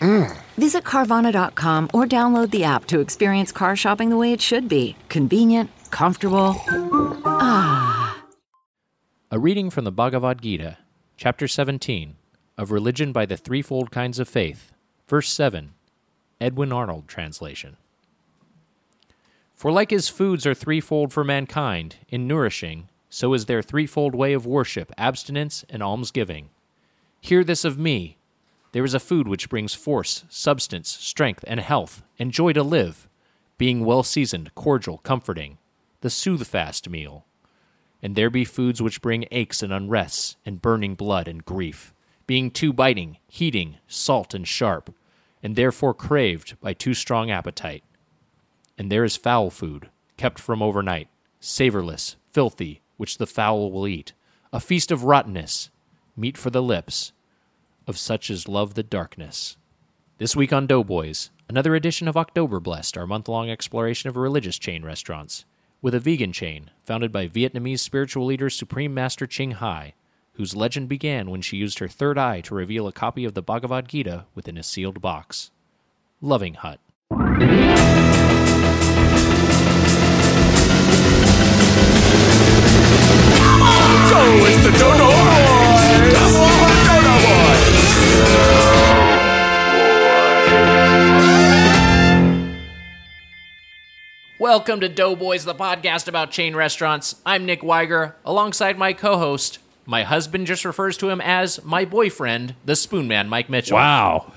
Visit Carvana.com or download the app to experience car shopping the way it should be convenient, comfortable. Ah. A reading from the Bhagavad Gita, Chapter 17, of Religion by the Threefold Kinds of Faith, Verse 7, Edwin Arnold translation. For like as foods are threefold for mankind, in nourishing, so is their threefold way of worship, abstinence, and almsgiving. Hear this of me. There is a food which brings force, substance, strength, and health, and joy to live, being well seasoned, cordial, comforting, the soothfast meal and there be foods which bring aches and unrests, and burning blood and grief, being too biting, heating, salt and sharp, and therefore craved by too strong appetite. And there is foul food, kept from overnight, savorless, filthy, which the fowl will eat, a feast of rottenness, meat for the lips, of such as love the darkness. This week on Doughboys, another edition of October Blessed, our month long exploration of religious chain restaurants, with a vegan chain founded by Vietnamese spiritual leader Supreme Master Ching Hai, whose legend began when she used her third eye to reveal a copy of the Bhagavad Gita within a sealed box. Loving Hut. Welcome to Doughboys, the podcast about chain restaurants. I'm Nick Wiger, alongside my co-host. My husband just refers to him as my boyfriend, the Spoon Man, Mike Mitchell. Wow.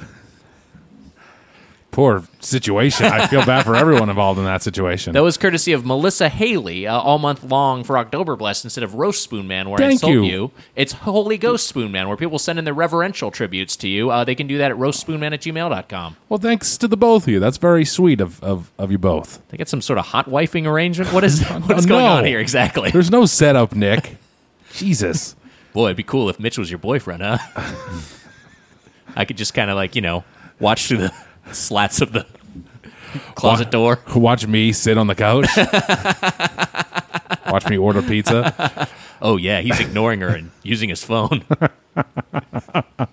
Poor situation. I feel bad for everyone involved in that situation. That was courtesy of Melissa Haley uh, all month long for October Blessed instead of Roast Spoon Man, where I Thank insult you. you. It's Holy Ghost Spoon Man, where people send in their reverential tributes to you. Uh, they can do that at roastspoonman at gmail.com. well, thanks to the both of you. That's very sweet of, of, of you both. They get some sort of hot wifing arrangement. What is what is Oh, going on here exactly? There's no setup, Nick. Jesus. Boy, it'd be cool if Mitch was your boyfriend, huh? I could just kind of like you know watch through the slats of the closet door. Watch me sit on the couch. Watch me order pizza. Oh yeah, he's ignoring her and using his phone.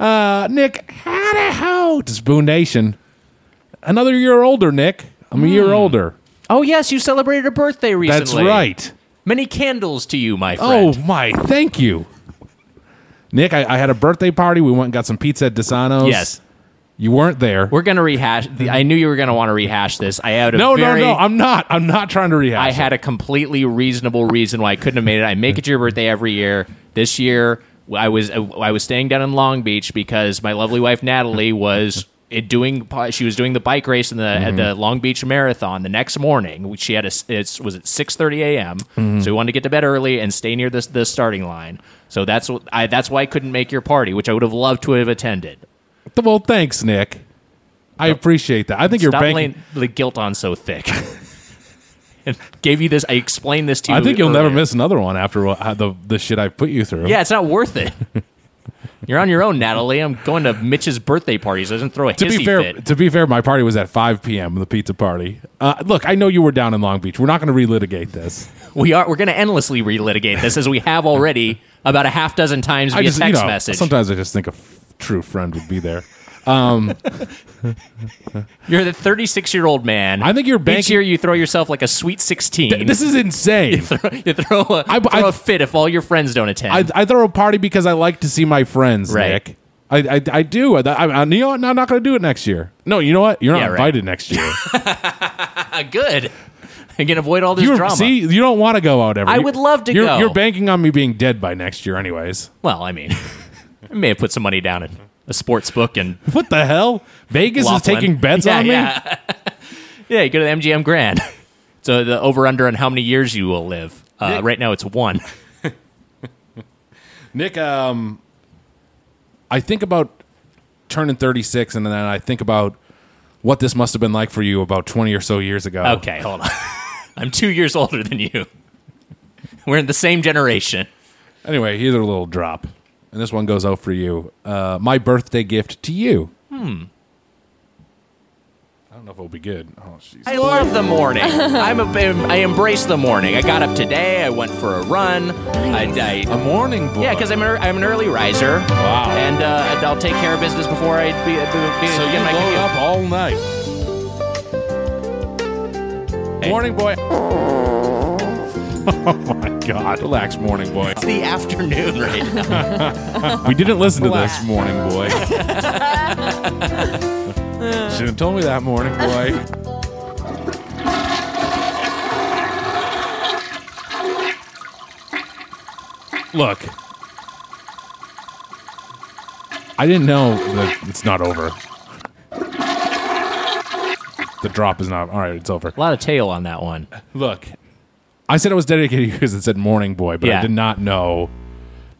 Uh, Nick, howdy ho to Spoon Nation. Another year older, Nick. I'm a year older. oh yes, you celebrated a birthday recently. That's right. Many candles to you, my friend. Oh, my. Thank you. Nick, I, I had a birthday party. We went and got some pizza at DeSano's. yes. You weren't there. We're gonna rehash. The, I knew you were gonna want to rehash this. I had a no, very, no, no. I'm not. I'm not trying to rehash. I it. had a completely reasonable reason why I couldn't have made it. I make it your birthday every year. This year, I was I was staying down in Long Beach because my lovely wife Natalie was it doing she was doing the bike race in the at mm-hmm. the Long Beach Marathon the next morning. She had a it was at six thirty a.m. Mm-hmm. So we wanted to get to bed early and stay near the the starting line. So that's what I that's why I couldn't make your party, which I would have loved to have attended. Well, thanks, Nick. I appreciate that. I think you're Stop banking. the guilt on so thick. and gave you this. I explained this to you. I think you'll never earlier. miss another one after what, how the the shit I put you through. Yeah, it's not worth it. You're on your own, Natalie. I'm going to Mitch's birthday party, so doesn't throw a To hissy be fair, fit. to be fair, my party was at 5 p.m. The pizza party. Uh, look, I know you were down in Long Beach. We're not going to relitigate this. We are. We're going to endlessly relitigate this as we have already about a half dozen times via just, text you know, message. sometimes I just think a f- true friend would be there. Um, you're the 36 year old man. I think you're Each banking- year you throw yourself like a sweet 16. this is insane. you throw, a, I- throw I- a fit if all your friends don't attend. I, I throw a party because I like to see my friends, Right. Nick. I, I, I do. I, you know what? No, I'm not going to do it next year. No, you know what? You're not Yeah, right. invited next year. Good. I can avoid all this you drama. see, you don't want to go out every. I would love to you're, go. You're banking on me being dead by next year, anyways. Well, I mean, I may have put some money down in a sports book and What the hell? Vegas is taking bets yeah, on me. Yeah. yeah, you go to the MGM Grand. So the over under on how many years you will live. Uh, right now it's one. Nick, um, I think about turning 36, and then I think about what this must have been like for you about 20 or so years ago. Okay, hold on. I'm two years older than you. We're in the same generation. Anyway, here's a little drop. And this one goes out for you. Uh, my birthday gift to you. Hmm. I don't know if it'll be good. Oh, jeez. I love the morning. I'm a, I embrace the morning. I got up today. I went for a run. I, I A morning boy. yeah, because I'm, an- I'm an early riser. Wow. And, uh, I'll take care of business before I be, be, be So you begin my load up all night. Morning boy. oh my God. Relax, morning boy. It's the afternoon right now. We didn't listen to this, morning boy. Should have told me that, morning boy. Look, I didn't know that it's not over. The drop is not. All right, it's over. a lot of tail on that one. Look, I said I was dedicated to you because it said morning boy, but I did not know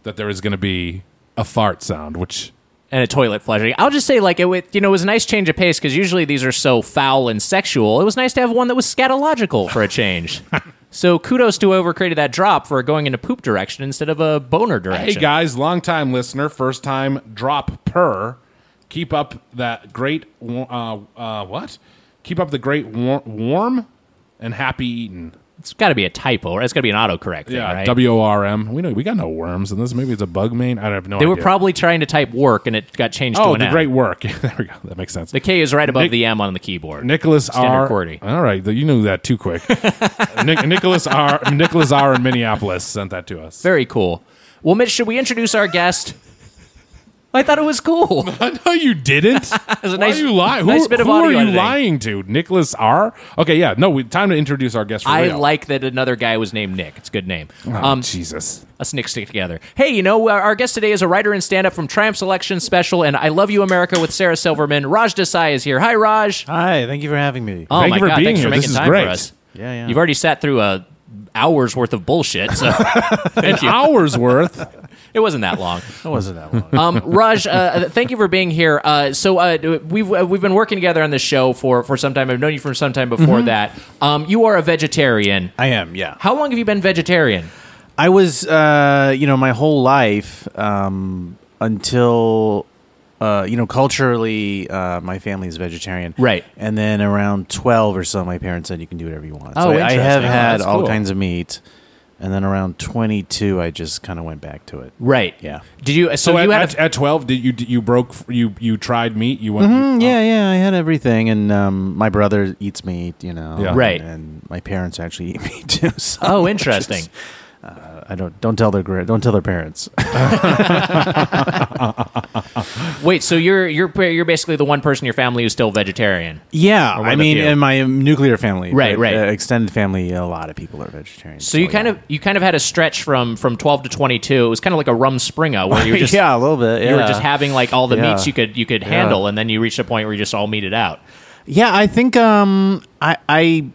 that there was going to be a fart sound, which and a toilet flushing. I'll just say, like, it, wa- you know, it was a nice change of pace because usually these are so foul and sexual. It was nice to have one that was scatological for a change. so kudos to whoever created that drop for going in a poop direction instead of a boner direction. Hey guys, long time listener, first time drop per. Keep up that great wa- uh, uh, what? Keep up the great war- warm and happy eating. It's got to be a typo, or it's got to be an autocorrect thing, Yeah, right? W O R M. We know we got no worms in this. Maybe it's a bug main. I don't have no they idea. were probably trying to type work, and it got changed to oh an the M. great work. there we go. That makes sense. The K is right above Nick- the M on the keyboard. Nicholas Standard R. QWERTY. All right, you knew that too quick. Nic- Nicholas R. Nicholas R. in Minneapolis sent that to us. Very cool. Well, Mitch, should we introduce our guest? I thought it was cool. no, you didn't. was a Why nice- are you lying? nice who bit of who audio are you editing. lying to? Nicholas R. Okay, yeah. No, we, time to introduce our guest. For I real. like that another guy was named Nick. It's a good name. Oh, Um, Jesus. Us Nick stick together. Hey, you know, our our guest today is a writer and stand up from Triumph's Election Special and I Love You America with Sarah Silverman. Raj Desai is here. Hi, Raj. Hi, thank you for having me. Oh, Thank my you for God. being Thanks here. for This making is time great. for us. Yeah, yeah. You've already sat through a hour's worth of bullshit, so An hour's worth. It wasn't that long. It wasn't that long. Um, Raj, uh, thank you for being here. Uh, so uh, we've uh, we've been working together on this show for, for some time. I've known you for some time before Mm-hmm. that. Um, you are a vegetarian. I am, yeah. How long have you been vegetarian? I was, uh, you know, my whole life um, until, uh, you know, culturally, uh, my family is vegetarian. Right. And then around 12 or so, my parents said you can do whatever you want. Oh, so I, I have. Oh, had all cool. kinds of meat. And then around 22, I just kind of went back to it. Right. Yeah. Did you? So, So, you at, had at, a, at twelve, did you you broke you you tried meat? You went. Mm, oh, yeah, yeah, I had everything, and um, my brother eats meat, you know, Yeah. Right. And my parents actually eat meat too. So oh, which interesting. Is- I don't don't tell their gra- don't tell their parents. Wait, so you're you're you're basically the one person in your family who's still vegetarian. yeah, I mean, in my nuclear family, Right, right. uh, extended family, a lot of people are vegetarian. So you kind of you kind of had a stretch from from 12 to 22. It was kind of like a rumspringa where you were just yeah, a little bit. you were just having like all the Yeah. meats you could you could handle, and then you reached a point where you just all meated out. Yeah, I think um I I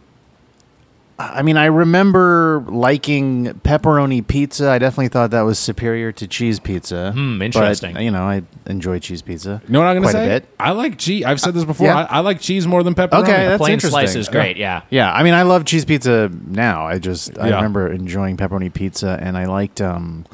I mean I remember liking pepperoni pizza. I definitely thought that was superior to cheese pizza. Hmm, But, interesting. you know, I enjoy cheese pizza. You know what I'm going to say? a bit. I like cheese. I've said this before. Yeah. I, I like cheese more than pepperoni. Okay, that's Plain interesting. slice is great. Yeah. Yeah, I mean, I love cheese pizza now. I just I Yeah. remember enjoying pepperoni pizza, and I liked um,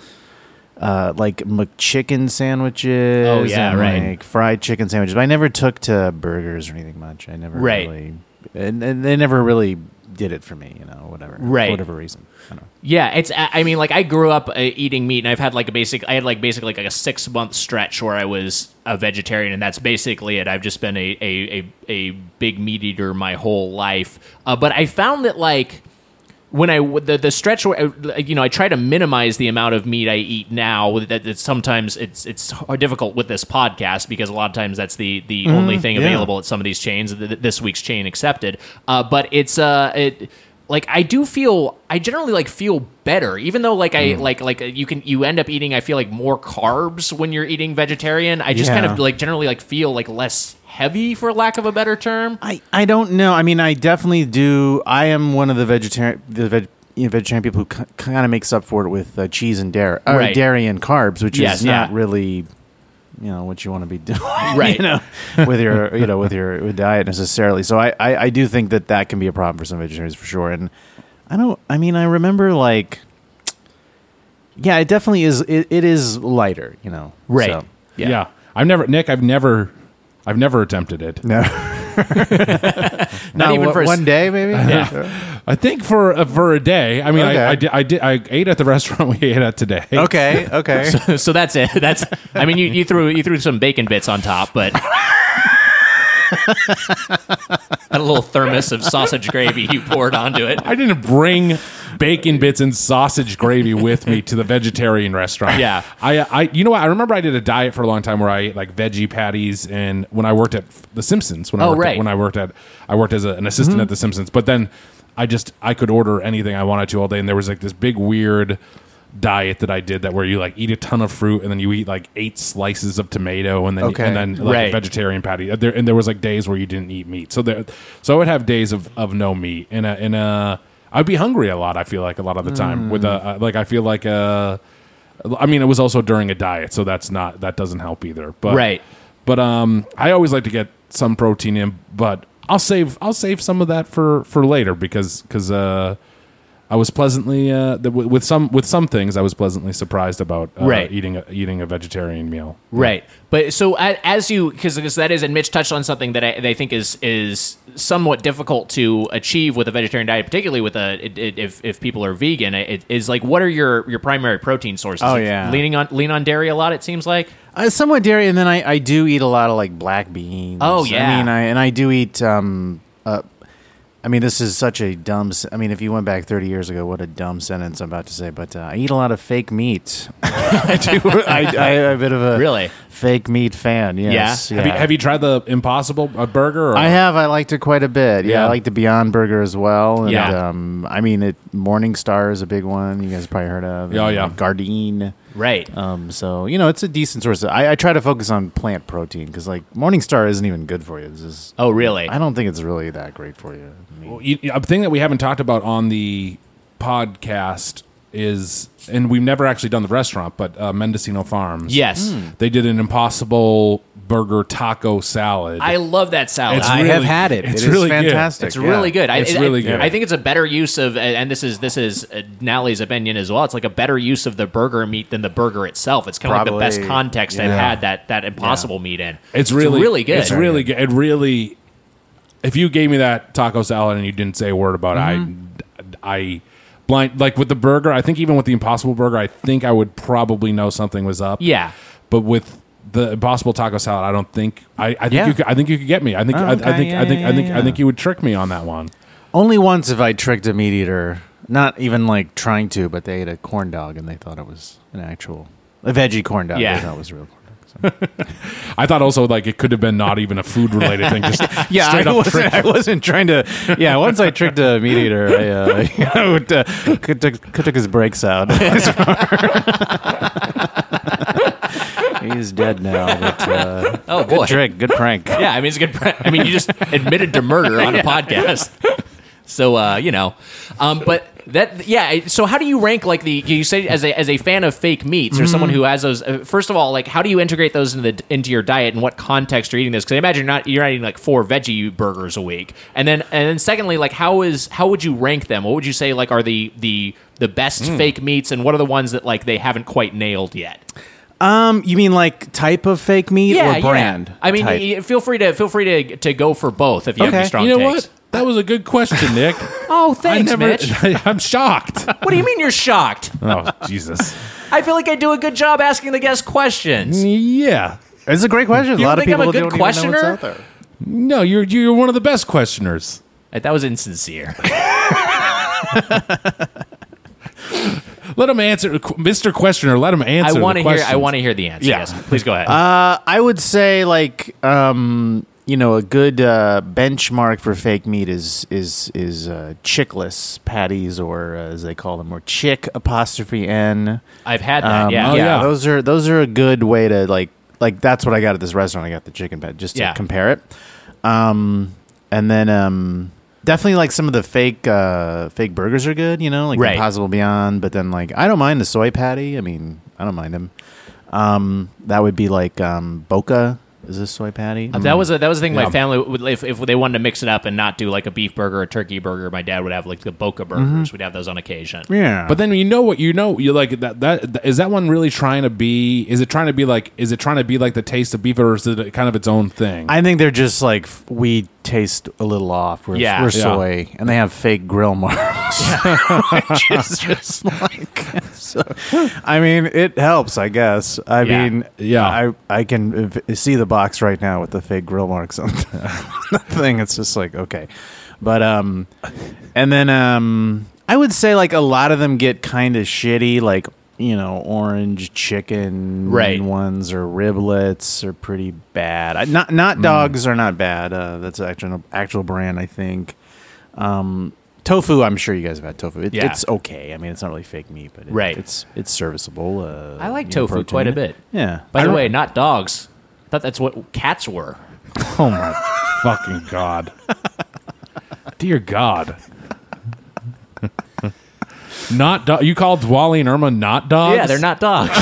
uh, like McChicken sandwiches. Oh, yeah, and, right. Like fried chicken sandwiches. But I never took to burgers or anything much. I never Right. really, and, and they never really did it for me. You know, whatever, Right. for whatever reason. I don't know. Yeah, it's. I I mean, like I grew up uh, eating meat, and I've had like a basic. I had like basically like a six month stretch where I was a vegetarian, and that's basically it. I've just been a a a, a big meat eater my whole life. Uh, but I found that like when I the the stretch where uh, you know I try to minimize the amount of meat I eat now. That, that sometimes it's it's difficult with this podcast because a lot of times that's the the only thing yeah. available at some of these chains. th- th- This week's chain accepted, uh, but it's uh it like I do feel I generally like feel better, even though like I like like uh, you can you end up eating I feel like more carbs when you're eating vegetarian. I just kind of like generally like feel like less heavy for lack of a better term. I, I don't know. I mean, I definitely do. I am one of the vegetarian the veg, you know, vegetarian people who kind of makes up for it with uh, cheese and dairy, or Right. dairy and carbs, which Yes, is not yeah. really you know what you want to be doing, Right. You know, with your you know with your with diet necessarily. So I, I I do think that that can be a problem for some vegetarians for sure. And I don't. I mean, I remember like, yeah, it definitely is. It, it is lighter, you know. Right. So, Yeah. I've never Nick, I've never I've never attempted it. no, Not even one, for a s- one day, maybe. Yeah. I think for uh, for a day. I mean, Okay. I, I did I did I ate at the restaurant we ate at today. Okay. Okay. so that's it. That's. I mean, you, you threw you threw some bacon bits on top, but a little thermos of sausage gravy you poured onto it. I didn't bring bacon bits and sausage gravy with me to the vegetarian restaurant. Yeah. I, I, you know what? I remember I did a diet for a long time where I ate like veggie patties, and when I worked at The Simpsons, when I Oh, worked right. at, when I worked at, I worked as a, an assistant Mm-hmm. at The Simpsons. But then I just I could order anything I wanted to all day, and there was like this big weird diet that I did that where you like eat a ton of fruit and then you eat like eight slices of tomato and then Okay. and then like Right. a vegetarian patty. Uh, There, and there was like days where you didn't eat meat. So there, so I would have days of, of no meat. And a, and a, I'd be hungry a lot. I feel like a lot of the time with a uh, like I feel like uh I mean it was also during a diet, so that's not that doesn't help either. But Right. But um, I always like to get some protein in, but I'll save I'll save some of that for for later because because uh. I was pleasantly uh, th- with with some with some things. I was pleasantly surprised about uh, Right. eating a, eating a vegetarian meal. Right, but so a- as you because that is and Mitch touched on something that I, that I think is is somewhat difficult to achieve with a vegetarian diet, particularly with a it, it, if if people are vegan. It is like what are your your primary protein sources? Oh, yeah. leaning on lean on dairy a lot. It seems like Uh, somewhat dairy, and then I, I do eat a lot of like black beans. Oh, yeah. I mean, I and I do eat. Um, uh, I mean, this is such a dumb. I mean, if you went back thirty years ago, what a dumb sentence I'm about to say. But uh, I eat a lot of fake meat. I do. I, I am a bit of a Really? Fake meat fan. Yes. Have you have you tried the Impossible uh, Burger? Or? I have. I liked it quite a bit. Yeah, Yeah. I like the Beyond Burger as well. And, Yeah. Um, I mean, it MorningStar is a big one. You guys probably heard of. Oh, And, yeah. Gardein. right. Um, so you know, it's a decent source. Of, I, I try to focus on plant protein because like MorningStar isn't even good for you. This is. oh, really? I don't think it's really that great for you. I mean, Well, you, a thing that we haven't talked about on the podcast is, and we've never actually done the restaurant, but uh, Mendocino Farms. yes, they did an Impossible Burger taco salad. I love that salad. It's I really- have had it. it's It is really good. fantastic. It's yeah. really good. I, It's I- really I- good. I think it's a better use of, and this is this is uh, Nally's opinion as well. It's like a better use of the burger meat than the burger itself. It's kind of like the best Probably, context I've yeah. had that that impossible meat in. It's really really good. It's really good. It really. If you gave me that taco salad and you didn't say a word about Mm-hmm. it, I, I blind like with the burger. I think even with the Impossible Burger, I think I would probably know something was up. Yeah. but with the Impossible Taco Salad, I don't think. I, I think Yeah. you. Could, I think you could get me. I think. Oh, I, I okay. think. Yeah, I think. yeah, I think. yeah, I think you would trick me on that one. Only once have I tricked a meat eater. Not even like trying to, but they ate a corn dog and they thought it was an actual a veggie corn dog. Yeah. They thought it was real corn dog. So. I thought also like it could have been not even a food related thing. Just Yeah, straight I up wasn't, trick. I wasn't trying to. Yeah, once I tricked a meat eater, I, uh, I would, uh, could, took, could took his brakes out. He's dead now. But, uh, Oh boy. good trick, good prank. Yeah, I mean it's a good. prank. I mean you just admitted to murder on a podcast. So uh, you know, um, but that yeah. So how do you rank like the you say as a as a fan of fake meats or someone who has those? Uh, first of all, like how do you integrate those into the into your diet and what context you're eating this? Because I imagine you're not you're not eating like four veggie burgers a week. And then and then secondly, like how is how would you rank them? What would you say like are the the the best fake meats and what are the ones that like they haven't quite nailed yet? Um, you mean like type of fake meat or brand? I mean, type? y- feel free to feel free to to go for both if you have Okay. any strong You know takes. what? That was a good question, Nick. Oh, I thanks, never. Mitch. I'm shocked. What do you mean you're shocked? Oh Jesus. I feel like I do a good job asking the guests questions. Yeah. it's a great question. You a lot don't of think I'm people a good don't even know what's questioner? out there. No, you're you're one of the best questioners. That was insincere. Let him answer, Mr. Questioner. Let him I answer. want to hear. I want to hear the answer. Yeah. Yes, please go ahead. Uh, I would say like um, you know a good uh, benchmark for fake meat is is is uh, chickless patties or uh, as they call them or chick apostrophe n. I've had that. Um, yeah. oh, yeah. those are those are a good way to like like that's what I got at this restaurant. I got the chicken pat just to Yeah. compare it. Um, and then um, definitely like some of the fake uh, fake burgers are good. You know, like Right. Impossible Beyond. But then like I don't mind the soy patty. I mean, I don't mind them. Um, that would be like um, Boca. Is this soy patty? Uh, That was a, that was the thing. Yeah. My family, would, if, if they wanted to mix it up and not do like a beef burger or a turkey burger, my dad would have like the Boca burgers. We'd have those on occasion. yeah, But then you know what you know you like that that is that one really trying to be is it trying to be like is it trying to be like the taste of beef or is it kind of its own thing? I think they're just like we taste a little off. We're, Yeah. we're Yeah. soy, and they have fake grill marks. Which is just like, so, I mean, it helps, I guess. I Yeah. mean, Yeah. I I can see the box right now with the fake grill marks on the thing. It's just like okay, but um, and then um, I would say like a lot of them get kind of shitty, like. You know, orange chicken Right. ones or riblets are pretty bad. I- Not not dogs are not bad. Uh, that's actual actual brand, I think. Um, tofu, I'm sure you guys have had tofu. It, Yeah. It's okay. I mean, it's not really fake meat, but it, Right. it's it's serviceable. Uh, I like know, tofu quite a bit. Yeah. By I the way, not dogs. Thought that's what cats were. oh my fucking god. Dear god. not do- you called Wally and Irma not dogs? Yeah, they're not dogs.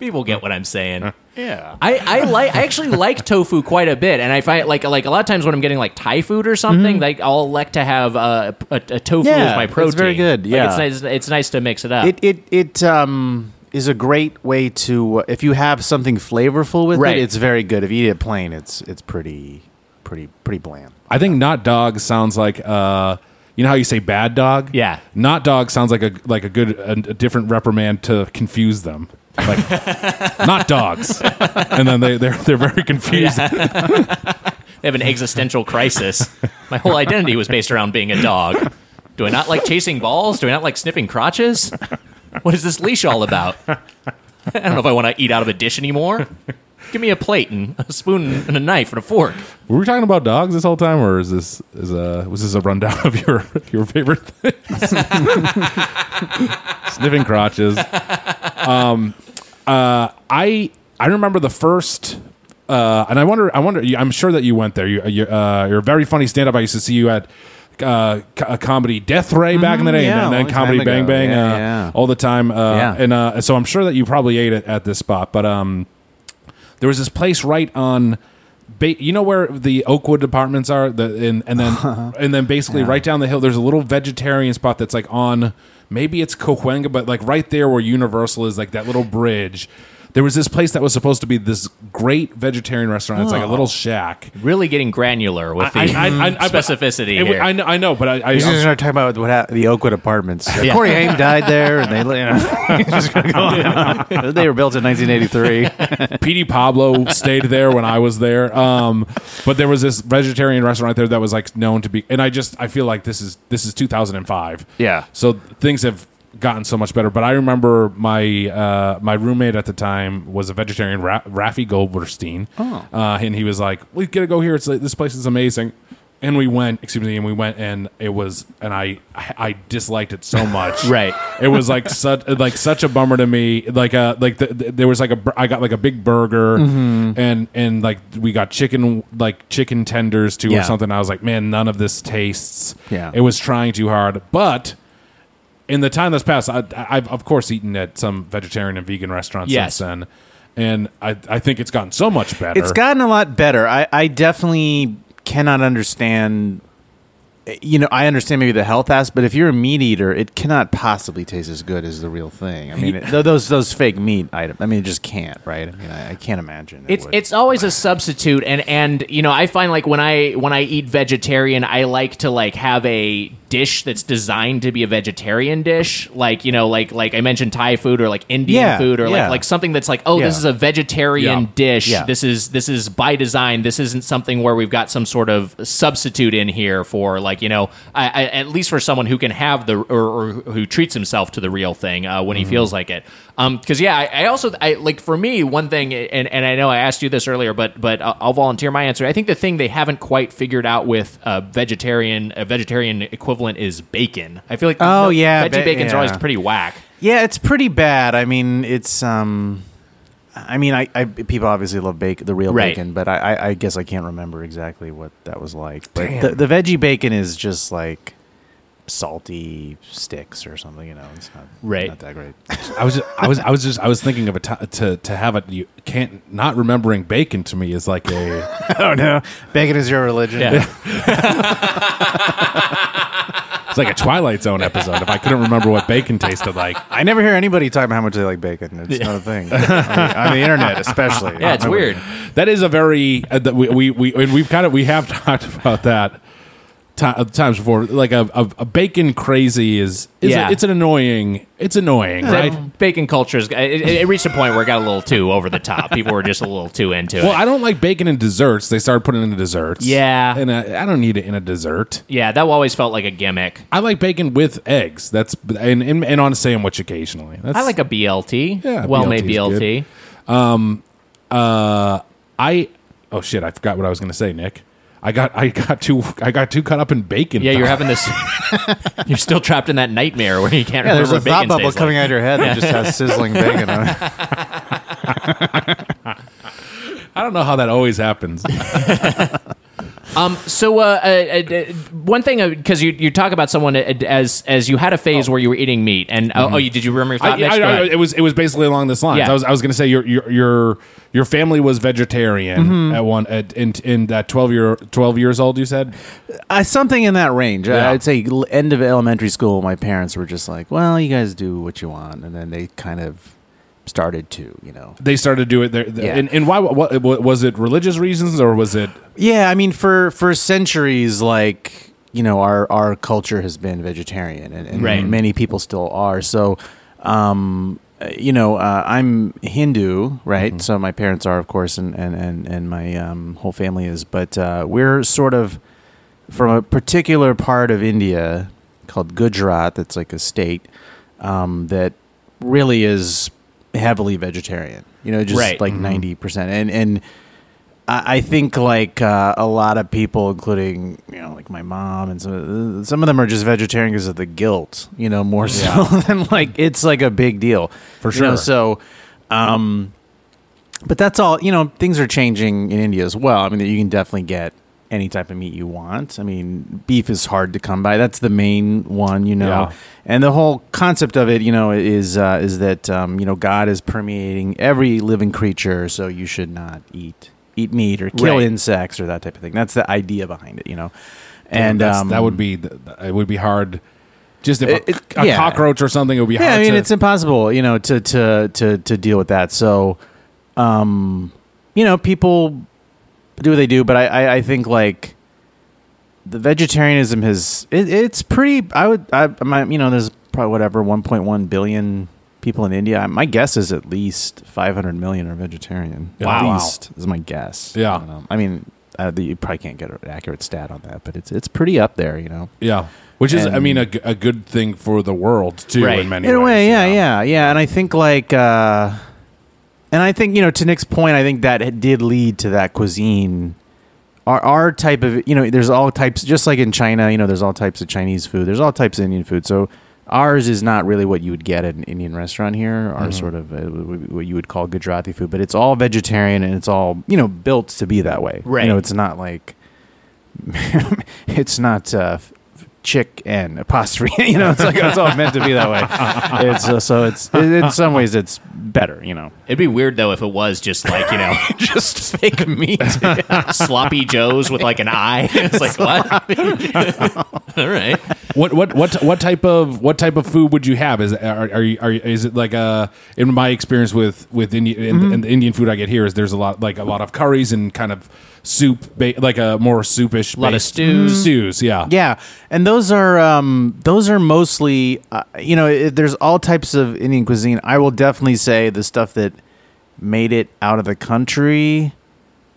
People get what I'm saying. Yeah. I, I like I actually like tofu quite a bit, and I find like like a lot of times when I'm getting like Thai food or something, like I'll elect to have uh, a, a tofu Mm-hmm. Yeah, as my protein. it's protein. very good, Like, yeah. it's nice. It's nice to mix it up. It it it um is a great way to uh, if you have something flavorful with Right. it. It's very good. If you eat it plain, it's it's pretty pretty pretty bland. I think not dog sounds like uh you know how you say bad dog? Yeah. Not dog sounds like a like a good a, a different reprimand to confuse them. Like not dogs. And then they they're they're very confused. they have an existential crisis. My whole identity was based around being a dog. Do I not like chasing balls? Do I not like sniffing crotches? What is this leash all about? I don't know if I want to eat out of a dish anymore. Give me a plate and a spoon and a knife and a fork. Were we talking about dogs this whole time or is this is a was this a rundown of your your favorite things? Sniffing crotches. Um uh I I remember the first uh, and I wonder, I wonder. I'm sure that you went there. You, you, uh, you're a very funny stand-up. I used to see you at uh, co- comedy Death Ray back in the day, Mm-hmm. yeah, and a then long Comedy time Bang ago. Bang Yeah, uh, yeah. all the time. Uh, Yeah. And uh, so I'm sure that you probably ate it at this spot. But um, there was this place right on. Ba- you know where the Oakwood departments are, the and, and then and then basically right down the hill, there's a little vegetarian spot that's like on maybe it's Cahuenga, but like right there where Universal is, like that little bridge. There was this place that was supposed to be this great vegetarian restaurant. It's like a little shack. Really getting granular with the I- I- I- I- specificity here. I know, I know, but I, I, He's just gonna talk about what happened, the Oakwood Apartments. Yeah. Corey Haim died there, and they you know, he's just gonna go on. they were built in 1983. Petey Pablo stayed there when I was there. Um, but there was this vegetarian restaurant there that was like known to be, and I just I feel like this is this is 2005. Yeah. So things have gotten so much better. But I remember my uh, my roommate at the time was a vegetarian, Ra- Rafi Goldberstein. Oh. Uh, and he was like, "We gotta go here. It's like, this place is amazing." And we went, excuse me, and we went, and it was, and I, I disliked it so much. Right. It was like such, like such a bummer to me. Like, uh, like the, the- there was like a, I got like a big burger, Mm-hmm. and and like we got chicken, like chicken tenders too, Yeah. or something. I was like, man, none of this tastes. Yeah. It was trying too hard, but in the time that's passed, I, I've of course eaten at some vegetarian and vegan restaurants Yes. since then, and I, I think it's gotten so much better. It's gotten a lot better. I, I definitely cannot understand. You know, I understand maybe the health aspect, but if you're a meat eater, it cannot possibly taste as good as the real thing. I mean, it, those those fake meat items. I mean, it just can't, right? I mean, I, I can't imagine. it it's would. it's always a substitute and and you know i find like when i when i eat vegetarian i like to like have a dish that's designed to be a vegetarian dish like you know like like i mentioned thai food or like indian Yeah, food or yeah. like like something that's like oh this is a vegetarian Yeah. dish Yeah. this is this is by design this isn't something where we've got some sort of substitute in here for like you know I, I, at least for someone who can have the or, or who treats himself to the real thing uh, when he feels like it. Um because yeah I, I also i like for me one thing and and i know i asked you this earlier but but I'll, volunteer my answer. I think the thing they haven't quite figured out with uh, vegetarian a vegetarian equivalent is bacon. I feel like Oh, yeah, veggie ba- bacon's always pretty whack. Yeah, it's pretty bad. I mean, it's um, I mean, I, I people obviously love bacon, the real Right. bacon, but I, I, I guess I can't remember exactly what that was like. But the, the veggie bacon is just like salty sticks or something. You know, it's not Right. not that great. I was just, I was I was just I was thinking of a to to have it. You can't not remembering bacon to me is like a oh no, bacon is your religion. Yeah. it's like a Twilight Zone episode. If I couldn't remember what bacon tasted like, I never hear anybody talk about how much they like bacon. It's not a thing on, the, on the internet, especially. Yeah, it's Nobody- weird. that is a very uh, that we, we we and we've kind of we have talked about that uh, times before. Like a, a, a bacon crazy is, is Yeah. a, it's an annoying it's annoying, right? That bacon culture is, it, it reached a point where it got a little too over the top. People were just a little too into it. Well. I don't like bacon in desserts. They started putting it in the desserts. Yeah. and I don't need it in a dessert. yeah, that always felt like a gimmick. I like bacon with eggs. That's and and, and on a sandwich occasionally. That's, I like a BLT. Yeah, well made BLT is BLT. Uh, I oh shit, I forgot what I was going to say, Nick. I got I got too I got too caught up in bacon. Yeah, you're having this. you're still trapped in that nightmare where you can't Yeah, there's remember a what thought bacon bubble coming like. out of your head that just has sizzling bacon on it. I don't know how that always happens. Um, so uh, uh, uh, one thing because you you talk about someone uh, as as you had a phase where you were eating meat and oh, oh you did you remember your thought I, Mitch? I- I- it was it was basically along this line. Yeah. I was I was going to say your your your your family was vegetarian Mm-hmm. at one at in in that twelve year twelve years old. You said Uh, something in that range. Yeah. I'd say end of elementary school, my parents were just like, well, you guys do what you want. And then they kind of started to, you know. they started to do it there. Yeah. And, and why? What, was it? Religious reasons or was it? Yeah, I mean, for for centuries, like you know, our our culture has been vegetarian, and, and Right. many people still are. So, um, you know, uh, I'm Hindu, right? So my parents are, of course, and and and, and my um, whole family is. But uh, we're sort of from a particular part of India called Gujarat. That's like a state um, that really is heavily vegetarian. You know, just Right. like 90 percent, and and I I think like uh, a lot of people, including you know, like my mom and some some of them are just vegetarian because of the guilt, you know, more so than like it's like a big deal For You know, sure. so, um, but that's all. You know, things are changing in India as well. I mean, you can definitely get any type of meat you want. I mean, beef is hard to come by. That's the main one, you know. Yeah. And the whole concept of it, you know, is uh, is that um, you know God is permeating every living creature, so you should not eat eat meat or kill Right. insects or that type of thing. That's the idea behind it, you know. And That's- um, that would be it would be hard. Just if It- a, a yeah. cockroach or something, it would be yeah, hard. I mean, to, it's impossible, you know, to to to to deal with that. So, um, you know, people do what they do, but I I, I think like the vegetarianism has it, it's pretty. I would I my, you know there's probably whatever 1.1 billion people in India. My guess is at least 500 million are vegetarian. Wow. At least is my guess. Yeah. I. I mean. Uh, the, you probably can't get an accurate stat on that, but it's it's pretty up there, you know. yeah, which is I and- mean a good thing for the world too. Right. In many in a way, yeah, you know? yeah, yeah. And I think like, uh, and I think you know, to Nick's point, I think that did lead to that cuisine. Our our type of you know, there's all types, just like in China, you know, there's all types of Chinese food. There's all types of Indian food. So ours is not really what you would get at an Indian restaurant here. Our sort of uh, what you would call Gujarati food, but it's all vegetarian and it's all you know built to be that way. Right. You know, it's not like it's not uh, chick and apostrophe. you know, it's like it's all meant to be that way. It's uh, so it's in some ways it's better. You know, It'd be weird though if it was just like you know just fake meat. sloppy joes with like an eye. It's like what? All right. What what what what type of what type of food would you have? Is are, are you are you, is it like uh in my experience with with Indian in, Mm-hmm. in the Indian food I get here is there's a lot like a lot of curries and kind of soup ba- like a more soupish a lot of based- stews. stews yeah Yeah, and those are um, those are mostly uh, you know it, there's all types of Indian cuisine. I will definitely say the stuff that made it out of the country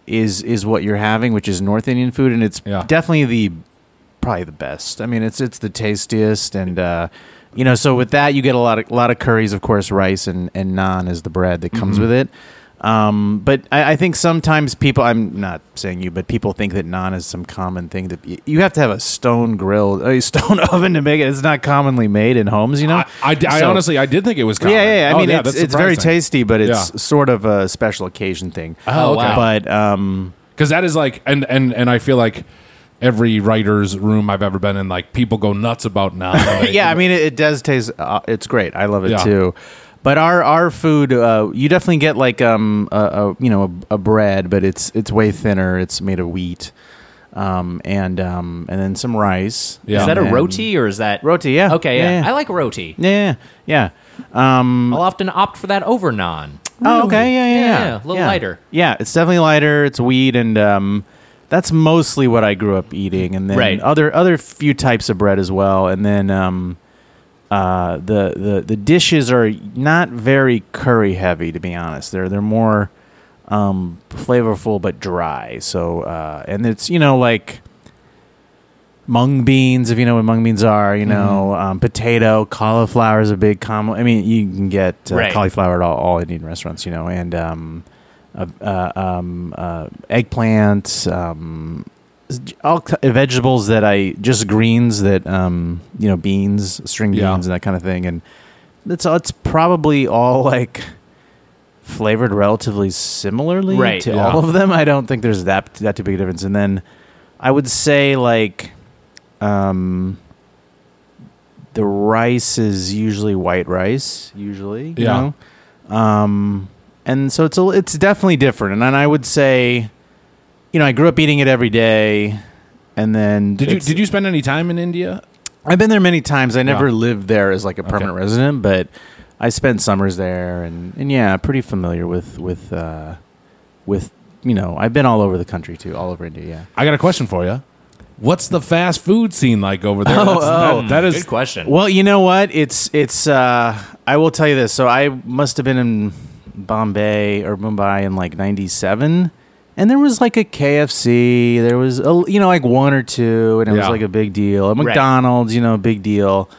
is is what you're having, which is North Indian food, and it's Yeah. definitely the probably the best. I mean, it's it's the tastiest, and uh, you know, so with that you get a lot of a lot of curries, of course, rice and and naan is the bread that comes with it. Um, but I, I think sometimes people, I'm not saying you, but people think that naan is some common thing that y- you have to have a stone grill, a stone oven to make it. It's not commonly made in homes, you know. I, I, I So- honestly I did think it was common. yeah, yeah, yeah. I Oh, mean, it's, it's very tasty, but it's Yeah. sort of a special occasion thing. Oh, okay. wow. But um, because that is like and and and I feel like every writer's room I've ever been in, like people go nuts about naan. yeah, I mean, it, it does taste. Uh, it's great. I love it Yeah. too. But our our food, uh, you definitely get like um a, a you know a, a bread, but it's it's way thinner. It's made of wheat, um and um and then some rice. Yeah. Is that a And- roti or is that Roti, yeah. Okay, yeah. Yeah, yeah. I like roti. Yeah, yeah. yeah. Um, I'll often opt for that over naan. Oh, okay, yeah, yeah, yeah. Yeah, a little lighter. Yeah, it's definitely lighter. It's wheat, and um, that's mostly what I grew up eating. And then Right. other other few types of bread as well. And then um, uh, the the the dishes are not very curry heavy, to be honest. They're they're more um, flavorful but dry. So uh, and it's you know like mung beans, if you know what mung beans are, you know, Mm-hmm. um, potato, cauliflower is a big common. I mean, you can get uh, Right. cauliflower at all, all Indian restaurants, you know, and um, uh, uh, um, uh, eggplant, um, all vegetables that I just greens that um, you know, beans, string beans, Yeah. and that kind of thing, and it's it's probably all like flavored relatively similarly Right. to Yeah. all of them. I don't think there's that that too big a difference. And then I would say like um the rice is usually white rice usually you Yeah. know? um and so it's a, it's definitely different and then I would say you know I grew up eating it every day and then did you it's- did you spend any time in India? I've been there many times I never Yeah. lived there as like a permanent resident but I spent summers there and and yeah pretty familiar with with uh with you know I've been all over the country too all over India yeah I got a question for you. What's the fast food scene like over there? Oh, That's- oh. that- that is Good question. Well, you know what? It's it's. Uh, I will tell you this. So I must have been in Bombay or Mumbai in like '97, and there was like a KFC. There was a, you know like one or two, and it was like a big deal. A McDonald's, you know, big deal.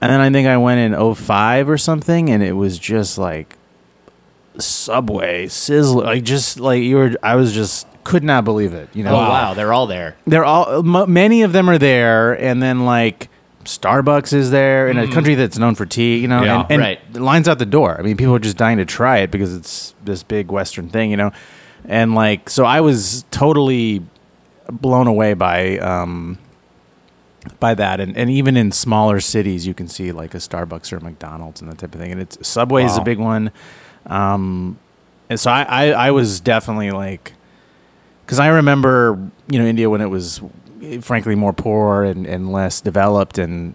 And then I think I went in 05 or something, and it was just like Subway, Sizzler, like just like you were. I was just could not believe it. You know, Oh wow, they're all there. they're all m- many of them are there and then like starbucks is there in a mm. country that's known for tea you know Yeah. and, and Right. lines out the door i mean people are just dying to try it because it's this big western thing you know and like so i was totally blown away by um by that. And, and even in smaller cities you can see like a starbucks or a mcdonald's and that type of thing. And it's subway is a big one. Um and so i i, I was definitely like because I remember, you know, India when it was, eh, frankly, more poor and, and less developed, and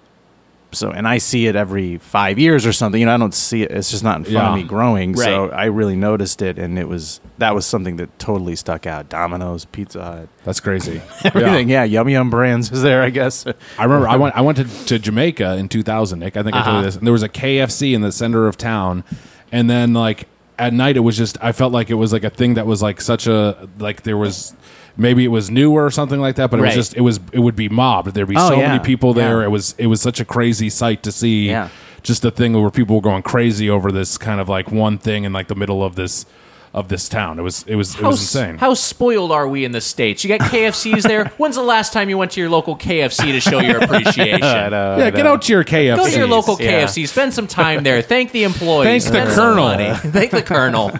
so, and I see it every five years or something. You know, I don't see it; it's just not in front of me growing. So I really noticed it, and it was that was something that totally stuck out. Domino's, Pizza Hut, that's crazy. everything. Yeah, Yum Yum Brands is there, I guess. I remember I went I went to, to Jamaica in 2000, Nick. I think I told Uh-huh. you this. And there was a KFC in the center of town, and then like at night it was just I felt like it was like a thing that was like such a like there was maybe it was newer or something like that, but it Right. was just it was it would be mobbed. There'd be Oh, so yeah. many people there. Yeah. It was it was such a crazy sight to see. Yeah. Just a thing where people were going crazy over this kind of like one thing in like the middle of this of this town. It was it was it How, was insane. how spoiled are we in the states? You got KFCs there. When's the last time you went to your local KFC to show your appreciation? I know, yeah, get out to your KFC. Go to your local Yeah. KFC. Spend some time there. Thank the employees. Thank the spend some Colonel. money. Thank the colonel.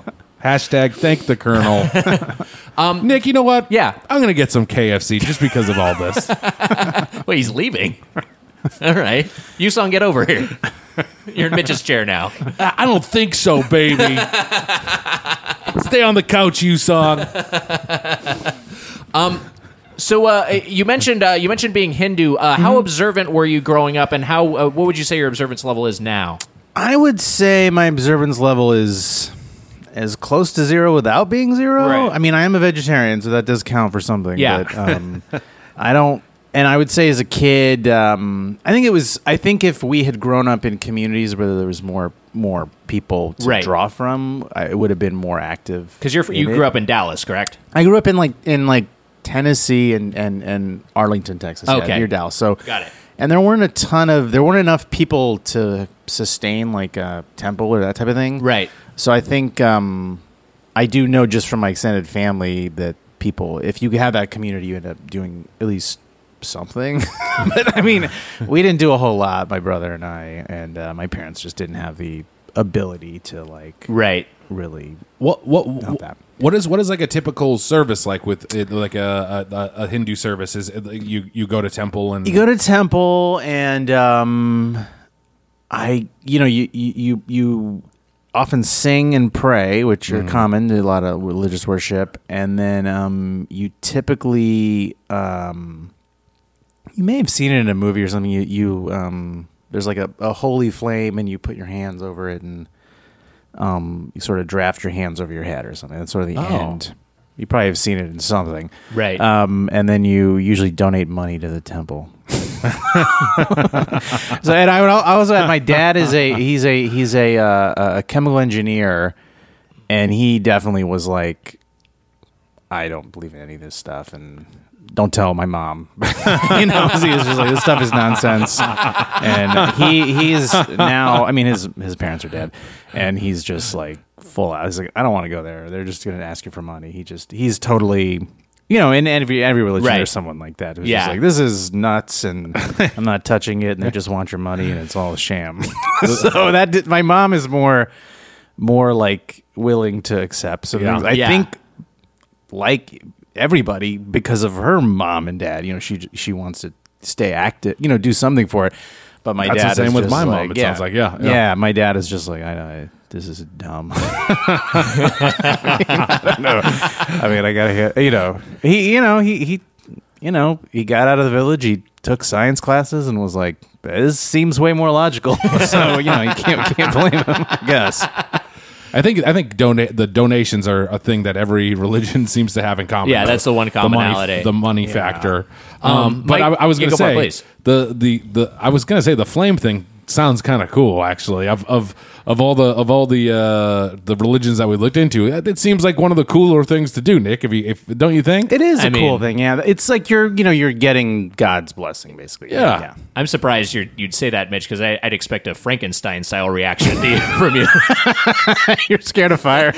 Hashtag thank the colonel. um, Nick, you know what? Yeah. I'm gonna get some KFC just because of all this. Wait, he's leaving. All right, you song get over here. You're in Mitch's chair now. I I don't think so, baby. Stay on the couch, you son. So uh, you mentioned uh, you mentioned being Hindu. Uh, How observant were you growing up, and how uh, what would you say your observance level is now? I would say my observance level is as close to zero without being zero. Right. I mean, I am a vegetarian, so that does count for something. Yeah. But, um, I don't. And I would say as a kid, um, I think it was. I think if we had grown up in communities where there was more more people to Right. draw from, I, it would have been more active. Because you're in you it. grew up in Dallas, correct? I grew up in like in like Tennessee and and and Arlington, Texas. yeah, Okay. near Dallas. So Got it. And there weren't a ton of there weren't enough people to sustain like a temple or that type of thing. Right. So I think um, I do know just from my extended family that people, if you have that community, you end up doing at least something. but I mean, we didn't do a whole lot. My brother and I, and uh, my parents just didn't have the ability to like Right. really. What what Not that. what is what is like a typical service like with it, like a, a a Hindu service? Is it, you you go to temple and You go to temple, and um, I, you know, you you you, you often sing and pray, which are common to a lot of religious worship, and then um, you typically um, you may have seen it in a movie or something. You you um, there's like a, a holy flame, and you put your hands over it, and um, you sort of draft your hands over your head or something. That's sort of the Oh. end. You probably have seen it in something, Right. Um, and then you usually donate money to the temple. so, and I would also add, my dad is a he's a he's a uh, a chemical engineer, and he definitely was like, I don't believe in any of this stuff, and don't tell my mom. you know, he was just like, this stuff is nonsense, and he he's now. I mean, his his parents are dead, and he's just like full out. He's like, I don't want to go there. They're just going to ask you for money. He just he's totally. You know, in every every religion, Right. there's someone like that who's Yeah. just like, "This is nuts," and I'm not touching it, and they just want your money, and it's all a sham. so that did, my mom is more more like willing to accept. So Yeah. I Yeah. think like everybody because of her mom and dad, you know, she she wants to stay active, you know, do something for it. But my That's the dad same is with my mom, like- it sounds like, yeah, yeah. yeah. My dad is just like, I know this is dumb. I don't know. I mean, I gotta, hear- you know, he, you know, he, he, you know, he got out of the village. He took science classes and was like, this seems way more logical. so you know, you can't can't blame him. I guess. I think I think donate the donations are a thing that every religion seems to have in common. Yeah, that's the one The money- commonality. The money, factor. Um, but Mike, I, I was going to go say the the the I was going to say the flame thing sounds kind of cool actually. Of of of all the of all the uh, the religions that we looked into, it it seems like one of the cooler things to do. Nick, if you if don't you think? It is I a cool thing. Yeah, it's like you're, you know, you're getting God's blessing, basically. Yeah. I'm surprised you're, you'd say that, Mitch, because I'd expect a Frankenstein style reaction to you- from you. you're scared of fire.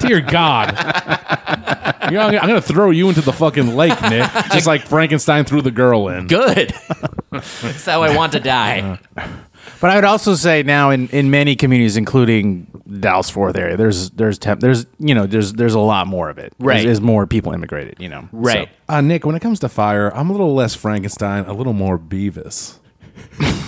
Dear God. You know, I'm gonna- I'm going to throw you into the fucking lake, Nick. Just like Frankenstein threw the girl in. Good. That's how I want to die. But I would also say now in, in many communities, including Dallas Fourth area, there's there's temp, there's you know there's there's a lot more of it. Right. There's, there's more people immigrated. You know. Right. So- Uh, Nick, when it comes to fire, I'm a little less Frankenstein, a little more Beavis.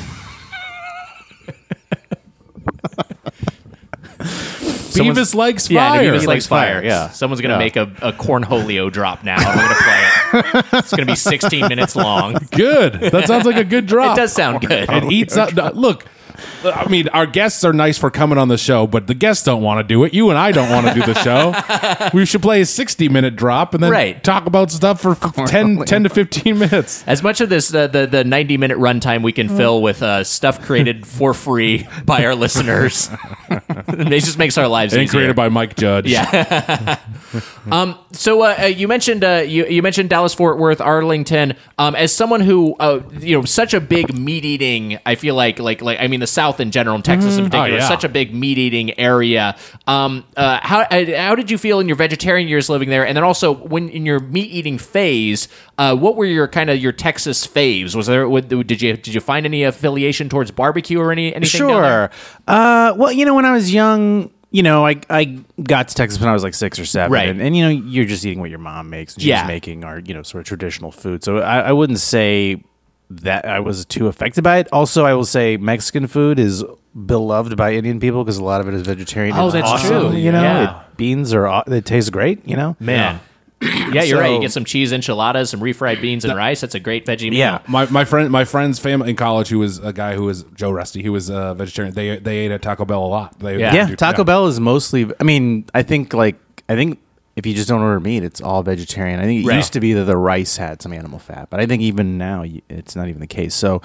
Beavis likes fire. Yeah, Beavis He likes likes fire. fire, yeah. Someone's going to Yeah. make a, a cornholio drop now. and We're going to play it. It's going to be 16 minutes long. Good. That sounds like a good drop. It does sound good. It eats up. Look, I mean, our guests are nice for coming on the show, but the guests don't want to do it. You and I don't want to do the show. we should play a 60 minute drop and then Right. talk about stuff for 10, 10 to 15 minutes. As much of this, uh, the the 90 minute runtime we can fill with uh, stuff created for free by our listeners. it just makes our lives easier. And easier. created by Mike Judge. Yeah. um, so uh, uh, you mentioned uh, you you mentioned Dallas Fort Worth Arlington um, as someone who uh, you know such a big meat eating. I feel like like like I mean the South in general, and Texas in particular, Oh, is yeah. such a big meat eating area. Um, uh, how uh, how did you feel in your vegetarian years living there, and then also when in your meat eating phase? Uh, what were your kind of your Texas faves? Was there what- did you did you find any affiliation towards barbecue or any anything? Sure. Uh, well, you know, when I was young, you know, I I got to Texas when I was like six or seven, Right. And, and you know, you're just eating what your mom makes. And she's Yeah. making our you know sort of traditional food. So I, I wouldn't say that I was too affected by it. Also, I will say Mexican food is beloved by Indian people because a lot of it is vegetarian. Oh, It's that's awesome, true. You know, Yeah. it, beans are aw- they taste great. You know, Man. Yeah, you're So- right. You get some cheese enchiladas, some refried beans and rice. That's a great veggie meal. Yeah. My, my friend my friend's family in college who was a guy who was Joe Rusty who was a vegetarian they they ate at Taco Bell a lot they, Yeah. yeah, do- Taco Bell is mostly. I mean, I think like I think if you just don't order meat, it's all vegetarian. I think it Right. used to be that the rice had some animal fat, but I think even now it's not even the case. So,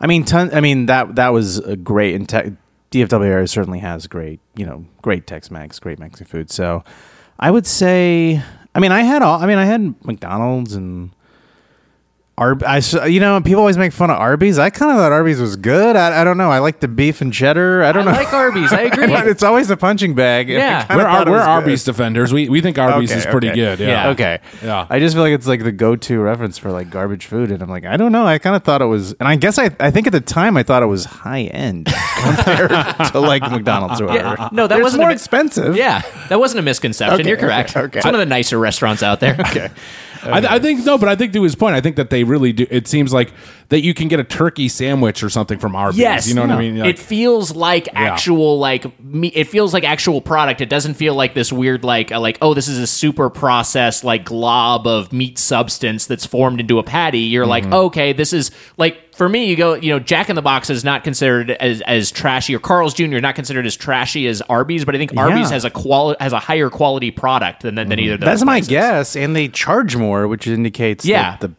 I mean, ton, I mean that that was a great and te- DFW area certainly has great, you know, great Tex-Mex, great Mexican food. So, I would say, I mean, I had all. I mean, I had McDonald's and Arb- I, s- you know, people always make fun of Arby's. I kind of thought Arby's was good. I, I don't know. I like the beef and cheddar. I I don't know. I like Arby's. I agree. But it's always a punching bag. and I Yeah. kinda We're, thought it we're was good. Arby's defenders. We we think Arby's Okay, is pretty okay. good. Yeah. Yeah. Okay. Yeah. I just feel like it's like the go-to reference for like garbage food, and I'm like, I don't know. I kind of thought it was, and I guess I, I think at the time I thought it was high end compared to like McDonald's or whatever. Yeah. No, that It's wasn't more a mi- expensive. Yeah, that wasn't a misconception. Okay, You're correct. okay, okay. It's one of the nicer restaurants out there. Okay. I, I think no, but I think to his point, I think that they really do. It seems like that you can get a turkey sandwich or something from Arby's. Yes, you know what I mean. Like, it feels like actual like meat. It feels like actual product. It doesn't feel like this weird like uh, like oh this is a super processed like glob of meat substance that's formed into a patty. You're like Mm-hmm. okay, this is like for me. You go you know Jack in the Box is not considered as as trashy or Carl's Jr. not considered as trashy as Arby's, but I think Arby's Yeah. has a quali- has a higher quality product than than, than either. of That's those my places. guess, and they charge more, which indicates Yeah. that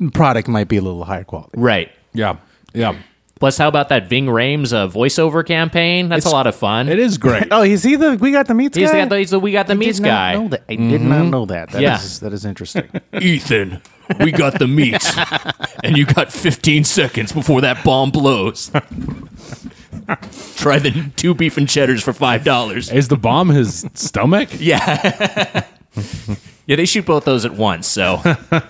the product might be a little higher quality. Right. yeah, yeah. Plus, how about that Ving Rhames uh, voiceover campaign? That's a lot of fun. It is great. Oh, is he the we got the meats He's guy? the, he's the we got the I meats guy. know that. I did not know that. That Yeah. is- that is interesting. Ethan, we got the meats, and you got 15 seconds before that bomb blows. Try the two beef and cheddars for five dollars. Is the bomb his stomach? Yeah, yeah. They shoot both those at once, so.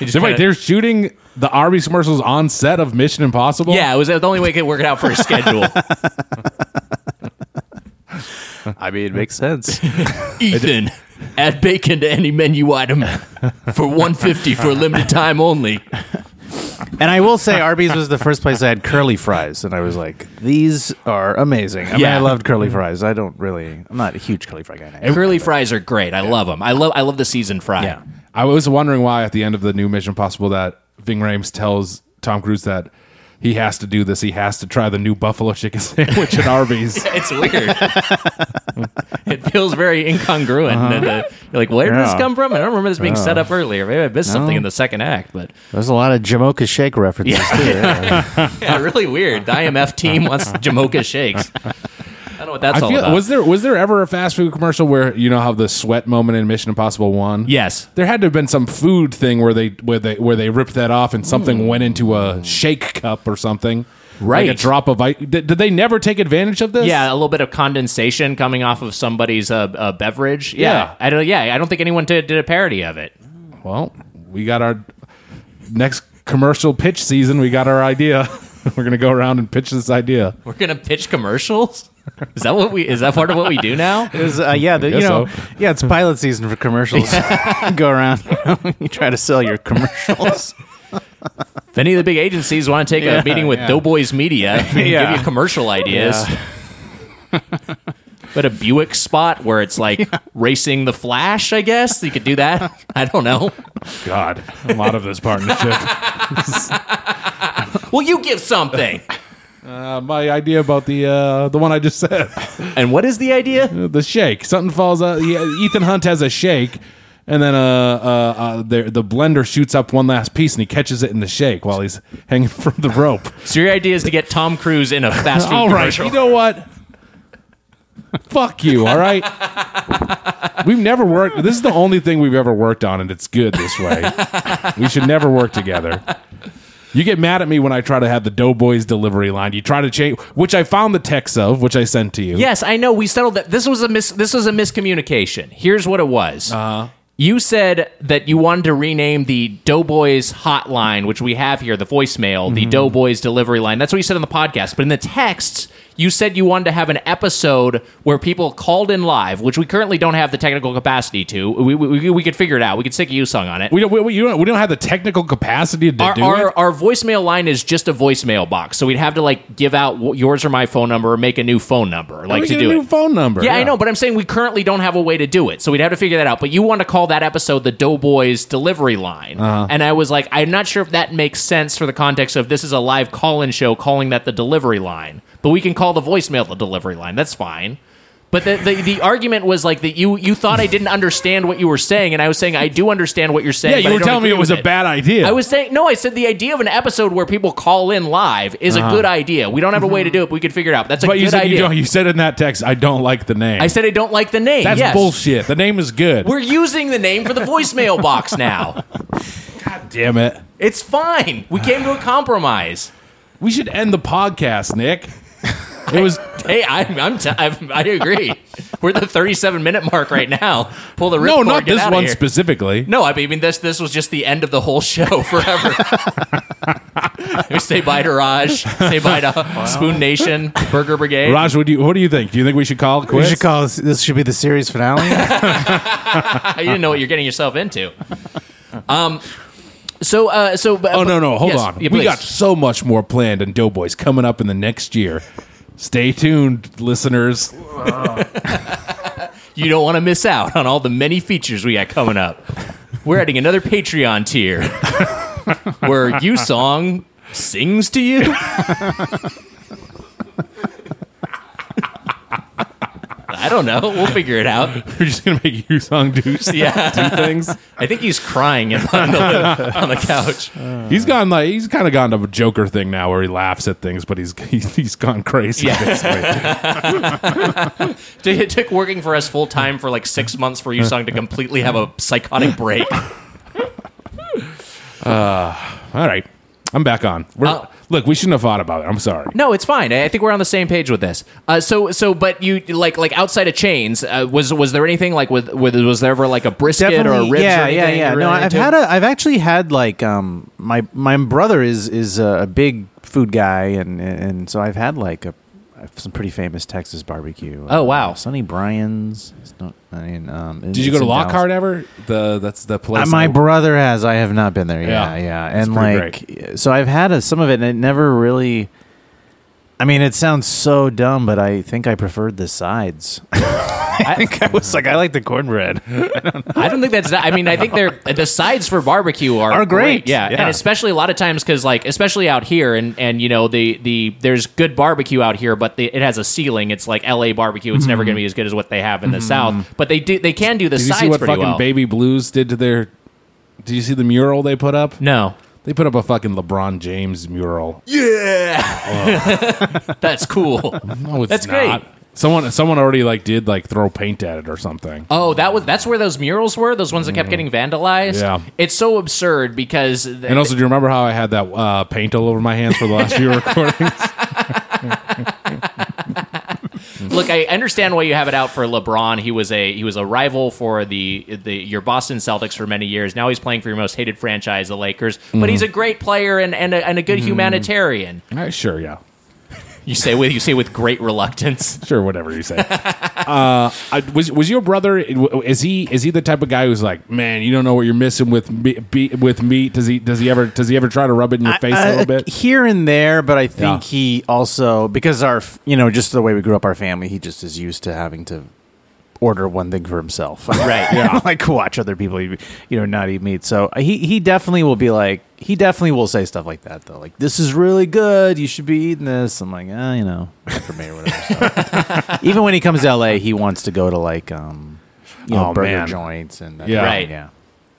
You just So wait, kinda- they're shooting the Arby's commercials on set of Mission Impossible. yeah, it was the only way it could work it out for his schedule. I mean, it makes sense. Ethan, add bacon to any menu item for 150 for a limited time only. and I will say, Arby's was the first place I had curly fries, and I was like, these are amazing. I mean, Yeah. I loved curly fries. I don't really. I'm not a huge curly fry guy. Now. Curly fries are great. I love them. I love I love the seasoned fry. Yeah. I was wondering why at the end of the new Mission Possible that Ving Rhames tells Tom Cruise that he has to do this. He has to try the new buffalo chicken sandwich at Arby's. It's weird. it feels very incongruent. And, uh, you're like, where did this come from? I don't remember this being set up earlier. Maybe I missed something in the second act, but There's a lot of Jamocha Shake references too. Yeah. yeah, really weird. The IMF team wants Jamocha shakes. I don't know what that's I all feel about. was there was there ever a fast food commercial where you know how the sweat moment in Mission Impossible One? yes. There had to have been some food thing where they where they where they ripped that off and something went into a shake cup or something. Right. Like a drop of ice. Did, did they never take advantage of this? Yeah, a little bit of condensation coming off of somebody's uh, uh, beverage. Yeah, Yeah. I don't. Yeah, I don't think anyone did, did a parody of it. Well, we got our next commercial pitch season. We got our idea. We're gonna go around and pitch this idea. We're gonna pitch commercials. Is that what we? Is that part of what we do now? It was, uh, yeah, the, you know, so. yeah, it's pilot season for commercials. Go around, you, know, you try to sell your commercials. If any of the big agencies want to take Yeah, a meeting with yeah. Doughboys Media and give you commercial ideas. But a Buick spot where it's like racing the Flash, I guess you could do that. I don't know. God, I'm out of this partnership. Well, you give something. Uh, my idea about the uh, the one I just said, And what is the idea? the shake. Something falls out. He, Ethan Hunt has a shake. And then uh, uh, uh, the, the blender shoots up one last piece, and he catches it in the shake while he's hanging from the rope. So your idea is to get Tom Cruise in a fast food All right, commercial. you know what? Fuck you. All right. We've never worked. This is the only thing we've ever worked on, and it's good this way. We should never work together. You get mad at me when I try to have the Doughboys delivery line. You try to change, which I found the text of, which I sent to you. Yes, I know. We settled that. This was a mis- this was a miscommunication. Here's what it was. Uh-huh. You said that you wanted to rename the Doughboys hotline, which we have here, the voicemail, the Doughboys delivery line. That's what you said on the podcast. But in the texts, you said you wanted to have an episode where people called in live, which we currently don't have the technical capacity to. We, we, we, could figure it out. We could stick a U song on it. We don't. We, don't, we don't have the technical capacity to our, do our, it. our voicemail line is just a voicemail box, so we'd have to like give out yours or my phone number or make a new phone number, like to do a new it. phone number. Yeah, I know, but I'm saying we currently don't have a way to do it, so we'd have to figure that out. But you want to call that episode the Doughboys delivery line, Uh-huh. and I was like, I'm not sure if that makes sense for the context of this is a live call-in show, calling that the delivery line. But we can call the voicemail the delivery line. That's fine. But the, the, the argument was like that you you thought I didn't understand what you were saying, and I was saying I do understand what you're saying. Yeah, you were telling me it was a bad idea. I was saying no. I said the idea of an episode where people call in live is a good idea. We don't have a way to do it. but We could figure it out. That's a Uh-huh. but good you said idea. you don't. You said in that text, I don't like the name. I said I don't like the name. that's yes. bullshit. The name is good. We're using the name for the voicemail box now. God damn it. It's fine. We came to a compromise. We should end the podcast, Nick. It was Hey, I'm, I'm, t- I'm I agree. We're at the 37 minute mark right now. Pull the no, not get this outta one here. specifically. No, I mean this. This was just the end of the whole show forever. we say bye to Raj. Say bye to Spoon Nation, Burger Brigade. Raj, what do you what do you think? Do you think we should call it We quits? should call this. This should be the series finale. you didn't know what you're getting yourself into. Um. So, uh, so. Oh no, no, hold yes, on. yeah, we got so much more planned and Doughboys coming up in the next year. Stay tuned, listeners. You don't want to miss out on all the many features we got coming up. We're adding another Patreon tier where you song sings to you. I don't know. We'll figure it out. We're just gonna make you song do Yeah. do things. I think he's crying in- on the, on the couch. He's gone like he's kind of gone to a Joker thing now, where he laughs at things, but he's he's, he's gone crazy. Yeah. basically. It took working for us full time for like six months for you song to completely have a psychotic break. Uh, all right, I'm back on. We're, Uh, look, we shouldn't have thought about it. I'm sorry. No, it's fine. I I think we're on the same page with this. Uh, so, so, but you like like outside of chains, uh, was was there anything like with, with was there ever like a brisket or a ribs? yeah, or yeah, anything yeah. you No, really I've into? had a, I've actually had like, um, my my brother is is a, a big food guy, and and so I've had like a some pretty famous Texas barbecue. Oh, wow. Uh, Sonny Bryan's. It's not. I mean, um, Did you go to Lockhart ever? The that's the place. Uh, my I- brother has. I have not been there. Yeah. Yeah, yeah. And pretty like, so I've had a, some of it, and it never really. I mean, it sounds so dumb, but I think I preferred the sides. I think I was like, I like the cornbread. I don't think that's. I mean, I think they're the sides for barbecue are, Are great. Yeah. Yeah. and especially a lot of times because like especially out here and and you know the the there's good barbecue out here, but the, it has a ceiling. It's like L.A. barbecue. It's never going to be mm-hmm. as good as what they have in the mm-hmm. South. But they do they can do the Did you see what fucking well. Baby Blues did to their? Did you see the mural they put up? no. They put up a fucking LeBron James mural. Yeah, that's cool. No, it's That's not. great. Someone someone already like did like throw paint at it or something. Oh, that was that's where those murals were. Those ones that kept getting vandalized. Yeah. it's so absurd because And also, do you remember how I had that uh, paint all over my hands for the last few recordings? Mm-hmm. look, I understand why you have it out for LeBron. He was a he was a rival for the the your Boston Celtics for many years. Now he's playing for your most hated franchise, the Lakers. But mm-hmm. he's a great player and and a, and a good mm-hmm. humanitarian. All right, sure, yeah, You say with you say with great reluctance. sure, whatever you say. uh, I, was was your brother? Is he is he the type of guy who's like, man, you don't know what you're missing with me, be, with meat? Does he does he ever does he ever try to rub it in your face a Uh, little bit? here and there, but I think Yeah. he also because our f- you know just the way we grew up, our family, he just is used to having to order one thing for himself, Right. Yeah, like watch other people, eat, you know, not eat meat. So uh, he he definitely will be like he definitely will say stuff like that though, like this is really good, you should be eating this. I'm like, ah, you know, for me or whatever. So. Even when he comes to L.A., he wants to go to like um, you know, Oh, burger man. joints and that Yeah. Right. yeah.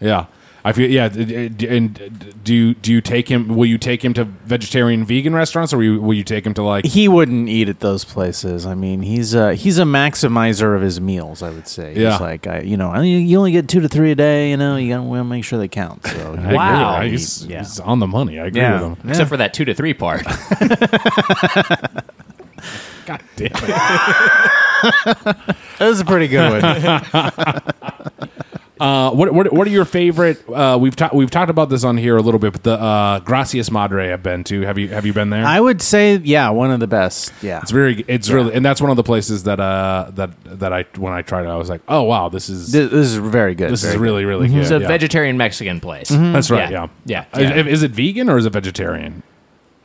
Yeah, I feel yeah. d- d- d- And do you, do you take him? Will you take him to vegetarian, vegan restaurants, or will you, will you take him to like? he wouldn't eat at those places. I mean, he's a he's a maximizer of his meals. I would say. Yeah. He's like, I, you know, I mean, you only get two to three a day. You know, you got to make sure they count. So I agree Wow. that. He's, Yeah. he's on the money. I agree Yeah. with him. Yeah. Except for that two to three part. God damn it. that was a pretty good one. Uh, what, what what are your favorite? Uh, we've talked we've talked about this on here a little bit, but the uh, Gracias Madre I've been to. Have you have you been there? I would say, yeah, one of the best. Yeah, it's very it's really and that's one of the places that uh that that I when I tried it I was like oh wow this is this, this is very good. this is very really really good. It's a yeah. vegetarian Mexican place. That's right. Yeah. Yeah. Yeah. Is, is it vegan or is it vegetarian?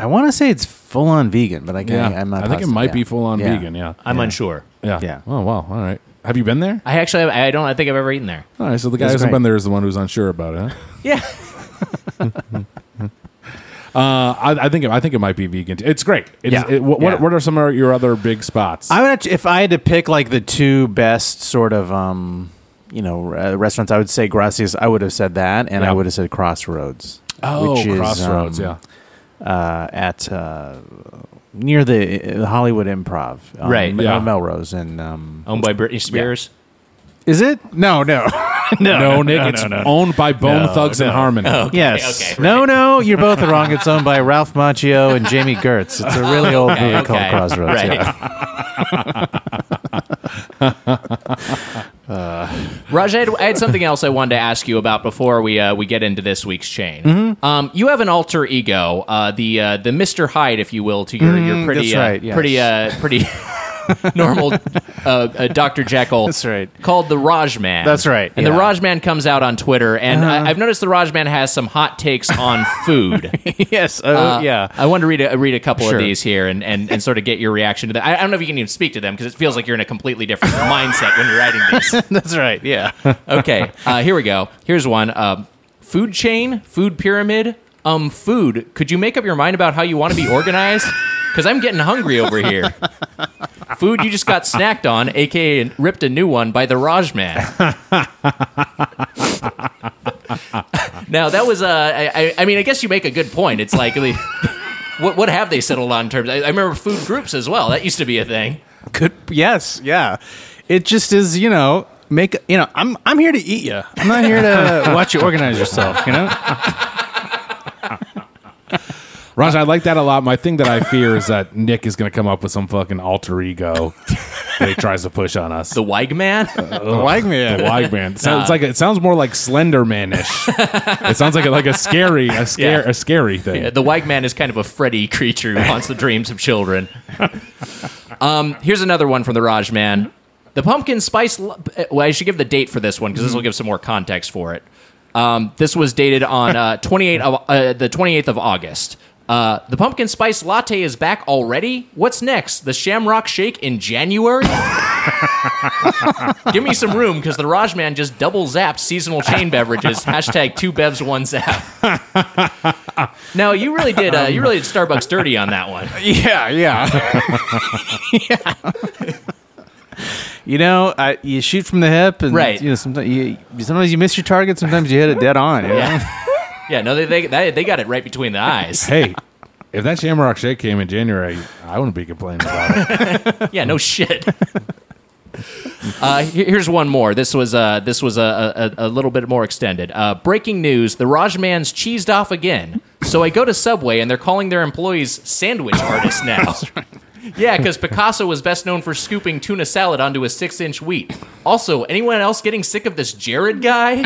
I want to say it's full on vegan, but I can't. I'm not I think it might Yeah. be full on Yeah. vegan. Yeah. I'm Yeah. unsure. Yeah. Yeah. Oh wow. All right. Have you been there? I actually I don't I think I've ever eaten there. All right. So the guy It's who's great. been there is the one who's unsure about it. Huh? Yeah. Uh, I, I think it, I think it might be vegan. too. It's great. It is- Yeah. it- what, Yeah. what what are some of your other big spots? I would actually, if I had to pick like the two best sort of um, you know, uh, restaurants, I would say Gracias. I would have said that, and Yeah. I would have said Crossroads. oh, which is, Crossroads. um, yeah. uh, at uh, near the uh, Hollywood Improv, um, Right. M- Yeah. uh, Melrose, and um, Owned by Britney Spears. Is it? No, no, no, No, Nick, it's owned by Bone No, Thugs and no. Harmony. Yes. okay, No, no, you're both wrong. It's owned by Ralph Macchio and Jami Gertz. It's a really old movie Okay, called okay. Crossroads. Right. Yeah. Raj, I had, I had something else I wanted to ask you about before we uh, we get into this week's chain. Mm-hmm. Um, you have an alter ego, uh, the uh, the Mister Hyde, if you will, to your your pretty uh, right, yes. pretty uh, pretty normal uh, uh, Doctor Jekyll. That's right. Called the Raj Man. That's right, And the yeah. Uh-huh. Raj Man comes out on Twitter, and I, I've noticed the Raj Man has some hot takes on food. yes. Uh, Uh, yeah. I wanted to read a, read a couple Sure. of these here and, and, and sort of get your reaction to that. I, I don't know if you can even speak to them because it feels like you're in a completely different mindset when you're writing these. That's right. Yeah. Okay, uh, here we go. Here's one. Um, food chain, food pyramid, um, food. Could you make up your mind about how you want to be organized? Because I'm getting hungry over here. Food you just got snacked on, aka ripped a new one by the Raj Man. now that was uh, I, I, I mean, I guess you make a good point. It's like, what what have they settled on in terms? I, I remember food groups as well. That used to be a thing. Good. Yes. Yeah. It just is. You know. Make you know. I'm I'm here to eat you. I'm not here to watch you organize yourself. You know. Raj, I like that a lot. My thing that I fear is that Nick is going to come up with some fucking alter ego that he tries to push on us. The Weig Man. like me. The wide man. Sounds like it sounds more like Slender Man-ish. it sounds like a, like a scary, a scare, Yeah. a scary thing. Yeah, the Weig Man is kind of a Freddy creature who haunts the dreams of children. Um, here's another one from the Raj Man. The pumpkin spice. l- Well, I should give the date for this one because this will give some more context for it. Um, this was dated on uh, 28 of, uh, the 28th of August. Uh, the pumpkin spice latte is back already. What's next? The Shamrock Shake in January? Give me some room because the Raj Man just double zapped seasonal chain beverages. Hashtag two bevs one zap. no, you really did. Uh, you really did Starbucks dirty on that one. Yeah, yeah. yeah. You know, I, you shoot from the hip, and Right. You know, sometimes you sometimes you miss your target. Sometimes you hit it dead on. you know? Yeah, yeah. No, they they they they got it right between the eyes. Hey, if that Shamrock Shake came in January, I wouldn't be complaining about it. Yeah, no shit. Uh, here- here's one more. This was uh, this was a, a, a little bit more extended. Uh, breaking news: The Raj Man's cheesed off again. So I go to Subway and they're calling their employees sandwich artists now. Yeah, because Picasso was best known for scooping tuna salad onto a six-inch wheat. Also, anyone else getting sick of this Jared guy?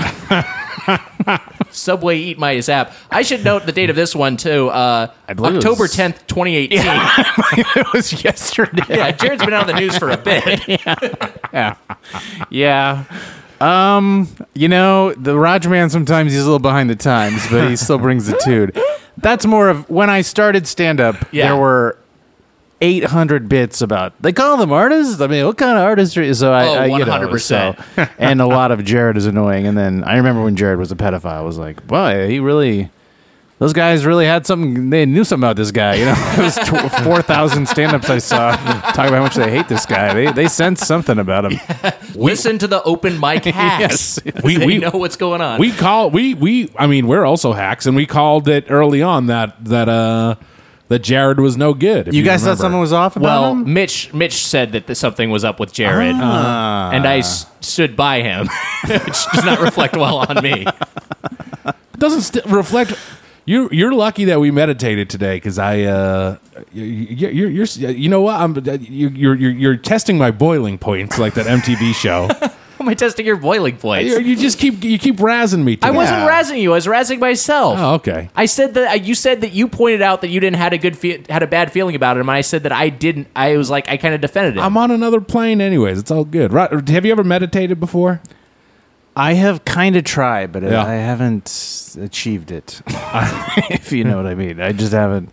Subway eat my zap. I should note the date of this one too. Uh, believe October tenth, twenty eighteen. it was yesterday. Yeah, Jared's been out of the news for a bit. yeah, yeah. Um, you know, the Raj Man sometimes he's a little behind the times, but he still brings the tude. That's more of when I started stand up. Yeah. There were. 800 bits about they call them artists i mean what kind of artistry so i, Oh, I you know, 100%. so- and a lot of jared is annoying and then i remember when jared was a pedophile i was like boy he really those guys really had something they knew something about this guy you know it was tw- 4000 stand-ups i saw talking about how much they hate this guy they, they sense something about him Listen to the open mic hacks. Yes. We- we- know what's going on. we call we we. I mean, we're also hacks, and we called it early on that that uh that Jared was no good. if you guys thought something was off about well, him Mitch Mitch said that th- something was up with Jared, Ah. and I s- stood by him, which does not reflect well on me. It doesn't st- reflect. You you're lucky that we meditated today because I uh you, you, you're you're you know what I'm you, you're you're you're testing my boiling points like that MTV show. Am I testing your boiling points? you, you just keep you keep razzing me. Today. I wasn't Yeah. razzing you. I was razzing myself. Oh, okay. I said that uh, you said that you pointed out that you didn't had a good fe- had a bad feeling about him, and I said that I didn't. I was like I kind of defended him. I'm on another plane, anyways. It's all good. Right? Have you ever meditated before? i have kind of tried but Yeah. i haven't achieved it if you know what i mean i just haven't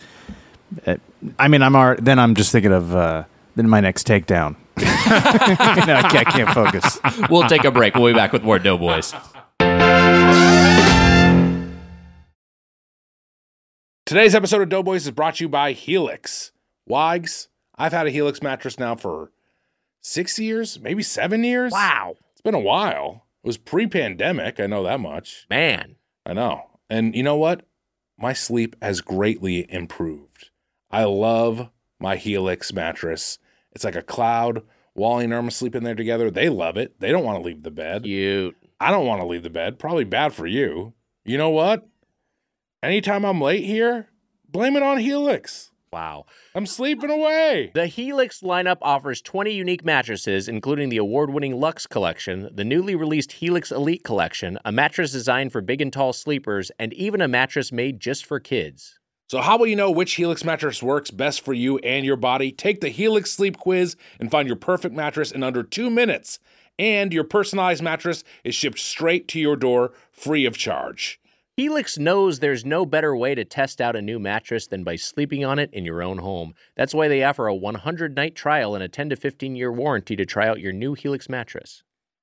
uh, i mean i'm already, then i'm just thinking of uh then my next takedown no, I, can't, I can't focus we'll take a break. We'll be back with more Doughboys. Today's episode of Doughboys is brought to you by Helix. Wags, I've had a Helix mattress now for six years, maybe seven years. Wow, It's been a while. It was pre pandemic. I know that much. man. I know. And you know what? My sleep has greatly improved. I love my Helix mattress. It's like a cloud Wally and Irma sleep in there together. They love it. They don't want to leave the bed. Cute. I don't want to leave the bed. Probably bad for you. You know what? Anytime I'm late here, blame it on Helix. Wow. I'm sleeping away. The Helix lineup offers 20 unique mattresses, including the award winning Lux Collection, the newly released Helix Elite Collection, a mattress designed for big and tall sleepers, and even a mattress made just for kids. So, how will you know which Helix mattress works best for you and your body? Take the Helix Sleep Quiz and find your perfect mattress in under two minutes. And your personalized mattress is shipped straight to your door free of charge. Helix knows there's no better way to test out a new mattress than by sleeping on it in your own home. That's why they offer a 100 night trial and a 10 to 15 year warranty to try out your new Helix mattress.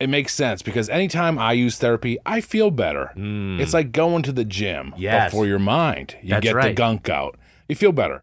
It makes sense because anytime I use therapy, I feel better. Mm. It's like going to the gym Yes. before your mind. You That's get the gunk out. You feel better.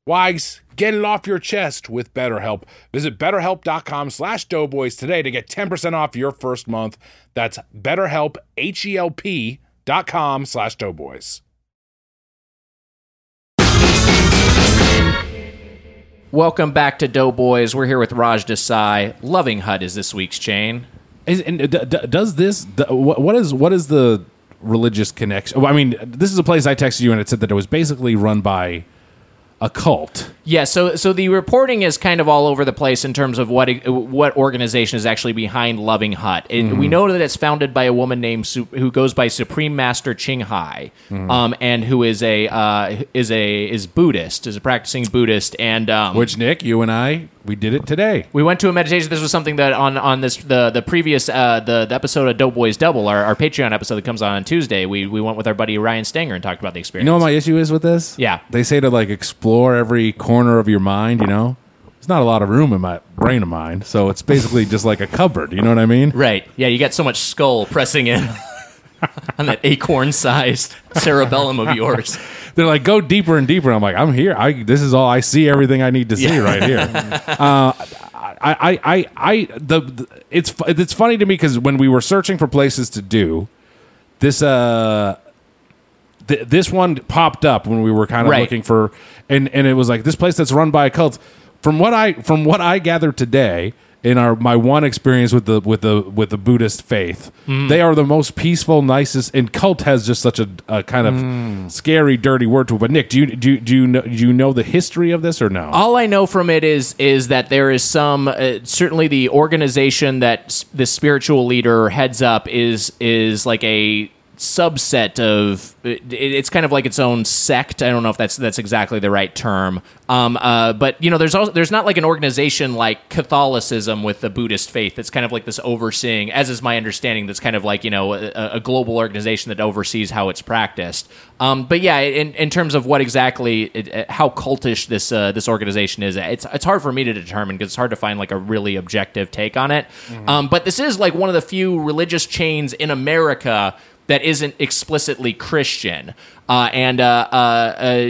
Wise, get it off your chest with BetterHelp. Visit betterhelp.com slash doughboys today to get 10% off your first month. That's betterhelp, H-E-L-P dot com slash doughboys. Welcome back to Doughboys. We're here with Raj Desai. Loving Hut is this week's chain. Is, and uh, d- d- does this, d- what what is, what is the religious connection? Well, I mean, this is a place I texted you and it said that it was basically run by a cult. Yeah, so so the reporting is kind of all over the place in terms of what what organization is actually behind Loving Hut. It, Mm-hmm. We know that it's founded by a woman named who goes by Supreme Master Ching Hai, Mm-hmm. um, and who is a uh, is a is Buddhist, is a practicing Buddhist, and um, Which, Nick, you and I, we did it today. we went to a meditation. This was something that on on this the the previous uh, the, the episode of Doughboys Double, our, our Patreon episode that comes on on Tuesday. We we went with our buddy Ryan Stanger and talked about the experience. You know what my issue is with this? Yeah. They say to like explore every corner of your mind, you know? There's not a lot of room in my brain of mine, so it's basically just like a cupboard, you know what I mean? Right. Yeah, you got so much skull pressing in on that acorn sized cerebellum of yours. They're like, go deeper and deeper. I'm like, I'm here. I this is all I see everything I need to see right here. uh, I, I, I, I the, the it's it's funny to me because when we were searching for places to do this, uh, th- this one popped up when we were kind of Right. looking for, and and it was like this place that's run by a cult. From what I from what I gathered today in our my one experience with the with the with the Buddhist faith, Mm-hmm. they are the most peaceful, nicest. And cult has just such a, a kind of Mm. scary, dirty word to it. But Nick, do you do you, do you know do you know the history of this or no? All I know from it is is that there is some uh, certainly the organization that s- the spiritual leader heads up is is like a subset of it, it's kind of like its own sect. I don't know if that's that's exactly the right term. Um, uh, but you know, there's also there's not like an organization like Catholicism with the Buddhist faith. That's kind of like this overseeing, as is my understanding. That's kind of like you know a, a global organization that oversees how it's practiced. Um, but yeah, in, in terms of what exactly it, uh, how cultish this uh, this organization is, it's it's hard for me to determine because it's hard to find like a really objective take on it. Um, but this is like one of the few religious chains in America that isn't explicitly Christian. Uh, and uh, uh, uh,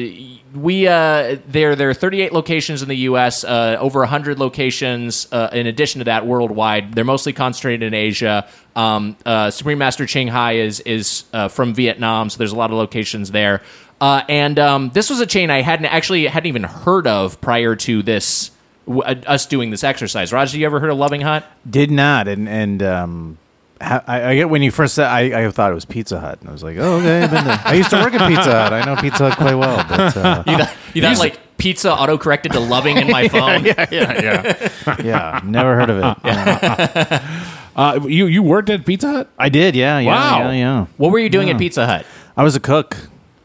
we there there are 38 locations in the U.S. Over 100 locations in addition to that worldwide. They're mostly concentrated in Asia. Um, Supreme Master Ching Hai is is from Vietnam, so there's a lot of locations there. And um, this was a chain I hadn't actually hadn't even heard of prior to this us doing this exercise. Raj, you ever heard of Loving Hut? Did not, and and um, I, I get when you first said I, I thought it was Pizza Hut, and I was like, oh okay. I've been to, I used to work at Pizza Hut. I know Pizza Hut quite well, but uh, You thought, you thought like pizza auto corrected to loving in my phone? yeah, yeah, yeah. yeah. Never heard of it. Yeah. Uh, you you worked at Pizza Hut? I did. Yeah, yeah, Wow. yeah, yeah. What were you doing at Pizza Hut? I was a cook.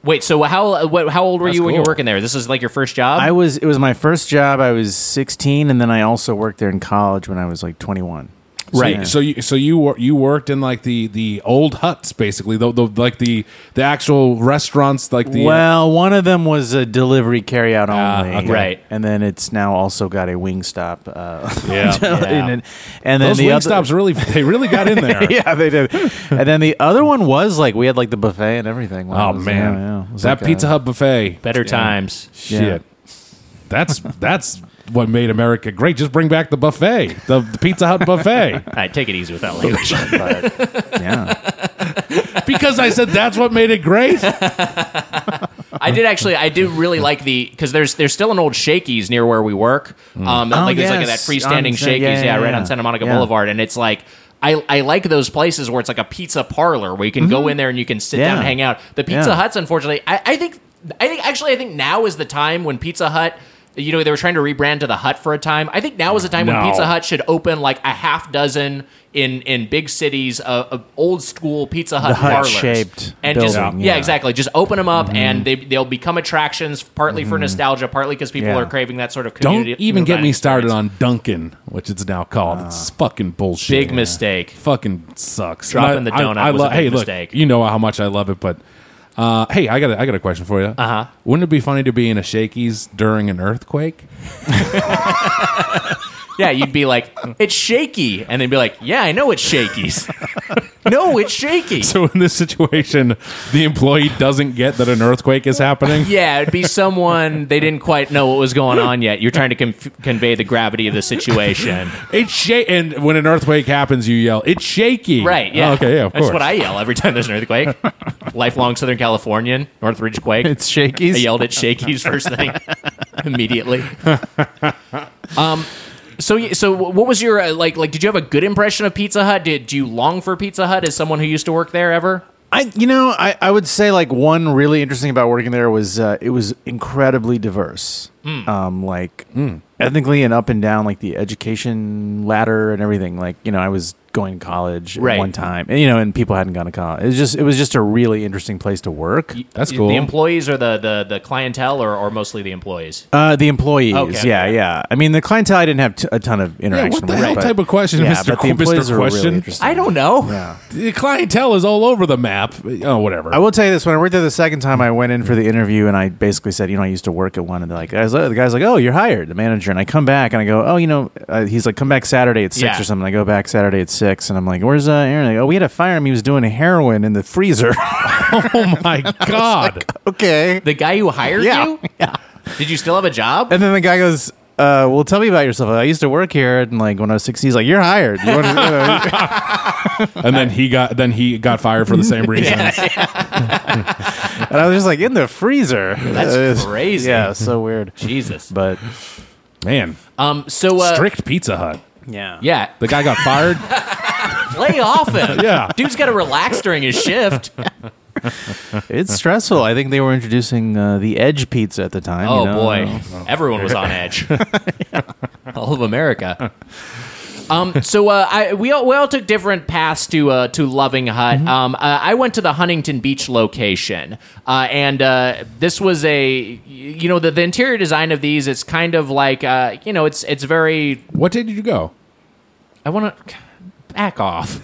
Wait, so how what, how old were That's you when you were working there? This is like your first job? I was. It was my first job. I was 16, and then I also worked there in college when I was like 21. Right. So you so you wor- you worked in like the the old huts basically, the, the like the the actual restaurants like the well, one of them was a delivery carryout Ah, only, okay. Right. And then it's now also got a Wingstop. Uh, Yeah. in it. And then those the wing other, stops really they really got in there. yeah, they did. and then the other one was like we had like the buffet and everything. When I Oh was- man, yeah, yeah. It was that like Pizza a- Hut buffet. Better times. Shit, that's that's what made America great. Just bring back the buffet, the, the Pizza Hut buffet. All right, take it easy with that language. but, yeah. because I said that's what made it great. I did actually. I do really like the because there's there's still an old Shakey's near where we work. Um, Oh, like there's like that freestanding On- Shakey's, yeah, yeah, yeah, right yeah. on Santa Monica Yeah. Boulevard, and it's like. I, I like those places where it's like a pizza parlor where you can go in there and you can sit Mm-hmm. Yeah. down and hang out. The Pizza Yeah. Huts, unfortunately, I, I think I think actually I think now is the time when Pizza Hut. You know they were trying to rebrand to the Hut for a time. I think now is the time No. when Pizza Hut should open like a half dozen in in big cities uh, of old school Pizza Hut The parlors hut-shaped and just yeah. yeah. exactly just open them up and mm-hmm. they they'll become attractions partly for mm-hmm. nostalgia partly because people Yeah. are craving that sort of community. Don't community even get me started experience. on Dunkin', which it's now called. it's ah. fucking bullshit. big mistake fucking sucks. Dropping And the I- donut I, was a lo- big hey, mistake. look, you know how much I love it, but Uh, hey, I got a, I got a question for you. Uh Uh-huh. Wouldn't it be funny to be in a Shakey's during an earthquake? Yeah, you'd be like, it's shaky. And they'd be like, yeah, I know it's shakies. no, it's shaky. So in this situation, the employee doesn't get that an earthquake is happening. Yeah, it'd be someone they didn't quite know what was going on yet. You're trying to convey the gravity of the situation. It's shake, and when an earthquake happens, you yell, "It's shaky!" Right, yeah. Oh, okay, yeah, of That's course. what I yell every time there's an earthquake. Lifelong Southern Californian, Northridge quake. It's shakies. I yelled at Shakey's first thing immediately. Um, so y- so what was your uh, like like? Did you have a good impression of Pizza Hut? Did do you long for Pizza Hut as someone who used to work there ever? I, you know, I, I would say like one really interesting about working there was uh, it was incredibly diverse, Hmm. um, like ethnically and up and down, like the education ladder and everything. Like you know, I was going to college Right. at one time, and you know, and people hadn't gone to college. It was just it was just a really interesting place to work. That's cool. The employees or the the, the clientele or, or mostly the employees? Uh, the employees, Okay. yeah, yeah. I mean, the clientele I didn't have t- a ton of Yeah, interaction what the with. hell but- type of question, yeah, Mr. but the Mr. employees are really interesting. I don't know. Yeah. The clientele is all over the map. Oh, whatever. I will tell you this: when I worked there the second time, I went in for the interview, and I basically said, "You know, I used to work at one." And they're like, guys, the guy's like, "Oh, you're hired," the manager. And I come back, and I go, "Oh, you know," uh, he's like, "Come back Saturday at six Yeah. or something." I go back Saturday at six, and I'm like, "Where's uh, Aaron?" Go, "Oh, we had to fire him. He was doing heroin in the freezer." oh my god! okay. The guy who hired Yeah. you? Yeah. Did you still have a job? And then the guy goes. Uh, well, tell me about yourself. I used to work here, and like when I was 16, he's like, "You're hired." You wanna- you know? and then he got then he got fired for the same reason. and I was just like, "In the freezer." That's Uh, crazy. Yeah, so weird. Jesus. But Man, Um. So uh, strict Pizza Hut. yeah, Yeah. The guy got fired. Lay off him. Yeah. Dude's got to relax during his shift. It's stressful. I think they were introducing uh, the Edge pizza at the time. Oh you know? boy, everyone was on edge. all of America. Um, so uh, I, we all we all took different paths to uh, to Loving Hut. Um, uh, I went to the Huntington Beach location, uh, and uh, this was a you know the, the interior design of these. It's kind of like uh, you know it's it's very. What day did you go? I want to back off.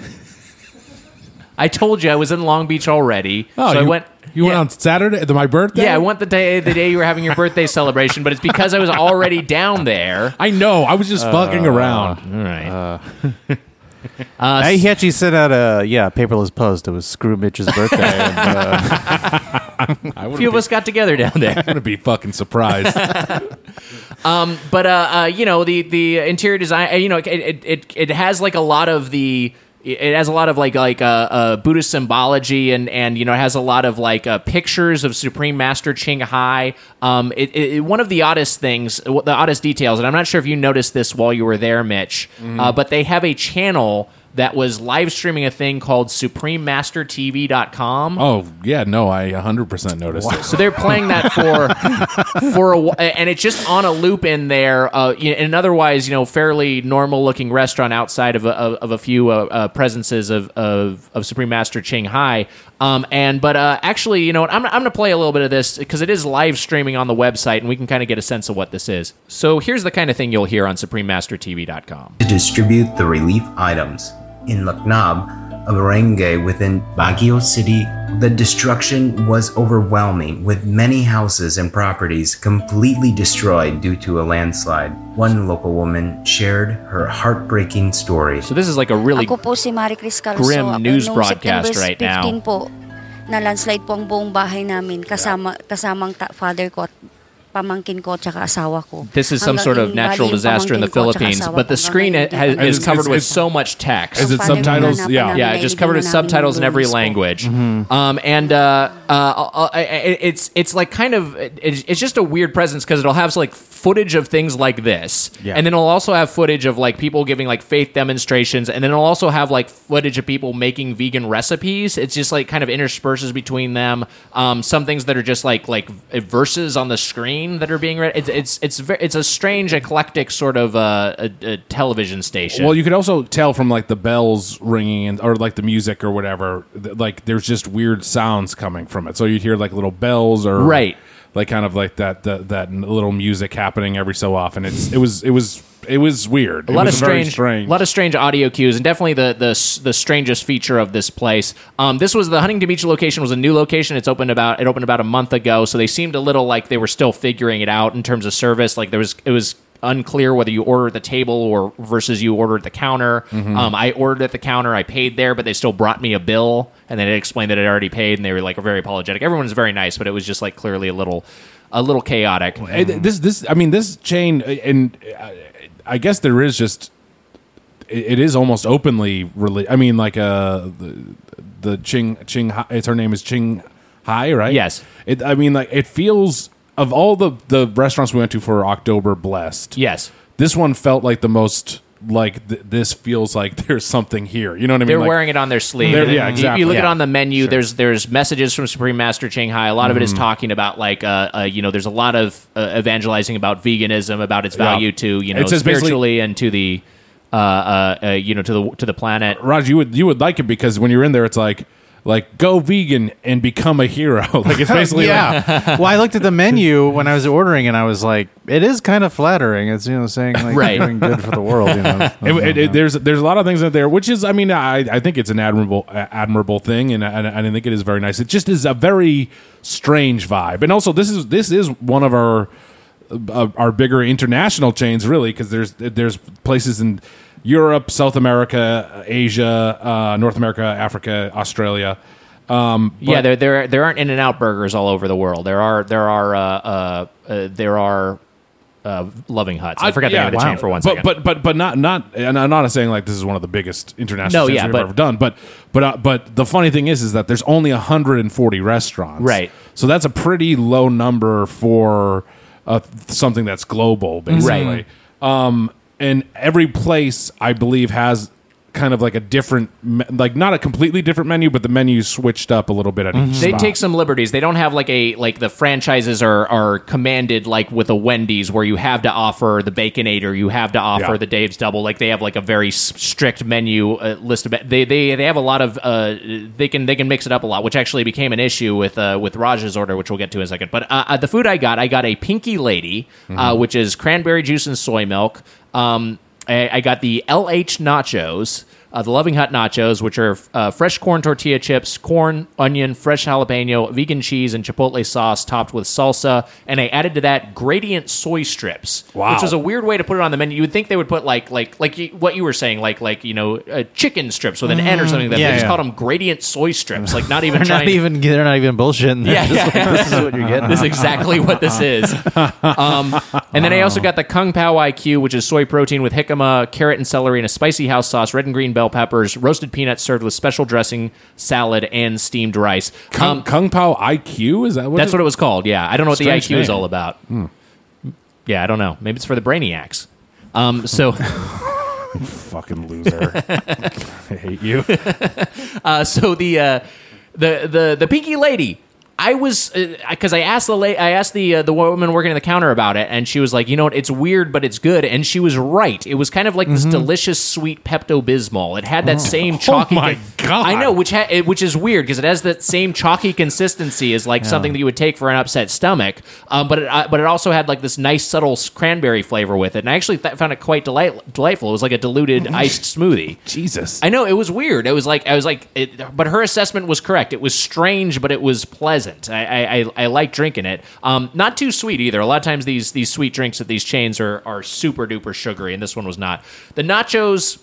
I told you I was in Long Beach already, so I Oh, you, went. You went yeah. on Saturday, my birthday. Yeah, I went the day the day you were having your birthday celebration, but it's because I was already down there. I know. I was just fucking around. All right. I, he actually sent out a yeah paperless post. It was Screw Mitch's birthday. and, uh, I a few of us got together down there. would be fucking surprised. Um but uh, uh, you know the the interior design uh, you know it, it it it has like a lot of the it has a lot of like like uh, uh, Buddhist symbology and and you know it has a lot of like uh, pictures of Supreme Master Ching Hai. Um, it, it, one of the oddest things, the oddest details, and I'm not sure if you noticed this while you were there, Mitch, uh, but they have a channel that was live streaming a thing called SupremeMasterTV.com. oh yeah, no, I 100 percent noticed it. So they're playing that for for a wh- and it's just on a loop in there. Uh, in an otherwise, you know, fairly normal looking restaurant outside of a, of, of a few uh, uh, presences of, of of Supreme Master Ching Hai. Um, and but uh, actually, you know what? I'm I'm gonna play a little bit of this because it is live streaming on the website, and we can kind of get a sense of what this is. So here's the kind of thing you'll hear on SupremeMasterTV.com. to distribute the relief items. In Lucknow, a barangay within Baguio City, the destruction was overwhelming, with many houses and properties completely destroyed due to a landslide. One local woman shared her heartbreaking story. So this is like a really Ako po si Marie Cris Calso. grim Ako news nung broadcast September right now. 15 po, na landslide po ang buong bahay namin kasama kasamang ta- father ko at pamangkin ko at asawa ko. This is some sort of natural disaster in the pamangkin ko at Philippines, but the screen has, is It's- covered it's- with it's- so much text. Is it Ang father ko subtitles? Yeah. yeah, na just covered with subtitles in every nilulunis po. language. Um, and uh, uh, uh, it's it's like kind of it's, it's just a weird presence because it'll have like footage of things like this, Yeah. and then it'll also have footage of like people giving like faith demonstrations, and then it'll also have like footage of people making vegan recipes. It's just like kind of intersperses between them. Um, some things that are just like like verses on the screen that are being read. It's it's it's ve- it's a strange eclectic sort of uh, a, a television station. Well, you could also tell from like the bells ringing and or like the music or whatever. th- Like there's just weird sounds coming from it. So you'd hear like little bells or Right. Like kind of like that that, that little music happening every so often. It's it was it was it was weird. a lot of strange, strange, a lot of strange audio cues, and definitely the the the strangest feature of this place. Um, this was the Huntington Beach location was a new location. It's opened about it opened about a month ago, so they seemed a little like they were still figuring it out in terms of service. Like there was it was unclear whether you ordered at the table or versus you ordered at the counter. Um, I ordered at the counter, I paid there, but they still brought me a bill, and then it explained that I'd already paid, and they were like very apologetic. Everyone was very nice, but it was just like clearly a little a little chaotic. Uh, this this I mean this chain uh, and uh, I guess there is just it, is almost openly reli- I mean like uh the, the Ching Ching it's her name is Ching Hai right Yes. it I mean like it feels of all the the restaurants we went to for October blessed Yes. this one felt like the most like th- this feels like there's something here you know what I mean They're Like- wearing it on their sleeve. Yeah, you- exactly. You, look at it on the menu. There's there's messages from Supreme Master Ching Hai. A lot of it Mm-hmm. is talking about like uh, uh you know there's a lot of uh, evangelizing about veganism, about its value to you know spiritually and to the uh, uh, uh you know to the to the planet. Raj, you would you would like it because when you're in there, it's like like go vegan and become a hero. like it's basically like, yeah. well, I looked at the menu when I was ordering, and I was like, it is kind of flattering. It's you know saying like Right. doing good for the world. You know, it, it, it- there's there's a lot of things in there, which is I mean I I think it's an admirable admirable thing, and, and and I think it is very nice. It just is a very strange vibe, and also this is this is one of our uh, our bigger international chains, really, because there's there's places in Europe, South America, Asia, uh, North America, Africa, Australia. Um, yeah, there there there aren't In and Out burgers all over the world. There are there are uh, uh, uh, there are uh, Loving Huts. I, forgot the yeah, name of the wow. chain for one but, second. But but but not not and I'm not saying like this is one of the biggest international No, chains yeah, we've but- ever done. But but uh, but the funny thing is is that there's only 140 restaurants. Right. So that's a pretty low number for uh, something that's global, basically. Um, and every place I believe has kind of like a different, me- like not a completely different menu, but the menu switched up a little bit at each they spot. take some liberties. They don't have like a like the franchises are are commanded like with a Wendy's where you have to offer the Baconator, you have to offer Yeah. the Dave's Double. Like they have like a very s- strict menu uh, list of they they they have a lot of uh they can they can mix it up a lot, which actually became an issue with uh with Raj's order, which we'll get to in a second. But uh, uh, the food I got, I got a Pinky Lady, uh, which is cranberry juice and soy milk. Um, I, I got the LH nachos, uh, the Loving Hut nachos, which are uh, fresh corn tortilla chips, corn, onion, fresh jalapeno, vegan cheese, and chipotle sauce topped with salsa. And I added to that gradient soy strips, Wow. which was a weird way to put it on the menu. You would think they would put like like like you, what you were saying, like like you know uh, chicken strips with an N or something. Like that Yeah, they just yeah. called them gradient soy strips, like not even they're trying. not even they're not even bullshitting. They're Yeah, just yeah. like, this is what you're getting. This is exactly what this is. Um, and then I also got the Kung Pao IQ, which is soy protein with jicama, carrot and celery, and a spicy house sauce, red and green bell peppers, roasted peanuts served with special dressing, salad, and steamed rice. Kung, Um, Kung Pao IQ is that what that's what it was called. Yeah, I don't know what the IQ is all about. Yeah, I don't know. Maybe it's for the brainiacs. Um, so, fucking loser. I hate you. uh, so the uh, the the the Pinky Lady. I was because I asked the la- I asked the uh, the woman working at the counter about it, and she was like, you know what, it's weird, but it's good, and she was right. It was kind of like this delicious sweet Pepto Bismol. It had that same chalky. Oh my God. I know, which ha- it- which is weird because it has that same chalky consistency as like something that you would take for an upset stomach. Um, but it uh, but it also had like this nice subtle cranberry flavor with it, and I actually th- found it quite delight- delightful. It was like a diluted iced smoothie. Jesus. I know it was weird. It was like I was like, it, but her assessment was correct. It was strange, but it was pleasant. I I, I, I like drinking it. Um, not too sweet either. A lot of times these these sweet drinks at these chains are are super duper sugary, and this one was not. The nachos,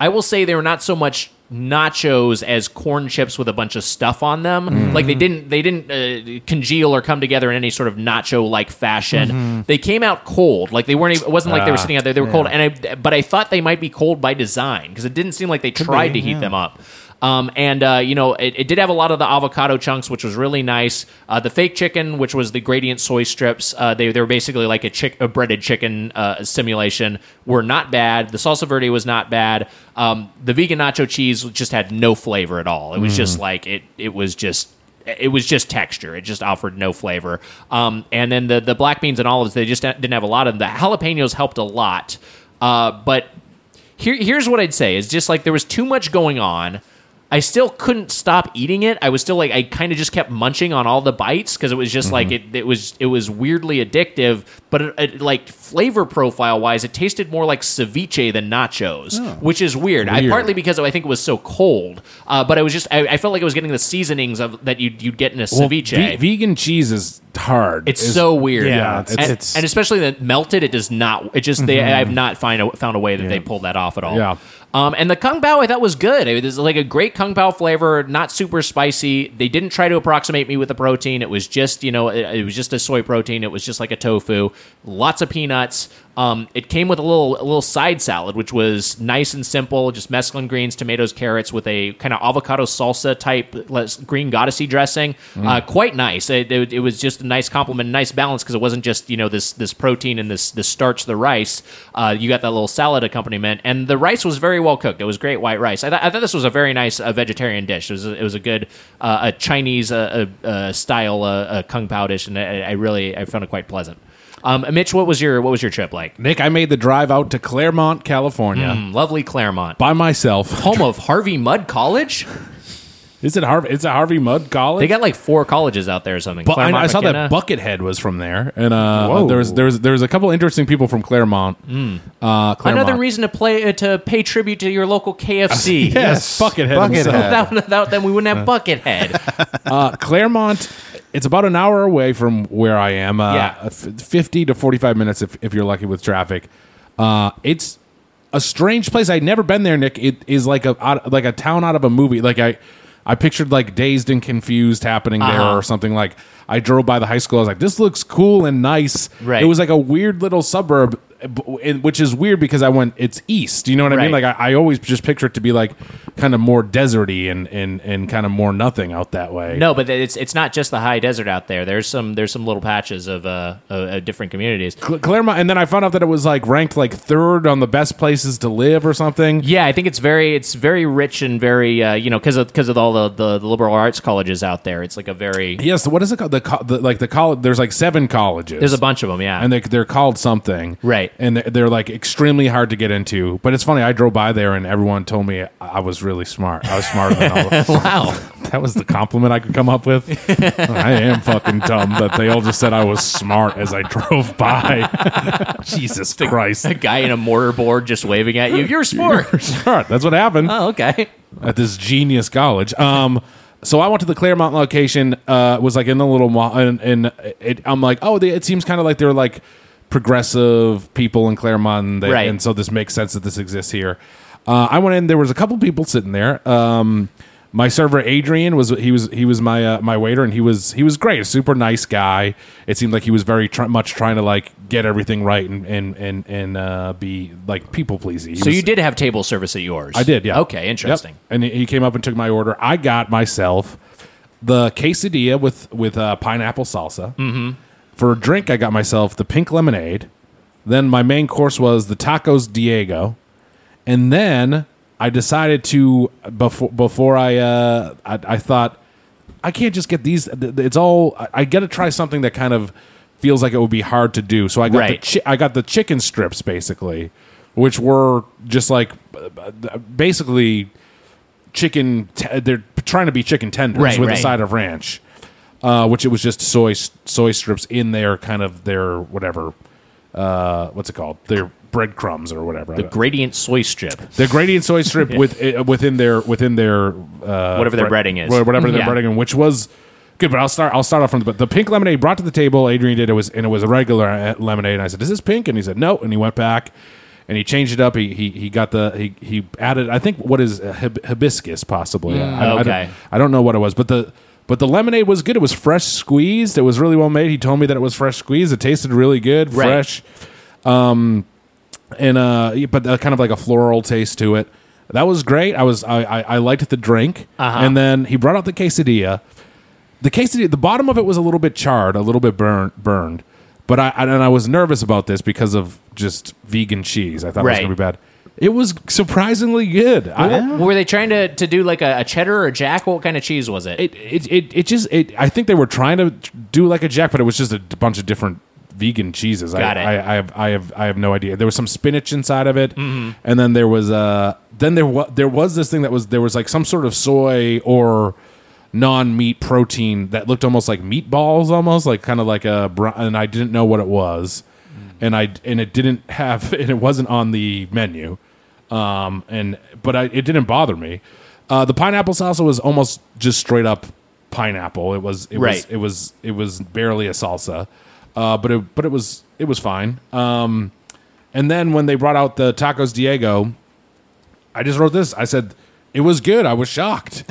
I will say they were not so much nachos as corn chips with a bunch of stuff on them. Like they didn't they didn't uh, congeal or come together in any sort of nacho like fashion. They came out cold. Like they weren't. Even, it wasn't like they were Ah, sitting out there. They were cold. And I but I thought they might be cold by design because it didn't seem like they tried to heat them up. Um, and uh, you know, it, it did have a lot of the avocado chunks, which was really nice. Uh, the fake chicken, which was the gradient soy strips, uh, they they were basically like a, chick, a breaded chicken uh, simulation. Were not bad. The salsa verde was not bad. Um, the vegan nacho cheese just had no flavor at all. It was just like it. It was just it was just texture. It just offered no flavor. Um, and then the the black beans and olives, they just didn't have a lot of them. The jalapenos helped a lot, uh, but here, here's what I'd say: is just like there was too much going on. I still couldn't stop eating it. I was still like I kind of just kept munching on all the bites because it was just like Mm-hmm. it, it was it was weirdly addictive. But it, it, like flavor profile wise, it tasted more like ceviche than nachos, which is weird. I Oh. Partly because I think it was so cold, uh, but I was just I, I felt like I was getting the seasonings of that you'd, you'd get in a Well, ceviche. ve- vegan cheese is hard. It's so weird. Yeah, it's- and, it's- and especially the melted, it does not. It just they. I have not find a, found a way that they pulled that off at all. Yeah. Um, and the kung pao I thought was good. It was like a great kung pao flavor, not super spicy. They didn't try to approximate me with the protein. It was just you know it, it was just a soy protein. It was just like a tofu. Lots of peanuts. Um, it came with a little a little side salad, which was nice and simple, just mesclun greens, tomatoes, carrots, with a kind of avocado salsa type green goddessy dressing. Uh, quite nice. It, it, it was just a nice complement, nice balance because it wasn't just you know this this protein and this this starch, the rice. Uh, you got that little salad accompaniment, and the rice was very well cooked. It was great white rice. I, th- I thought this was a very nice uh, vegetarian dish. It was a, it was a good uh, a Chinese uh, uh, style uh, kung pao dish, and I, I really I found it quite pleasant. Um, Mitch, what was your what was your trip like? Nick, I made the drive out to Claremont, California, Mm, lovely Claremont, by myself. home of Harvey Mudd College. Is it Harvey? It's a Harvey Mudd College. They got like four colleges out there or something. But I, Claremont, I saw McKenna. that Buckethead was from there, and uh, Whoa. there was there was there was a couple interesting people from Claremont. Uh, Claremont. Another reason to play uh, to pay tribute to your local KFC. yes, Buckethead. Buckethead. himself. Without, without them, we wouldn't have Buckethead. Uh, Claremont. It's about an hour away from where I am. Uh, Yeah. fifty to forty-five minutes if, if you're lucky with traffic. Uh, it's a strange place. I'd never been there. Nick. It is like a out, like a town out of a movie. Like I, I pictured like dazed and confused happening there Uh-huh. or something. Like I drove by the high school. I was like, this looks cool and nice. Right. It was like a weird little suburb. Which is weird because I went, it's east. You know what I mean? Like I, I always just picture it to be like kind of more deserty and, and, and kind of more nothing out that way. no, but it's it's not just the high desert out there. There's some there's some little patches of uh of different communities. Cl- Claremont, and then I found out that it was like ranked like third on the best places to live or something. Yeah, I think it's very it's very rich and very uh, you know because of because of all the, the the liberal arts colleges out there. It's like a very Yes, what is it called? The, co- the like the college. There's like seven colleges. there's a bunch of them. Yeah, and they they're called something, Right. And they're, they're like extremely hard to get into. But it's funny. I drove by there, and everyone told me I was really smart. I was smarter than all. of them. wow. that was the compliment I could come up with. I am fucking dumb that they all just said I was smart as I drove by. Jesus Christ. A guy in a mortarboard just waving at you. You're a sport. Smart. That's what happened. oh, okay. at this genius college. Um, so I went to the Claremont location. Uh, was like in the little mall, and, and it, I'm like, oh, they, it seems kind of like they're like progressive people in Claremont, and, they, Right. and so this makes sense that this exists here. Uh, I went in. There was a couple people sitting there. Um, my server Adrian was he was he was my uh, my waiter, and he was he was great, a super nice guy. It seemed like he was very tr- much trying to like get everything right and and and and uh, be like people pleasing. So you did have table service at yours? I did, yeah. Okay, interesting. Yep. And he- he came up and took my order. I got myself the quesadilla with with uh, pineapple salsa. Mm-hmm. For a drink, I got myself the pink lemonade. Then my main course was the tacos Diego, and then I decided to before before I uh, I, I thought I can't just get these. It's all I, I got to try something that kind of feels like it would be hard to do. So I got Right. the chi- I got the chicken strips basically, which were just like basically chicken. T- they're trying to be chicken tenders Right, with right. a side of ranch, uh, which it was just soy soy strips in their kind of their whatever. Uh, what's it called? Their breadcrumbs or whatever. The gradient soy strip. The gradient soy strip with uh, within their within their uh, Whatever their bre- breading is. whatever their Yeah. breading, is, which was good. But I'll start. I'll start off from the the pink lemonade brought to the table. Adrian did it was and it was a regular uh, lemonade. And I said, "Is this pink?" And he said, "No." And he went back and he changed it up. He he, he got the he he added. I think what is uh, hib- hibiscus possibly. I, I okay. don't, I don't know what it was, but the. But the lemonade was good. It was fresh squeezed. It was really well made. He told me that it was fresh squeezed. It tasted really good, Right. fresh and uh but uh, kind of like a floral taste to it that was great i was i i, I liked the drink Uh-huh. and then he brought out the quesadilla the quesadilla the bottom of it was a little bit charred a little bit burned burned but i and i was nervous about this because of just vegan cheese i thought it was gonna be bad it was surprisingly good I, Were they trying to, to do like a, a cheddar or a jack? What kind of cheese was it? it, it, it, it just it, i think they were trying to do like a jack but it was just a bunch of different vegan cheeses. Got I, it. I, I have I have I have no idea. There was some spinach inside of it, Mm-hmm. and then there was uh then there was there was this thing that was there was like some sort of soy or non meat protein that looked almost like meatballs, almost like kind of like a br- and I didn't know what it was, and I and it didn't have and it wasn't on the menu, um and but I, it didn't bother me. Uh, the pineapple salsa was almost just straight up pineapple. It was it was it was it was barely a salsa, uh, but it but it was it was fine. Um, and then when they brought out the tacos Diego, I just wrote this. I said it was good. I was shocked.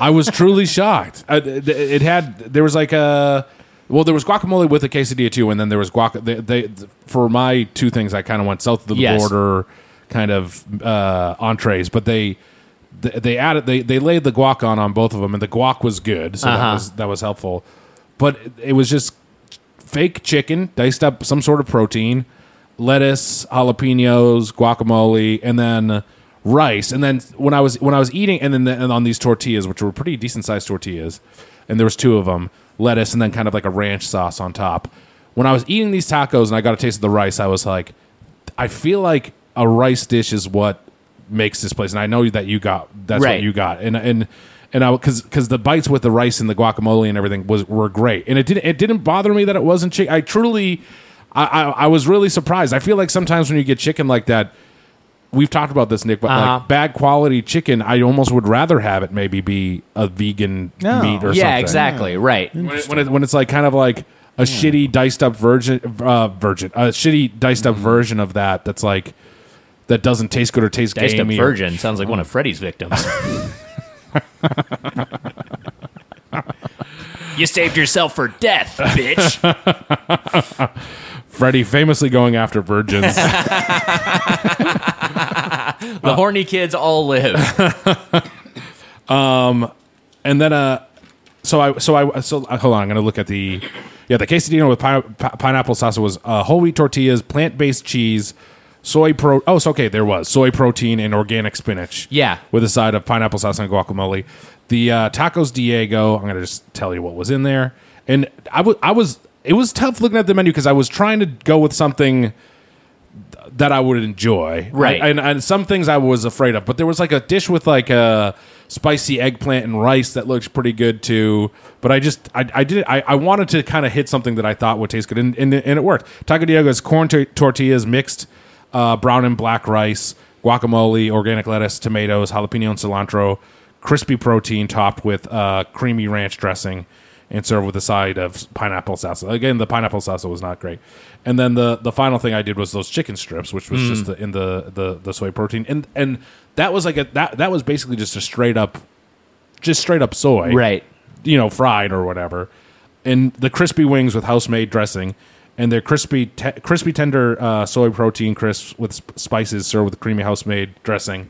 I was truly shocked. I, it it had there was like a well there was guacamole with a quesadilla too, and then there was guac. They, they for my two things I kind of went south of the Yes. border kind of uh, entrees, but they. They added they, they laid the guac on on both of them and the guac was good so that Uh-huh. was that was helpful, but it, it was just fake chicken, diced up some sort of protein, lettuce, jalapenos, guacamole, and then rice. And then when I was when I was eating, and then the, and on these tortillas, which were pretty decent sized tortillas, and there was two of them, lettuce, and then kind of like a ranch sauce on top. When I was eating these tacos and I got a taste of the rice, I was like, I feel like a rice dish is what makes this place. And I know that you got that's Right. what you got, and and. And I because because the bites with the rice and the guacamole and everything was were great, and it didn't it didn't bother me that it wasn't chicken. I truly, I, I I was really surprised. I feel like sometimes when you get chicken like that, we've talked about this, Nick, but Uh-huh. like bad quality chicken, I almost would rather have it maybe be a vegan No. meat or yeah, something. Yeah, exactly. Right. When, it, when, it, when it's like kind of like a shitty diced up virgin, uh, virgin, a shitty diced up version of that. That's like that doesn't taste good or taste Diced up gamey. or- virgin sounds like one of Freddy's victims. you saved yourself for death, bitch. Freddy famously going after virgins. The horny kids all live. Um and then uh so i so i so uh, hold on i'm gonna look at the yeah the quesadilla with pi- pi- pineapple salsa was uh, whole wheat tortillas plant-based cheese soy pro oh so okay there was soy protein and organic spinach Yeah. with a side of pineapple sauce and guacamole the uh, tacos diego i'm gonna just tell you what was in there and i was i was it was tough looking at the menu because i was trying to go with something that I would enjoy. Right. And, and some things I was afraid of. But there was like a dish with like a spicy eggplant and rice that looked pretty good too. But I just, I, I did, I, I wanted to kind of hit something that I thought would taste good. And, and, and it worked. Taco Diego's corn tor- tortillas mixed uh, brown and black rice, guacamole, organic lettuce, tomatoes, jalapeno and cilantro, crispy protein topped with uh, creamy ranch dressing and served with a side of pineapple salsa. Again, the pineapple salsa was not great. And then the the final thing I did was those chicken strips, which was just the, in the, the the soy protein, and and that was like a that that was basically just a straight up, just straight up soy, Right. You know, fried or whatever, and the crispy wings with house made dressing. And their crispy, te- crispy tender uh, soy protein crisps with sp- spices served with creamy house made dressing.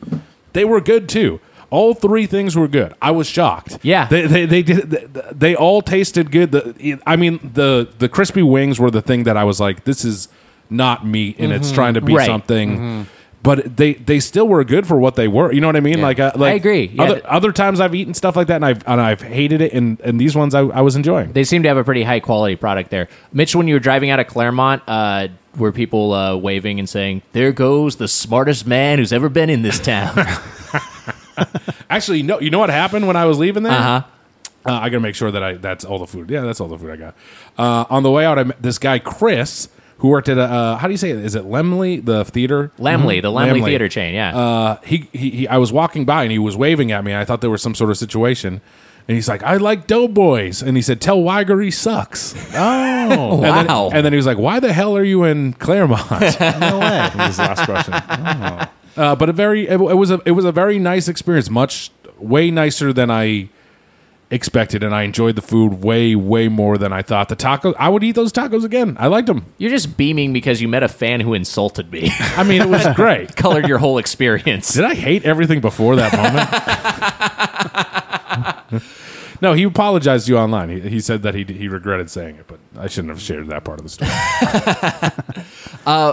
They were good too. All three things were good. I was shocked. Yeah. they they, they did. They, they all tasted good. The, I mean, the the crispy wings were the thing that I was like, this is not meat, and it's trying to be Right. something. But they, they still were good for what they were. You know what I mean? Like, uh, like agree. Yeah. Other, other times I've eaten stuff like that, and I've and I've hated it, and, and these ones I, I was enjoying. They seem to have a pretty high quality product there. Mitch, when you were driving out of Claremont, uh, were people uh, waving and saying, "There goes the smartest man who's ever been in this town"? Actually, no. You know what happened when I was leaving there? uh huh. Uh, I gotta make sure that I that's all the food. Yeah, that's all the food I got. Uh, on the way out, I met this guy Chris who worked at a uh, how do you say it? Is it Lemley the theater? Lamley, the Lamley, Lamley. Theater chain. Yeah. Uh, he, he he I was walking by and he was waving at me. I thought there was some sort of situation. And he's like, I like Doughboys. And he said, Tell Wiger he sucks. Oh, And then, Wow. and then he was like, Why the hell are you in Claremont? no way. was his last question. Uh, but a very it, it was a it was a very nice experience, much way nicer than I expected, and I enjoyed the food way way more than I thought. The tacos, I would eat those tacos again. I liked them. You're just beaming because you met a fan who insulted me. I mean, it was great. Colored your whole experience. Did I hate everything before that moment? No, he apologized to you online. He, he said that he he regretted saying it, but I shouldn't have shared that part of the story.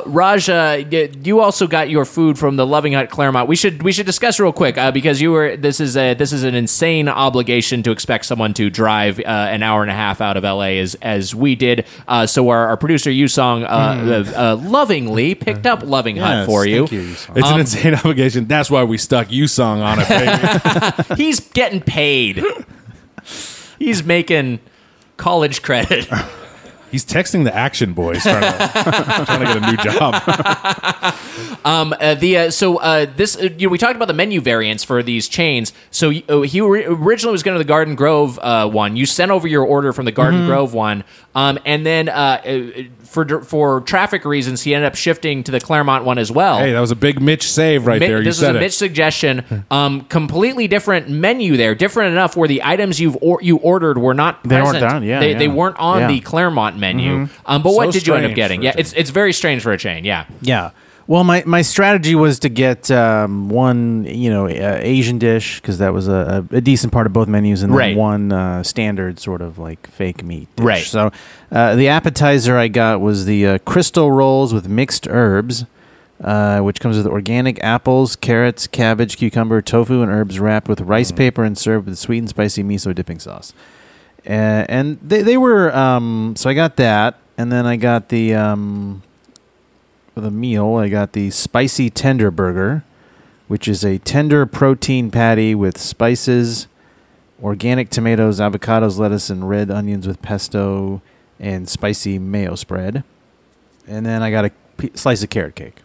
Raj, uh, y- you also got your food from the Loving Hut Claremont. We should we should discuss real quick uh, because you were this is a this is an insane obligation to expect someone to drive uh, an hour and a half out of LA as as we did. Uh, so our, our producer Yusong uh, uh, uh, lovingly picked up Loving Hut Yes, for you. thank you, It's Um, an insane obligation. That's why we stuck Yusong on it. He's getting paid. He's making college credit. He's texting the Action Boys trying to, trying to get a new job. Um, uh, the uh, so uh, this uh, you know we talked about the menu variants for these chains. So uh, he ori- originally was going to the Garden Grove uh, one. You sent over your order from the Garden Mm-hmm. Grove one, um, and then uh, uh, for for traffic reasons, he ended up shifting to the Claremont one as well. Hey, that was a big Mitch save right Mi- there. You this was a it. Mitch suggestion. Um, completely different menu there, different enough where the items you've or- you ordered were not They weren't present. down, yeah, they, yeah. they weren't on Yeah. the Claremont menu. Um, but So what did you end up getting? Yeah, it's it's very strange for a chain. Yeah. Yeah. Well, my, my strategy was to get um, one, you know, uh, Asian dish because that was a, a, decent part of both menus, and then Right. one uh, standard sort of like fake meat. Dish. Right. So uh, the appetizer I got was the uh, crystal rolls with mixed herbs, uh, which comes with organic apples, carrots, cabbage, cucumber, tofu, and herbs wrapped with rice paper and served with sweet and spicy miso dipping sauce. Uh, and they, they were um, so I got that, and then I got the um, for the meal, I got the spicy tender burger, which is a tender protein patty with spices, organic tomatoes, avocados, lettuce, and red onions with pesto and spicy mayo spread. And then I got a p- slice of carrot cake.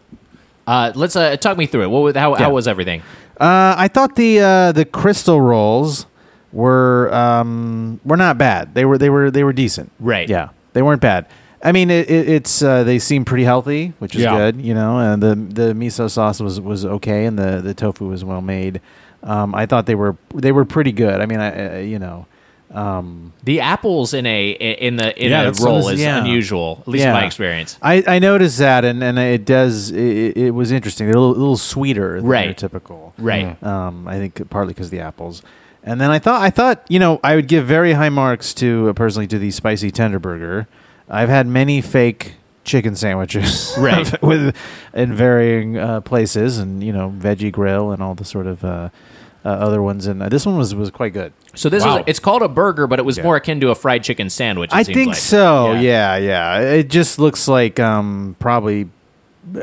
Uh, let's uh, talk me through it. What was, how, Yeah. how was everything? Uh, I thought the uh, the crystal rolls were um, were not bad. They were they were they were decent. Right. Yeah, they weren't bad. I mean, it, it, it's uh, they seem pretty healthy, which is Yeah. good. You know, and the the miso sauce was was okay, and the the tofu was well made. Um, I thought they were they were pretty good. I mean, I, uh, you know, um, The apples in a in the in Yeah, a roll is yeah. unusual, at least in my experience. I, I noticed that, and, and it does. It, it was interesting. They're a little, little sweeter than Right. typical. Right. Um, I think partly because the apples. And then I thought I thought you know I would give very high marks to uh, personally to the spicy tender burger. I've had many fake chicken sandwiches, Right. with in varying uh, places, and you know veggie grill and all the sort of uh, uh, other ones. And uh, this one was was quite good. So this Wow. was it's called a burger, but it was more akin to a fried chicken sandwich. It I seems think like. so. Yeah. Yeah. yeah, It just looks like um, probably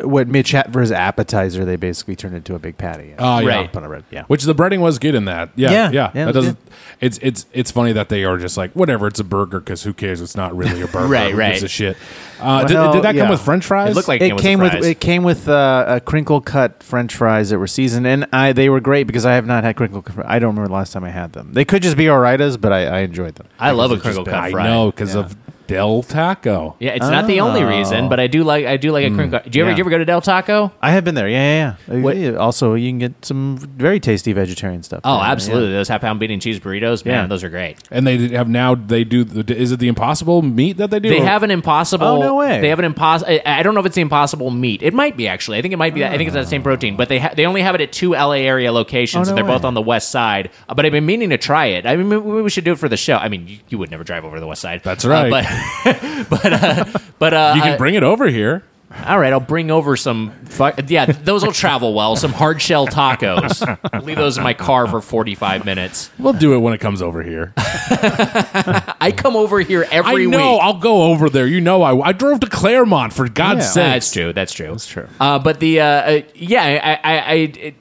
what Mitch had for his appetizer. They basically turned into a big patty. Oh, yeah. Right. Up on a bread. Yeah. Which the breading was good in that. Yeah, Yeah, yeah. yeah, that doesn't. It's it's it's funny that they are just like whatever. It's a burger because who cares? It's not really a burger. Right, Who right. gives a shit. Uh, did, Well, did that come with French fries? It looked like it with came the with fries. it came with uh, a crinkle cut French fries that were seasoned, and I they were great because I have not had crinkle. cut fri- I don't remember the last time I had them. They could just be Ore-Idas, but I, I enjoyed them. I love a crinkle been- cut I fry. know because Yeah. of Del Taco. Yeah, it's not the only Oh. reason, but I do like I do like a crinkle. Do you ever Yeah. do you ever go to Del Taco? I have been there. Yeah, yeah, yeah. What- Uh, Also, you can get some very tasty vegetarian stuff. Oh, there, absolutely. yeah. Those half pound bean and cheese burritos, man, Yeah. those are great. And they have now. They do. The, is it the Impossible meat that they do? They Or- have an impossible. Oh, no way. They have an impossible. I I don't know if it's the impossible meat. It might be actually. I think it might be. That. I think it's that same protein. But they ha- they only have it at two LA area locations, Oh, and no they're both way. on the west side. Uh, but I've been meaning to try it. I mean, maybe we should do it for the show. I mean, you, you would never drive over to the west side. That's Uh, right. but but uh, but uh, You can uh, bring it over here. all right, I'll bring over some. Fu- yeah, those will travel well. Some hard shell tacos. Leave those in my car for forty five minutes. We'll do it when it comes over here. I come over here every I know. week. I'll go over there. You know, I I drove to Claremont for God's Yeah. sake. That's true. That's true. That's true. Uh, but the uh, uh, yeah, I I, I, it,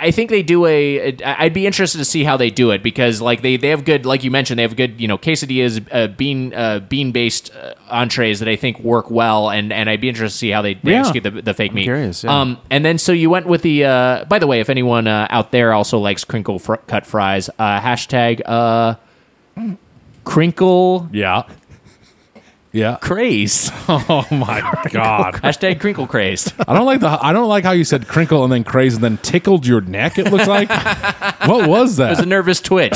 I think they do a. I'd be interested to see how they do it because like they, they have good like you mentioned they have good you know quesadillas uh, bean uh, bean based uh, entrees that I think work well and and I'd be interested to see how they, they Yeah. execute the, the fake meat. curious, yeah. Um, and then so you went with the. Uh, by the way, if anyone uh, out there also likes crinkle fr- cut fries, uh, hashtag uh, crinkle Yeah. Yeah. crazed. Oh my God. hashtag crinkle crazed. I don't like the. I don't like how you said crinkle and then craze and then tickled your neck. It looks like. what was that? It was a nervous twitch.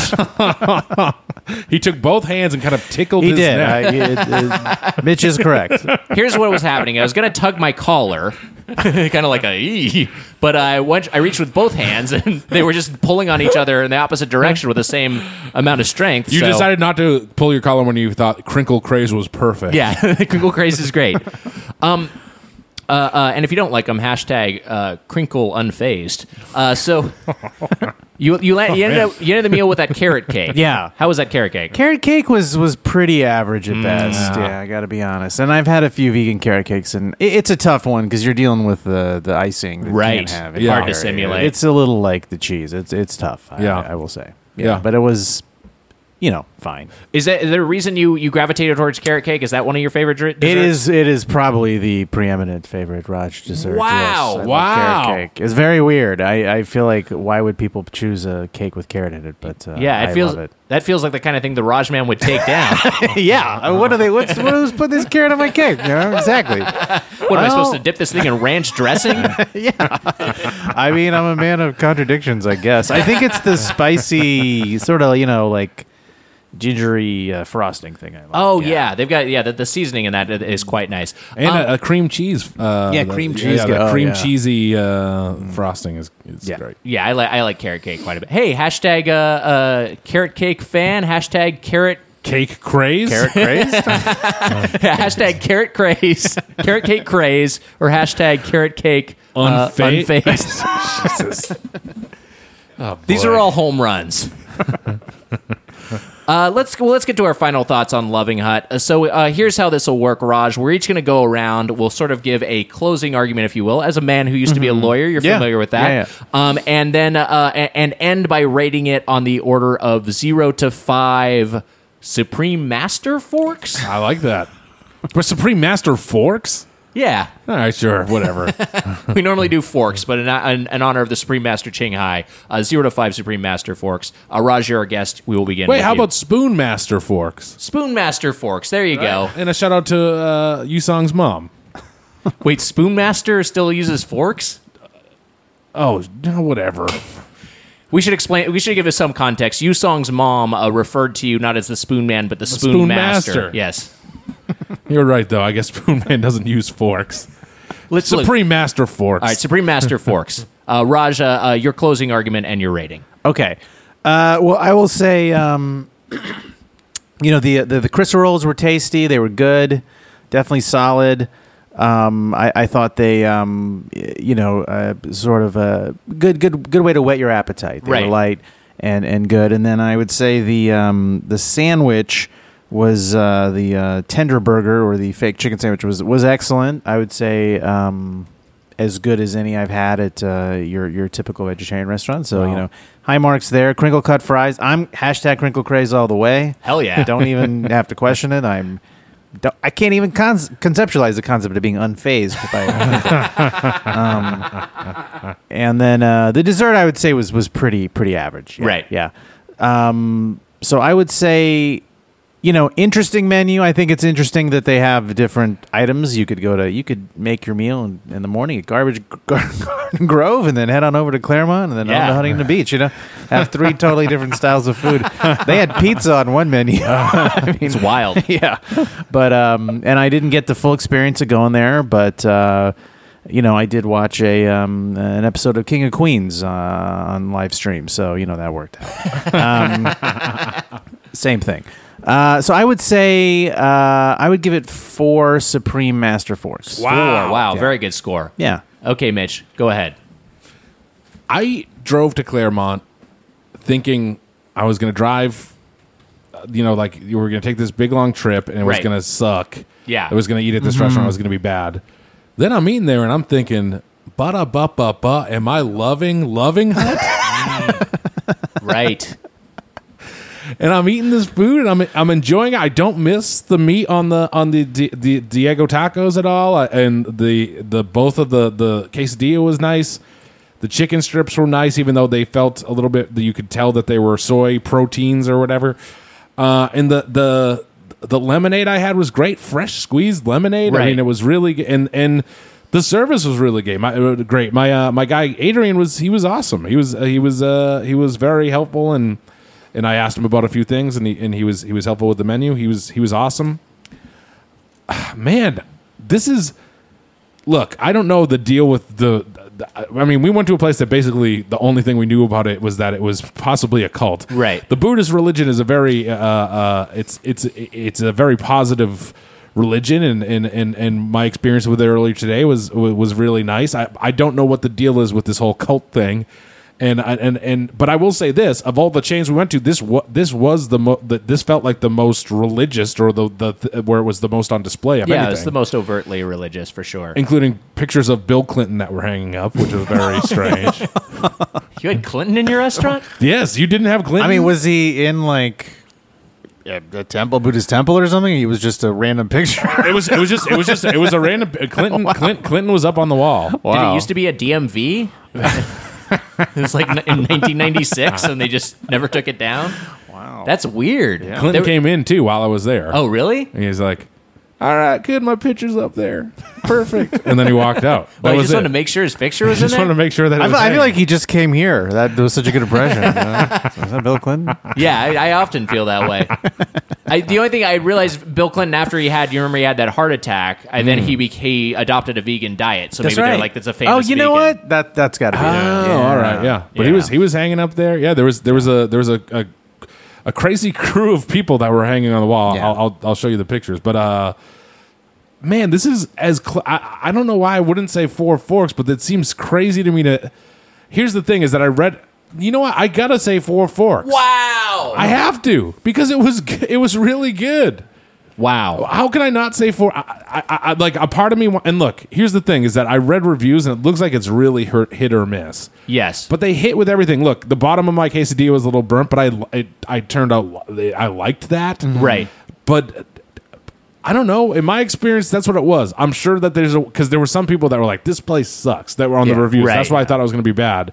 he took both hands and kind of tickled He his did. neck. I, it, it- Mitch is correct. Here's what was happening. I was going to tug my collar, kind of like a "Ee." but I went I reached with both hands and they were just pulling on each other in the opposite direction with the same amount of strength. You so- decided not to pull your collar when you thought crinkle craze was perfect. Yeah, crinkle craze is great. Um, uh, uh, and if you don't like them, hashtag uh, crinkle unfazed. Uh, so you you, la- you, ended up, you ended the meal with that carrot cake. Yeah. how was that carrot cake? Carrot cake was was pretty average at best. Yeah, I got to be honest. And I've had a few vegan carrot cakes, and it, it's a tough one because you're dealing with the the icing. That Right. You can't have. Hard to simulate. It's a little like the cheese. It's it's tough. I, Yeah. I, I will say. Yeah. but it was, you know, fine. Is that is there a reason you you gravitated towards carrot cake? Is that one of your favorite desserts? is it is probably the preeminent favorite Raj dessert. Wow. Yes, Wow. Carrot cake. It's very weird. I, I feel like why would people choose a cake with carrot in it? But uh, Yeah, it I feels love it. that feels like the kind of thing the Raj Man would take down. yeah. Uh, What are they? What's what who's put this carrot on my cake? You know exactly. what am I supposed to dip this thing in ranch dressing? Yeah. I mean, I'm a man of contradictions, I guess. I think it's the spicy, sort of, you know, like gingery uh, frosting thing. I like. Oh yeah. they've got yeah the, the seasoning in that is quite nice. And Um, a, a cream cheese. Uh, Yeah, the- cream cheese Yeah, go- the oh, cream yeah. cheesy uh, frosting is, is Yeah. great. Yeah, I like I like carrot cake quite a bit. Hey, hashtag uh, uh, carrot cake fan. Hashtag carrot Cake craze. carrot craze. hashtag carrot craze, carrot cake craze, or hashtag carrot cake uh, Unfa- unfazed. Oh, These are all home runs. Uh, let's well, let's get to our final thoughts on Loving Hut. Uh, so uh, here's how this will work, Raj. We're each going to go around. We'll sort of give a closing argument, if you will, as a man who used to be a lawyer. You're Yeah. familiar with that, Yeah, Um, and then uh, and end by rating it on the order of zero to five. Supreme Master Forks. I like that. But Supreme Master Forks? Yeah, All right, sure, whatever. we normally do forks, but in, in, in honor of the Supreme Master Ching Hai, uh, zero to five Supreme Master Forks. Uh, Raj, you're our guest. We will begin. Wait, with how you. about Spoon Master Forks? Spoon Master Forks? There you go. And a shout out to uh, Yusong's mom. Wait, Spoon Master still uses forks? Oh, whatever. We should explain. We should give us some context. Yusong's mom uh, referred to you not as the Spoon Man, but the Spoon, Spoon Master. Master. Yes. You're right, though. I guess Spoon Man doesn't use forks. Let's look- Supreme Master Forks. All right, Supreme Master Forks. Uh, Raj, uh, uh, your closing argument and your rating. Okay. Uh, well, I will say, um, you know, the, the the crystal rolls were tasty. They were good, definitely solid. Um, I, I thought they, um, y- you know, uh, sort of a good good good way to whet your appetite. They Right. were light and and good. And then I would say the um, the sandwich was uh, the uh, tender burger or the fake chicken sandwich was was excellent. I would say. Um, as good as any I've had at uh, your your typical vegetarian restaurant. So you know, high marks there. Crinkle cut fries. I'm hashtag crinkle craze all the way. Hell yeah. Don't even have to question it. I'm. I can't even con- conceptualize the concept of being unfazed by. um, and then uh, the dessert, I would say, was was pretty pretty average. Yeah, Right. Yeah. Um, so I would say, you know, interesting menu. I think it's interesting that they have different items. You could go to, you could make your meal in, in the morning at Garbage Garden Grove, and then head on over to Claremont, and then on to Huntington Beach. You know, have three totally different styles of food. They had pizza on one menu. I mean, It's wild. yeah, but um, and I didn't get the full experience of going there, but uh, you know, I did watch a um, an episode of King of Queens uh, on live stream, so you know that worked out. Um, same thing. Uh, so I would say uh, I would give it four Supreme Master Force. Four. Wow. Yeah. Very good score. Yeah. Okay, Mitch, go ahead. I drove to Claremont thinking I was going to drive, you know, like you were going to take this big long trip and it was Right. going to suck. Yeah. I was going to eat at this restaurant. It was going to be bad. Then I'm eating there and I'm thinking, ba da ba ba ba. Am I loving loving hut? Right. And I'm eating this food and I'm I'm enjoying it. I don't miss the meat on the on the, the Diego tacos at all, I- and the the both of the the quesadilla was nice. The chicken strips were nice, even though they felt a little bit. You could tell that they were soy proteins or whatever. Uh, and the the the lemonade I had was great, fresh squeezed lemonade. I mean, it was really and and the service was really great. My great. My uh, my guy Adrian was he was awesome. He was uh, he was uh, he was very helpful and and I asked him about a few things and he and he was he was helpful with the menu. He was he was awesome. Man, this is look, I don't know the deal with the, the. I mean, we went to a place that basically the only thing we knew about it was that it was possibly a cult. Right. The Buddhist religion is a very, uh, uh, it's it's it's a very positive religion, and and and, and my experience with it earlier today was was really nice. I I don't know what the deal is with this whole cult thing. And I- and and but I will say this: of all the chains we went to, this wa- this was the, mo- the this felt like the most religious, or the the th- where it was the most on display. Of Yeah, anything it's the most overtly religious for sure. including pictures of Bill Clinton that were hanging up, which was very strange. You had Clinton in your restaurant? yes, you didn't have Clinton. I mean, was he in like a, a temple, Buddhist temple or something? He was just a random picture. it was it was just it was just it was a random Clinton Clinton Clinton was up on the wall. Did it used to be a DMV? It was like in 1996, and they just never took it down. Wow, that's weird. Clinton They were- came in too while I was there. Oh, really? and he's like, "All right, good, my picture's up there, perfect." and then he walked out. That Well, I was just it. wanted to make sure his picture was in just there. wanted to make sure that it I, was feel, I feel hanging. like he just came here. That was such a good impression. you know? Was that Bill Clinton? Yeah, I, I often feel that way. I, the only thing I realized Bill Clinton after he had, you remember he had that heart attack, and then he bec he adopted a vegan diet. So maybe they're like, that's a famous. Oh, you know vegan. what? That that's got to be. Oh, it. all right, yeah. But he Yeah. was he was hanging up there. Yeah, there was there was a there was a a, a crazy crew of people that were hanging on the wall. Yeah. I'll, I'll I'll show you the pictures. But uh, man, this is as cl- I, I don't know why I wouldn't say four forks, but it seems crazy to me to. Here's the thing: is that I read. You know what? I gotta say four forks. Wow! I have to because it was g- it was really good. wow! How can I not say four? I, I, I, like a part of me. wa- And look, here's the thing: is that I read reviews and it looks like it's really hurt, hit or miss. Yes, But they hit with everything. Look, the bottom of my quesadilla was a little burnt, but I it, I turned out I liked that. right. But I don't know. In my experience, that's what it was. I'm sure that there's a because there were some people that were like, "This place sucks." That were on Yeah, the reviews. right. That's why I thought it was going to be bad.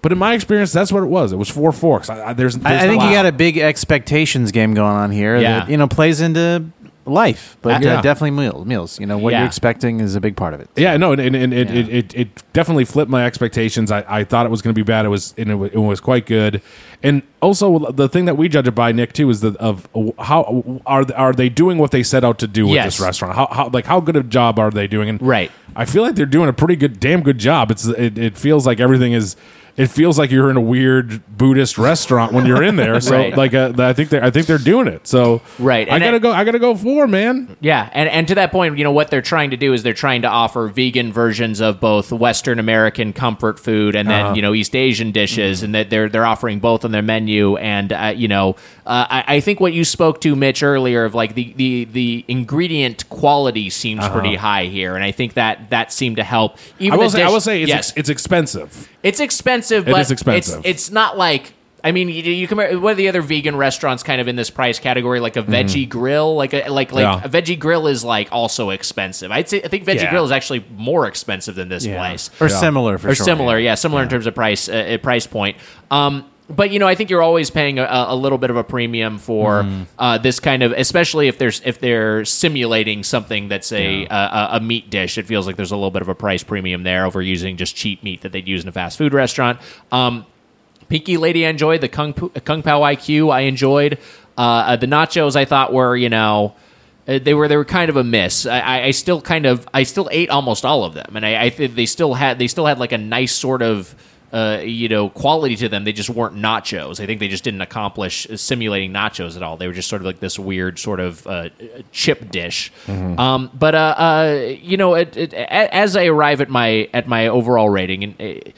But in my experience, that's what it was. It was four forks. I, I, there's, there's I, I think you got a big expectations game going on here. Yeah. That, you know, plays into life, but Yeah. uh, definitely meals. Meals. You know, what Yeah. you're expecting is a big part of it. Yeah, no, and, and, and it, it, it, it definitely flipped my expectations. I, I thought it was going to be bad. It was, and it, wa- it was quite good. And also, the thing that we judge it by, Nick, too, is the of how are are they doing what they set out to do with Yes. this restaurant? How, how like how good a job are they doing? And Right. I feel like they're doing a pretty good, damn good job. It's it, it feels like everything is. It feels like you're in a weird Buddhist restaurant when you're in there. So, Right. like, uh, I think they I think they're doing it. So, Right, I gotta I- go. I gotta go for man. Yeah, and and to that point, you know what they're trying to do is they're trying to offer vegan versions of both Western American comfort food and then you know East Asian dishes, and that they're they're offering both on their menu. And uh, you know, uh, I, I think what you spoke to, Mitch, earlier of like the the the ingredient quality seems pretty high here, and I think that that seemed to help. Even I will say. I will say it's yes, ex- it's expensive. It's expensive, but is expensive. It's, it's not like I mean, you, you compare what are the other vegan restaurants kind of in this price category, like a veggie grill, like a like like Mm-hmm. Yeah. a veggie grill is like also expensive. I'd say I think veggie Yeah. grill is actually more expensive than this place, Or similar for or sure. similar, yeah, similar in terms of price uh, uh, price point. Um, but you know, I think you're always paying a, a little bit of a premium for Mm-hmm. uh, this kind of, especially if there's if they're simulating something that's a, a a meat dish. It feels like there's a little bit of a price premium there over using just cheap meat that they'd use in a fast food restaurant. Um, Pinky Lady I enjoyed the Kung, Kung Pao IQ. I enjoyed uh, uh, the nachos. I thought were you know uh, they were they were kind of a miss. I, I, still kind of I still ate almost all of them, and I, I they still had they still had like a nice sort of uh, you know quality to them. They just weren't nachos. I think they just didn't accomplish simulating nachos at all. They were just sort of like this weird sort of uh, chip dish. Um, but uh, uh, you know, it, it, as I arrive at my at my overall rating and. Uh,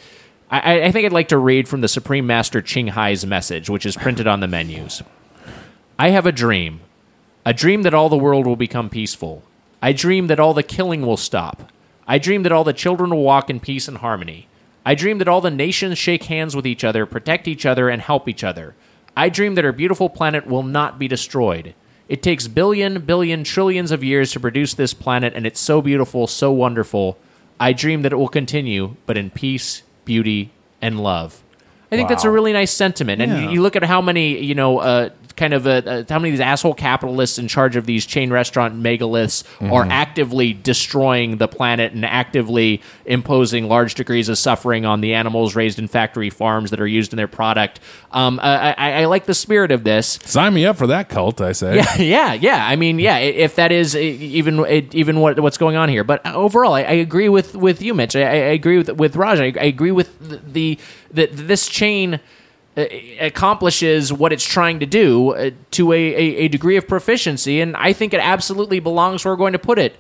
I, I think I'd like to read from the Supreme Master Ching Hai's message, which is printed on the menus. I have a dream. A dream that all the world will become peaceful. I dream that all the killing will stop. I dream that all the children will walk in peace and harmony. I dream that all the nations shake hands with each other, protect each other, and help each other. I dream that our beautiful planet will not be destroyed. It takes billion, billion, trillions of years to produce this planet, and it's so beautiful, so wonderful. I dream that it will continue, but in peace, beauty, and love. I think that's a really nice sentiment. And Yeah. you, you look at how many, you know, uh, kind of uh, uh, how many of these asshole capitalists in charge of these chain restaurant megaliths are actively destroying the planet and actively imposing large degrees of suffering on the animals raised in factory farms that are used in their product. Um, I, I, I like the spirit of this. Sign me up for that cult. I say. Yeah, yeah, yeah. I mean, yeah. If that is even even what what's going on here, but overall, I, I agree with with you, Mitch. I, I agree with with Raj. I, I agree with the that this chain uh, accomplishes what it's trying to do uh, to a, a, a degree of proficiency, and I think it absolutely belongs where we're going to put it.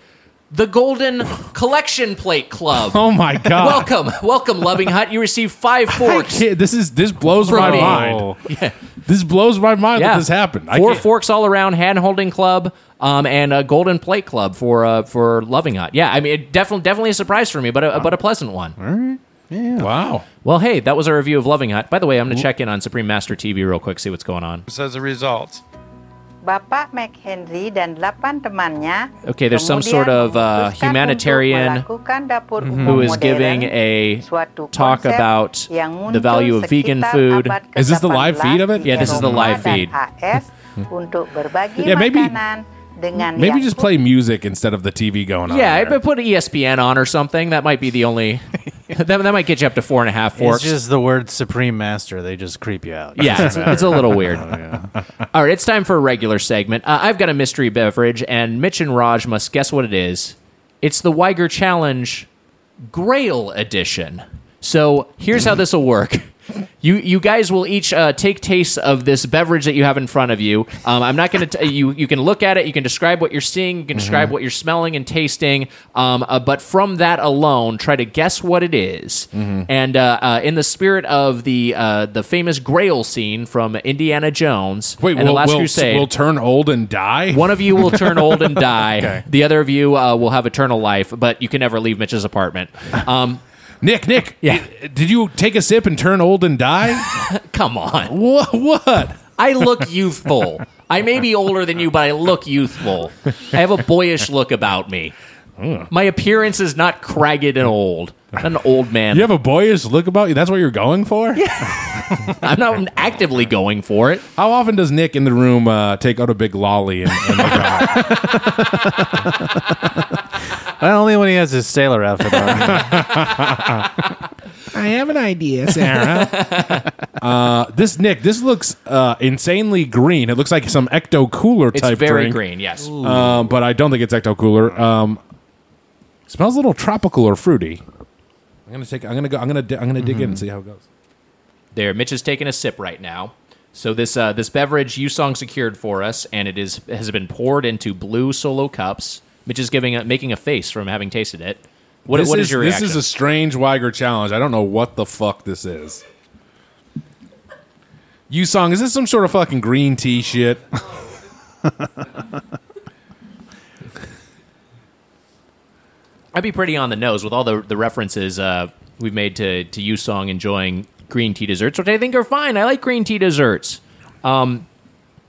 The Golden Collection Plate Club. Oh my god. Welcome, welcome, Loving Hut. You receive five forks. this is this blows my mind. Yeah. This blows my mind that this happened. Four forks all around, hand holding club, um, and a golden plate club for uh, for Loving Hut. Yeah, I mean, it definitely definitely a surprise for me, but a, but a pleasant one. Wow. Well, hey, that was our review of Loving Hut. By the way, I'm going to check in on Supreme Master TV real quick, see what's going on. As a result, Bapak McHenry dan delapan temannya Okay, there's some sort of uh, humanitarian untuk melakukan dapur umum who is giving a talk about the value of vegan food. Is this the live feed of it? Yeah, this is the live feed. AS untuk berbagi Yeah, maybe- makanan dengan Maybe yang just play music instead of the TV going on. Yeah, I there. put E ESPN on or something. That might be the only. that, that might get you up to four and a half forks. It's just the word Supreme Master. They just creep you out. Yeah, it's, it's a little weird. Oh, All right, it's time for a regular segment. Uh, I've got a mystery beverage, and Mitch and Raj must guess what it is. It's the Wiger Challenge Grail Edition. So here's how this will work. You you guys will each uh, take tastes of this beverage that you have in front of you. Um, I'm not going to you you can look at it, you can describe what you're seeing, you can describe what you're smelling and tasting. Um, uh, but from that alone, try to guess what it is. And uh, uh, in the spirit of the uh, the famous Grail scene from Indiana Jones Wait, and the will, Last will, Crusade, will turn old and die? one of you will turn old and die. The other of you uh, will have eternal life, but you can never leave Mitch's apartment. Um, Nick, Nick, Yeah. did you take a sip and turn old and die? come on. what? What? I look youthful. I may be older than you, but I look youthful. I have a boyish look about me. My appearance is not cragged and old. I'm an old man. You have a boyish look about you. That's what you're going for. I'm not actively going for it. How often does Nick in the room uh, take out a big lolly and, and out? Well, only when he has his sailor outfit on. I have an idea, Sarah. uh, this Nick, this looks uh, insanely green. It looks like some ecto cooler type. It's very drink. green, yes. Um, but I don't think it's ecto cooler. Um, smells a little tropical or fruity. I'm gonna take. I'm gonna go. I'm gonna. Di- I'm gonna dig in and see how it goes. There, Mitch is taking a sip right now. So this uh, this beverage Yusong secured for us, and it is has been poured into blue solo cups. Mitch is giving a, making a face from having tasted it. What, this what is, is your this is a strange Wiger challenge. I don't know what the fuck this is. Yusong, is this some sort of fucking green tea shit? I'd be pretty on the nose with all the the references uh, we've made to to Yusong enjoying green tea desserts, which I think are fine. I like green tea desserts. Um,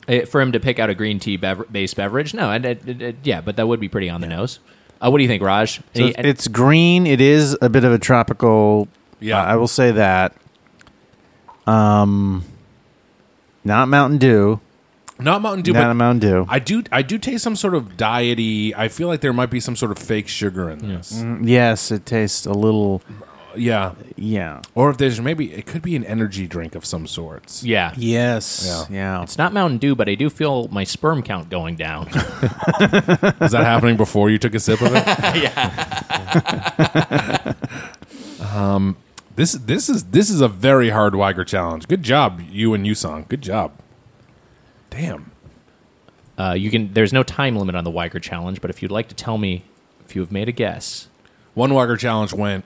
eh, for him to pick out a green tea bever- based beverage, no, and it, it- it- yeah, but that would be pretty on the nose. Uh, what do you think, Raj? So Any- it's, it's green. It is a bit of a tropical. Yeah. I will say that. Um, not Mountain Dew. Not Mountain Dew, Not but a Mountain Dew. I do. I do taste some sort of diety. I feel like there might be some sort of fake sugar in this. Mm, yes, it tastes a little. Yeah, Yeah. or if there's maybe it could be an energy drink of some sorts. yeah, Yes. Yeah. Yeah. it's not Mountain Dew, but I do feel my sperm count going down. Is that happening before you took a sip of it? yeah, Um, this this is this is a very hard Wiger challenge. Good job, you and Yusong. Good job. Damn. uh, you can. There's no time limit on the Wiger challenge, but if you'd like to tell me if you have made a guess, One Wiger challenge went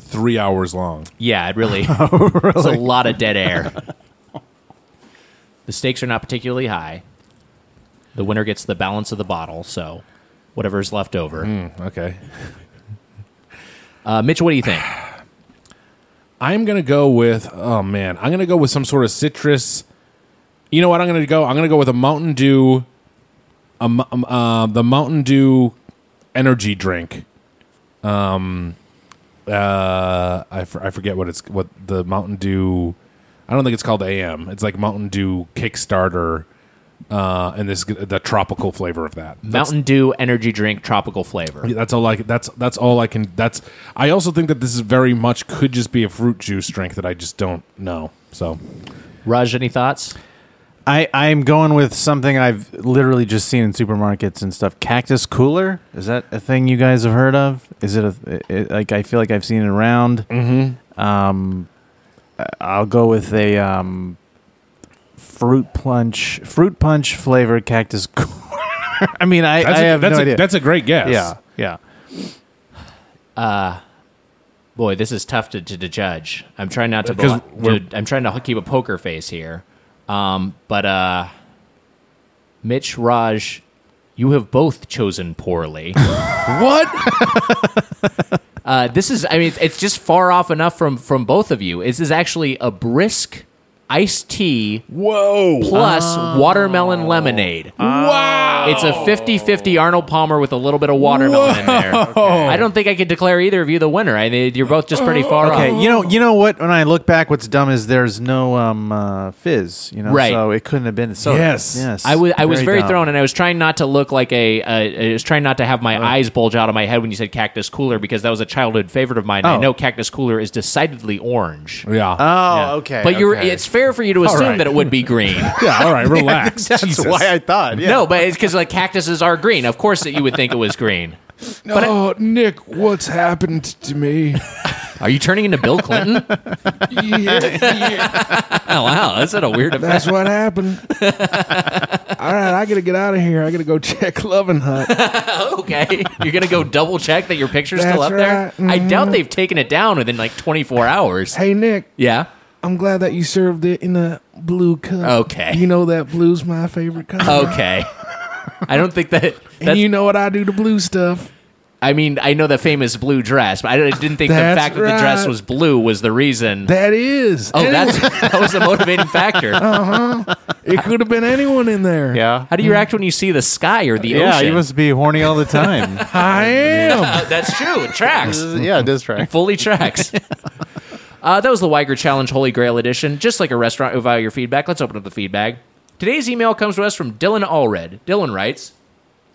three hours long. Yeah, it really. It's a lot of dead air. the stakes are not particularly high. The winner gets the balance of the bottle, so whatever's left over. Mm, okay. Uh, Mitch, what do you think? I'm gonna go with oh man, I'm gonna go with some sort of citrus. You know what? I'm gonna go. I'm gonna go with a Mountain Dew, a, um, uh, the Mountain Dew energy drink. Um, uh, I, for, I forget what it's what the Mountain Dew I don't think it's called AM. It's like Mountain Dew Kickstarter, uh, and this the tropical flavor of that. That's- Mountain Dew energy drink, tropical flavor. Yeah, That's all I. That's that's all I can. That's. I also think that this is very much could just be a fruit juice drink that I just don't know. So Raj, any thoughts? I I'm going with something I've literally just seen in supermarkets and stuff. Cactus cooler is that a thing you guys have heard of? Is it a it, like I feel like I've seen it around. Mm-hmm. Um, I'll go with a um, fruit punch fruit punch flavored cactus cooler. I mean, I, that's I a, have that's no a, idea. That's a great guess. yeah, yeah. Boy, this is tough to, to, to judge. I'm trying not to, Because blo- to- I'm trying to keep a poker face here. Um, but uh, Mitch, Raj, you have both chosen poorly. What? uh, this is, I mean, it's just far off enough from from both of you. This is actually a brisk iced tea Whoa! plus watermelon lemonade. wow! It's a 50-50 Arnold Palmer with a little bit of watermelon in there. I don't think I could declare either of you the winner. I mean, you're both just pretty far Okay, off. you know, you know what? When I look back, what's dumb is there's no um uh, fizz. You know, Right. So it couldn't have been. So Yes. yes. I was I was very dumb. thrown, and I was trying not to look like a. Uh, I was trying not to have my eyes bulge out of my head when you said cactus cooler because that was a childhood favorite of mine. I Oh. know cactus cooler is decidedly orange. yeah. Oh, Yeah. okay. But you're. okay. It's fair for you to assume right. that it would be green. yeah. All right. Relax. That's Jesus. why I thought. Yeah. No, but it's because like cactuses are green. Of course, that you would think it was green. oh, Nick, what's happened to me? Are you turning into Bill Clinton? yeah, oh wow, that's not a weird effect. that's what happened. All right, I gotta get out of here. I gotta go check Loving Hut. okay, you're gonna go double check that your picture's still That's up there. right. I doubt mm-hmm. they've taken it down within like 24 hours. Hey, Nick, Yeah. I'm glad that you served it in a blue cup. Okay. You know that blue's my favorite color. Okay. I don't think that. That's, And you know what I do to blue stuff. I mean, I know the famous blue dress, but I didn't think the That's fact that the dress right. was blue was the reason. That is. oh, Anyway, that's that was the motivating factor. Uh huh. It could have been anyone in there. Yeah. How do you react when you see the sky or the ocean? Yeah, ocean? you must be horny all the time. I am. That's true. It tracks. yeah, it does track. Fully tracks. Uh, that was the Wiger Challenge Holy Grail edition. Just like a restaurant, value your feedback. Let's open up the feedback. Today's email comes to us from Dylan Allred. Dylan writes,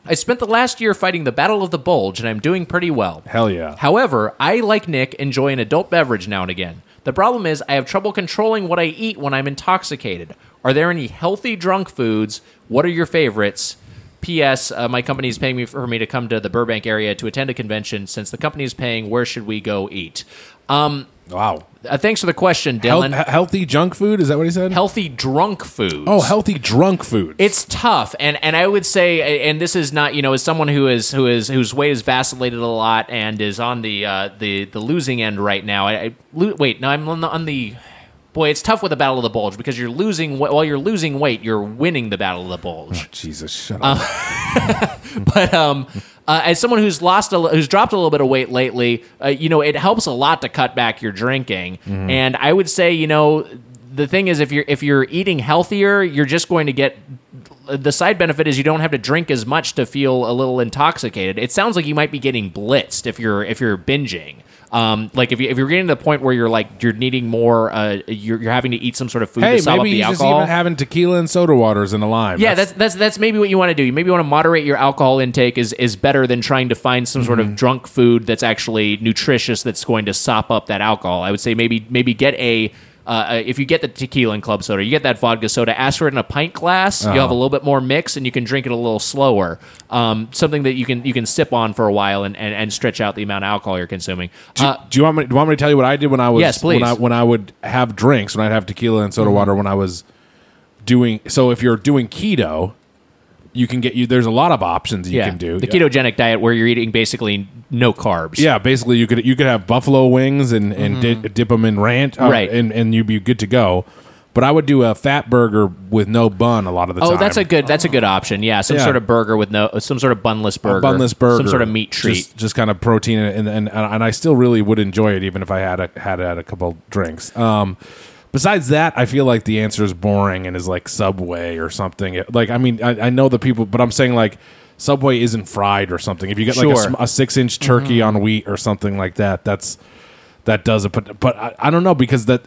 I spent the last year fighting the Battle of the Bulge, and I'm doing pretty well. Hell yeah. However, I, like Nick, enjoy an adult beverage now and again. The problem is, I have trouble controlling what I eat when I'm intoxicated. Are there any healthy drunk foods? What are your favorites? P.S. Uh, my company is paying me for me to come to the Burbank area to attend a convention. Since the company is paying, where should we go eat? Um, Wow. uh, thanks for the question, Dylan. he- healthy junk food? Is that what he said? healthy drunk food. Oh, healthy drunk food. It's tough, and and I would say, and this is not, you know, as someone who is who is whose weight has vacillated a lot and is on the uh, the the losing end right now. I, I lo- wait, no, I'm on the, on the. Boy, it's tough with the Battle of the Bulge because you're losing while you're losing weight, you're winning the Battle of the Bulge. Jesus, shut up. but um, uh, as someone who's lost a, who's dropped a little bit of weight lately, uh, you know, it helps a lot to cut back your drinking. And I would say, you know, the thing is, if you're if you're eating healthier, you're just going to get the side benefit is you don't have to drink as much to feel a little intoxicated. It sounds like you might be getting blitzed if you're if you're binging. Um, like if, you, if you're getting to the point where you're like you're needing more, uh, you're, you're having to eat some sort of food hey, to solve maybe up the he's just alcohol. even having tequila and soda waters and a lime. Yeah, that's that's that's maybe what you want to do. You maybe want to moderate your alcohol intake is is better than trying to find some sort Mm-hmm. of drunk food that's actually nutritious that's going to sop up that alcohol. I would say maybe maybe get a uh, if you get the tequila and club soda, you get that vodka soda. Ask for it in a pint glass. Uh-huh. You'll have a little bit more mix, and you can drink it a little slower. Um, something that you can you can sip on for a while and, and, and stretch out the amount of alcohol you're consuming. Do, Uh, do you want me? Do you want me to tell you what I did when I was? Yes, please. When I, when I would have drinks, when I'd have tequila and soda water, when I was doing. So if you're doing keto, you can get you. There's a lot of options you yeah, can do. the ketogenic diet where you're eating basically no carbs. Yeah, basically you could you could have buffalo wings and and di- dip them in ranch, uh, Mm-hmm. Right. And and you'd be good to go. But I would do a fat burger with no bun a lot of the Oh, time. Oh, that's a good that's a good option. Yeah, some Yeah. sort of burger with no some sort of bunless A burger, bunless burger, some sort of meat treat. just, just kind of protein, and and and I still really would enjoy it even if I had a, had had a couple drinks. Um, besides that, I feel like the answer is boring and is like Subway or something. Like I mean, I, I know the people, but I'm saying like Subway isn't fried or something. If you get like a, Sure. a six inch turkey mm-hmm. on wheat or something like that, that's that does it. But but I, I don't know because that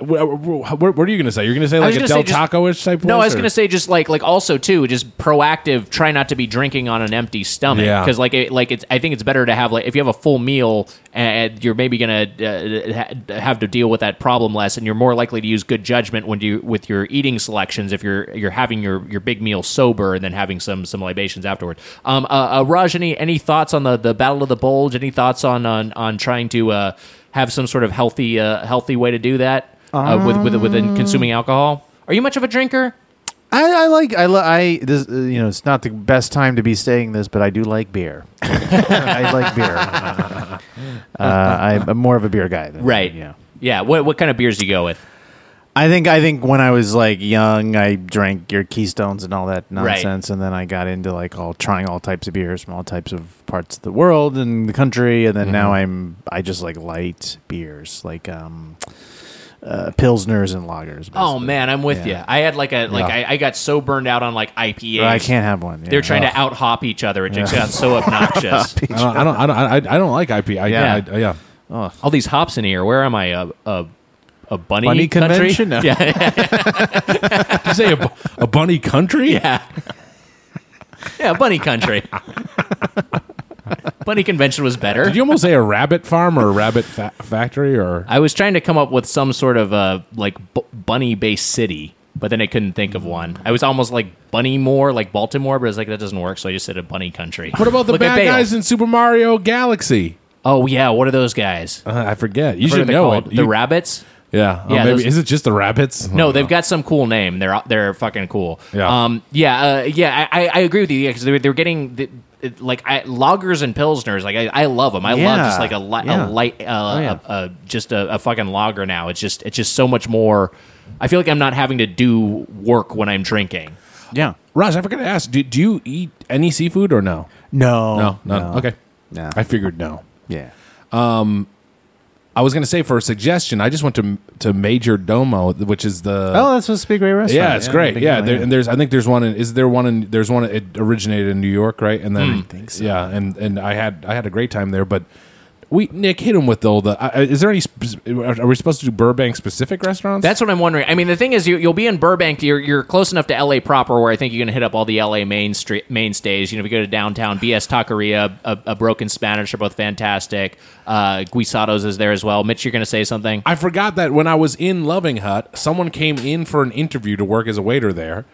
Where, what are you going to say? You're going to say like a Del say Taco-ish type? No, I was going to say just like like also too, just proactive. Try not to be drinking on an empty stomach Yeah. because like it, like it's. I think it's better to have like if you have a full meal and you're maybe going to uh, have to deal with that problem less, and you're more likely to use good judgment when you with your eating selections if you're you're having your your big meal sober and then having some some libations afterward. Um, uh, uh, Raj, any any thoughts on the the Battle of the Bulge? Any thoughts on on on trying to uh, have some sort of healthy uh, healthy way to do that uh, with with within consuming alcohol? Are you much of a drinker? I, I like I li- I this uh, you know it's not the best time to be saying this, but I do like beer. I like beer. Uh, I'm more of a beer guy. Than, Right. Yeah. Yeah. What what kind of beers do you go with? I think I think when I was like young, I drank your Keystones and all that nonsense, and then I got into like all trying all types of beers from all types of parts of the world and the country, and then now I'm I just like light beers like um, uh, pilsners and lagers. Oh man, I'm with Yeah. you. I had like a like Yeah. I, I got so burned out on like IPAs. I can't have one. They're yeah. trying to out hop each other. It just got so obnoxious. I don't, I don't, I don't, I, I don't like IP. I, Yeah. I, I, yeah. All these hops in here. Where am I? A a, a bunny, Bunny country? convention? No. Yeah, Did you say a, a bunny country? yeah, yeah. Bunny country. Bunny convention was better. Did you almost say a rabbit farm or a rabbit fa- factory or? I was trying to come up with some sort of uh, like b- bunny based city, but then I couldn't think of one. I was almost like Bunnymore, like Baltimore, but I was like that doesn't work, so I just said a bunny country. What about the Look at bad Bale. guys in Super Mario Galaxy? Oh yeah, what are those guys? Uh, I forget. You What are should they know called? it. The rabbits. Yeah. Oh, Yeah, maybe those- is it just the rabbits? No, they've got some cool name. They're they're fucking cool. Yeah. Um. Yeah. Uh, yeah. I, I agree with you because they're, they're getting the, it, like I, loggers and pilsners. Like I, I love them. I love just like a, li- Yeah. a light, uh, Oh, yeah. a, a, just a, a fucking lager. Now it's just it's just so much more. I feel like I'm not having to do work when I'm drinking. yeah. Raj, I forgot to ask. Do, do you eat any seafood or no? No. No, no. Okay. No. I figured no. Yeah. I was going to say for a suggestion, I just went to to Majordomo, which is the Oh, that's supposed to be a great restaurant. yeah, it's great. Yeah, there, and there's I think there's one in is there one in there's one it originated in New York, right? And then think so. yeah, and and I had I had a great time there, but we Nick hit him with all the. Uh, is there any? Are we supposed to do Burbank specific restaurants? That's what I'm wondering. I mean, the thing is, you, you'll be in Burbank. You're, you're close enough to LA proper, where I think you're going to hit up all the LA main street mainstays. You know, if you go to downtown, BS Taqueria, a, a Broken Spanish are both fantastic. Uh, Guisados is there as well. Mitch, you're going to say something. I forgot that when I was in Loving Hut, someone came in for an interview to work as a waiter there,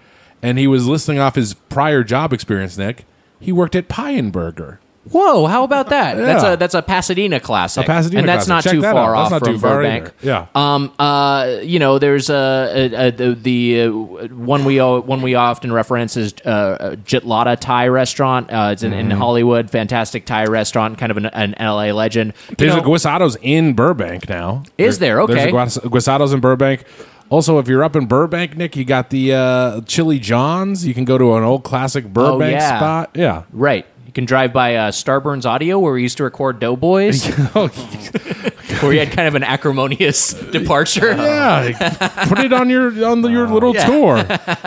and he was listing off his prior job experience. Nick, he worked at Pie and Burger. Whoa, how about that? That's a that's a Pasadena classic. A Pasadena and that's classic. not Check too that far off That's not from Burbank. Yeah. Um. Uh. You know, there's uh, uh, uh the the uh, one we one we often reference is uh, uh, Jitlada Thai restaurant. Uh, it's in, Mm-hmm. in Hollywood. Fantastic Thai restaurant. Kind of an, an LA legend. You There's know- a Guisados in Burbank now. Is there? There's Okay. a Guis- Guisados in Burbank. Also, if you're up in Burbank, Nick, you got the uh, Chili John's. You can go to an old classic Burbank Oh, yeah. spot. Yeah. Right. You can drive by uh, Starburns Audio, where we used to record Doughboys, Oh, where we had kind of an acrimonious departure. yeah. Put it on your on the, your little Yeah. tour.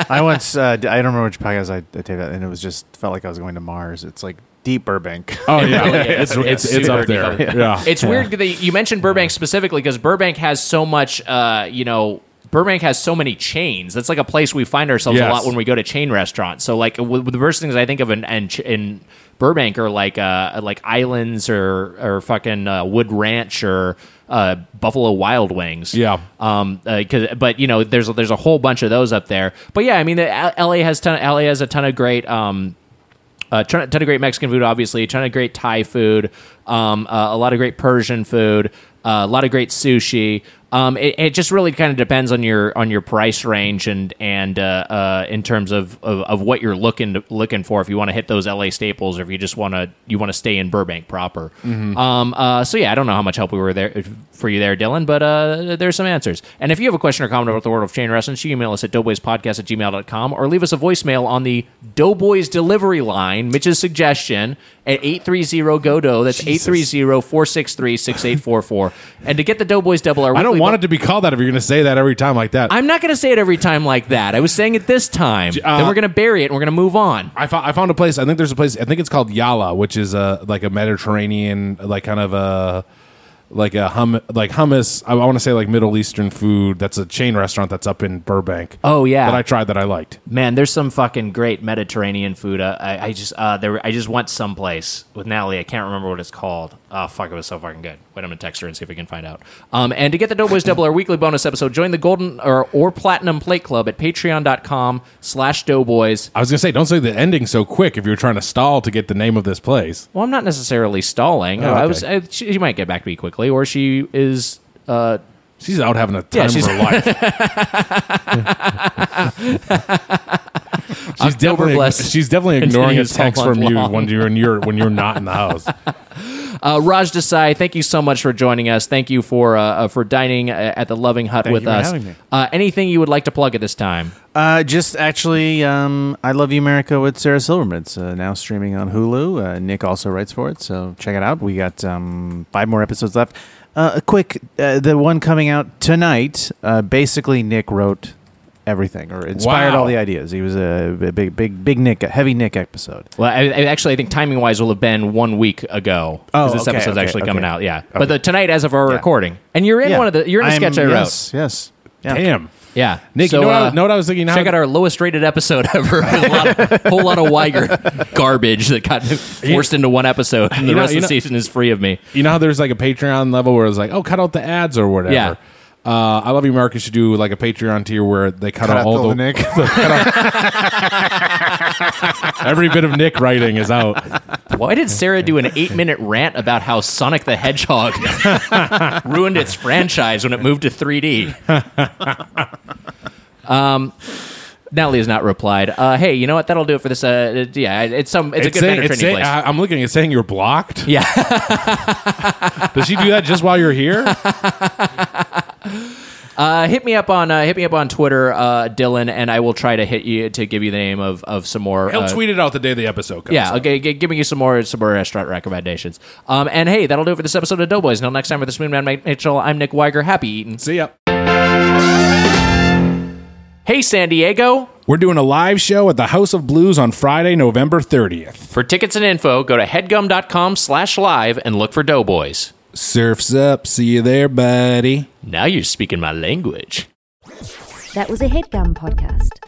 I once, uh, d- I don't remember which podcast I, I taped that, and it was just felt like I was going to Mars. It's like deep Burbank. Oh yeah, Yeah, it's it's it's, it's super up there. deep. Yeah. It's weird that you mentioned Burbank specifically because Burbank has so much, uh, you know, Burbank has so many chains. That's like a place we find ourselves Yes. a lot when we go to chain restaurants. So like w- the first things I think of in in, in Burbank are like uh, like Islands or or fucking uh, Wood Ranch or uh, Buffalo Wild Wings. Yeah. Um. Uh, 'cause- but you know, there's there's a whole bunch of those up there. But yeah, I mean, the, L- LA has ton. LA has a ton of great. Um, a ton, ton of great Mexican food, obviously, a ton of great Thai food, um, uh, a lot of great Persian food, uh, a lot of great sushi. Um, it, it just really kind of depends on your on your price range and and uh, uh, in terms of, of, of what you're looking to, looking for. If you want to hit those LA staples, or if you just want to you want to stay in Burbank proper. Um, uh, so yeah, I don't know how much help we were there for you there, Dylan, but uh, there's some answers. And if you have a question or comment about the world of chain wrestling, you email us at doughboyspodcast at gmail.com or leave us a voicemail on the Doughboys delivery line, Mitch's suggestion, at 830-GO-DOUGH. That's 830-463-6844. And to get the Doughboys double R I don't want it to be called that if you're going to say that every time like that. I'm not going to say it every time like that. I was saying it this time. Uh, then we're going to bury it and we're going to move on. I found I found a place. I think there's a place. I think it's called Yalla, which is a like a Mediterranean, like kind of a like a hum like hummus. I, want to say like Middle Eastern food. That's a chain restaurant that's up in Burbank. Oh, yeah. that I tried that I liked. Man, there's some fucking great Mediterranean food. Uh, I, I just uh, there I just went someplace with Natalie. I can't remember what it's called. Oh fuck, it was so fucking good. Wait, I'm gonna text her and see if we can find out. Um, and to get the Doughboys Double, our weekly bonus episode, join the Golden or, or Platinum Plate Club at Patreon.com/slash Doughboys. I was gonna say, don't say the ending so quick if you're trying to stall to get the name of this place. Well, I'm not necessarily stalling. Oh, I was. I, she, she might get back to me quickly, or she is. Uh, She's out having a time Yeah, of she's- her life. she's definitely blessed she's definitely ignoring a text from you when you're when you're when you're not in the house. Uh, Raj Desai, thank you so much for joining us. Thank you for uh, uh, for dining uh, at the Loving Hut Thank with you us. Uh, anything you would like to plug at this time? Uh, just actually, um, I Love You America with Sarah Silverman. It's uh, now streaming on Hulu. Uh, Nick also writes for it, so check it out. We got um, five more episodes left. Uh, a quick, uh, the one coming out tonight. Uh, basically, Nick wrote everything or inspired Wow. all the ideas. He was a big, big, big Nick, a heavy Nick episode. Well, I, I actually, I think timing wise will have been one week ago. 'cause Oh, this okay, episode's okay, actually coming okay. out. Yeah, Okay. but the, tonight, as of our Yeah. recording, and you're in Yeah. one of the you're in a I'm- sketch I wrote. Yes, yes. Yeah. Damn. Yeah, Nick, So, you know, what I, uh, was- know what I was thinking? Check out our lowest rated episode ever. A lot of, whole lot of Wiger garbage that got forced into one episode, and the You know- rest you of the know- season is free of me. You know how there's like a Patreon level where it's like, oh, cut out the ads or whatever. Yeah. Uh, I love you, America. Should do like a Patreon tier where they cut, out all the, Nick. every bit of Nick writing is out. Why did Sarah do an eight minute rant about how Sonic the Hedgehog ruined its franchise when it moved to 3D? um, Natalie has not replied. Uh, hey, you know what? That'll do it for this. Uh, yeah, it's some. It's, a good saying, Mediterranean it's saying- place. I- I'm looking at saying you're blocked. yeah. Does she do that just while you're here? Uh, hit me up on uh, hit me up on Twitter, uh, Dylan, and I will try to hit you to give you the name of, of some more. He'll uh, tweet it out the day the episode comes. Yeah, out. okay, g- giving you some more some more restaurant recommendations. Um, and hey, that'll do it for this episode of Doughboys. Until next time with the Spoon Man Mike Mitchell, I'm Nick Wiger. Happy eating. See ya. Hey, San Diego. We're doing a live show at the House of Blues on Friday, November 30th. For tickets and info, go to headgum.com slash live and look for Doughboys. Surf's up. See you there, buddy. Now you're speaking my language. That was a headgum podcast.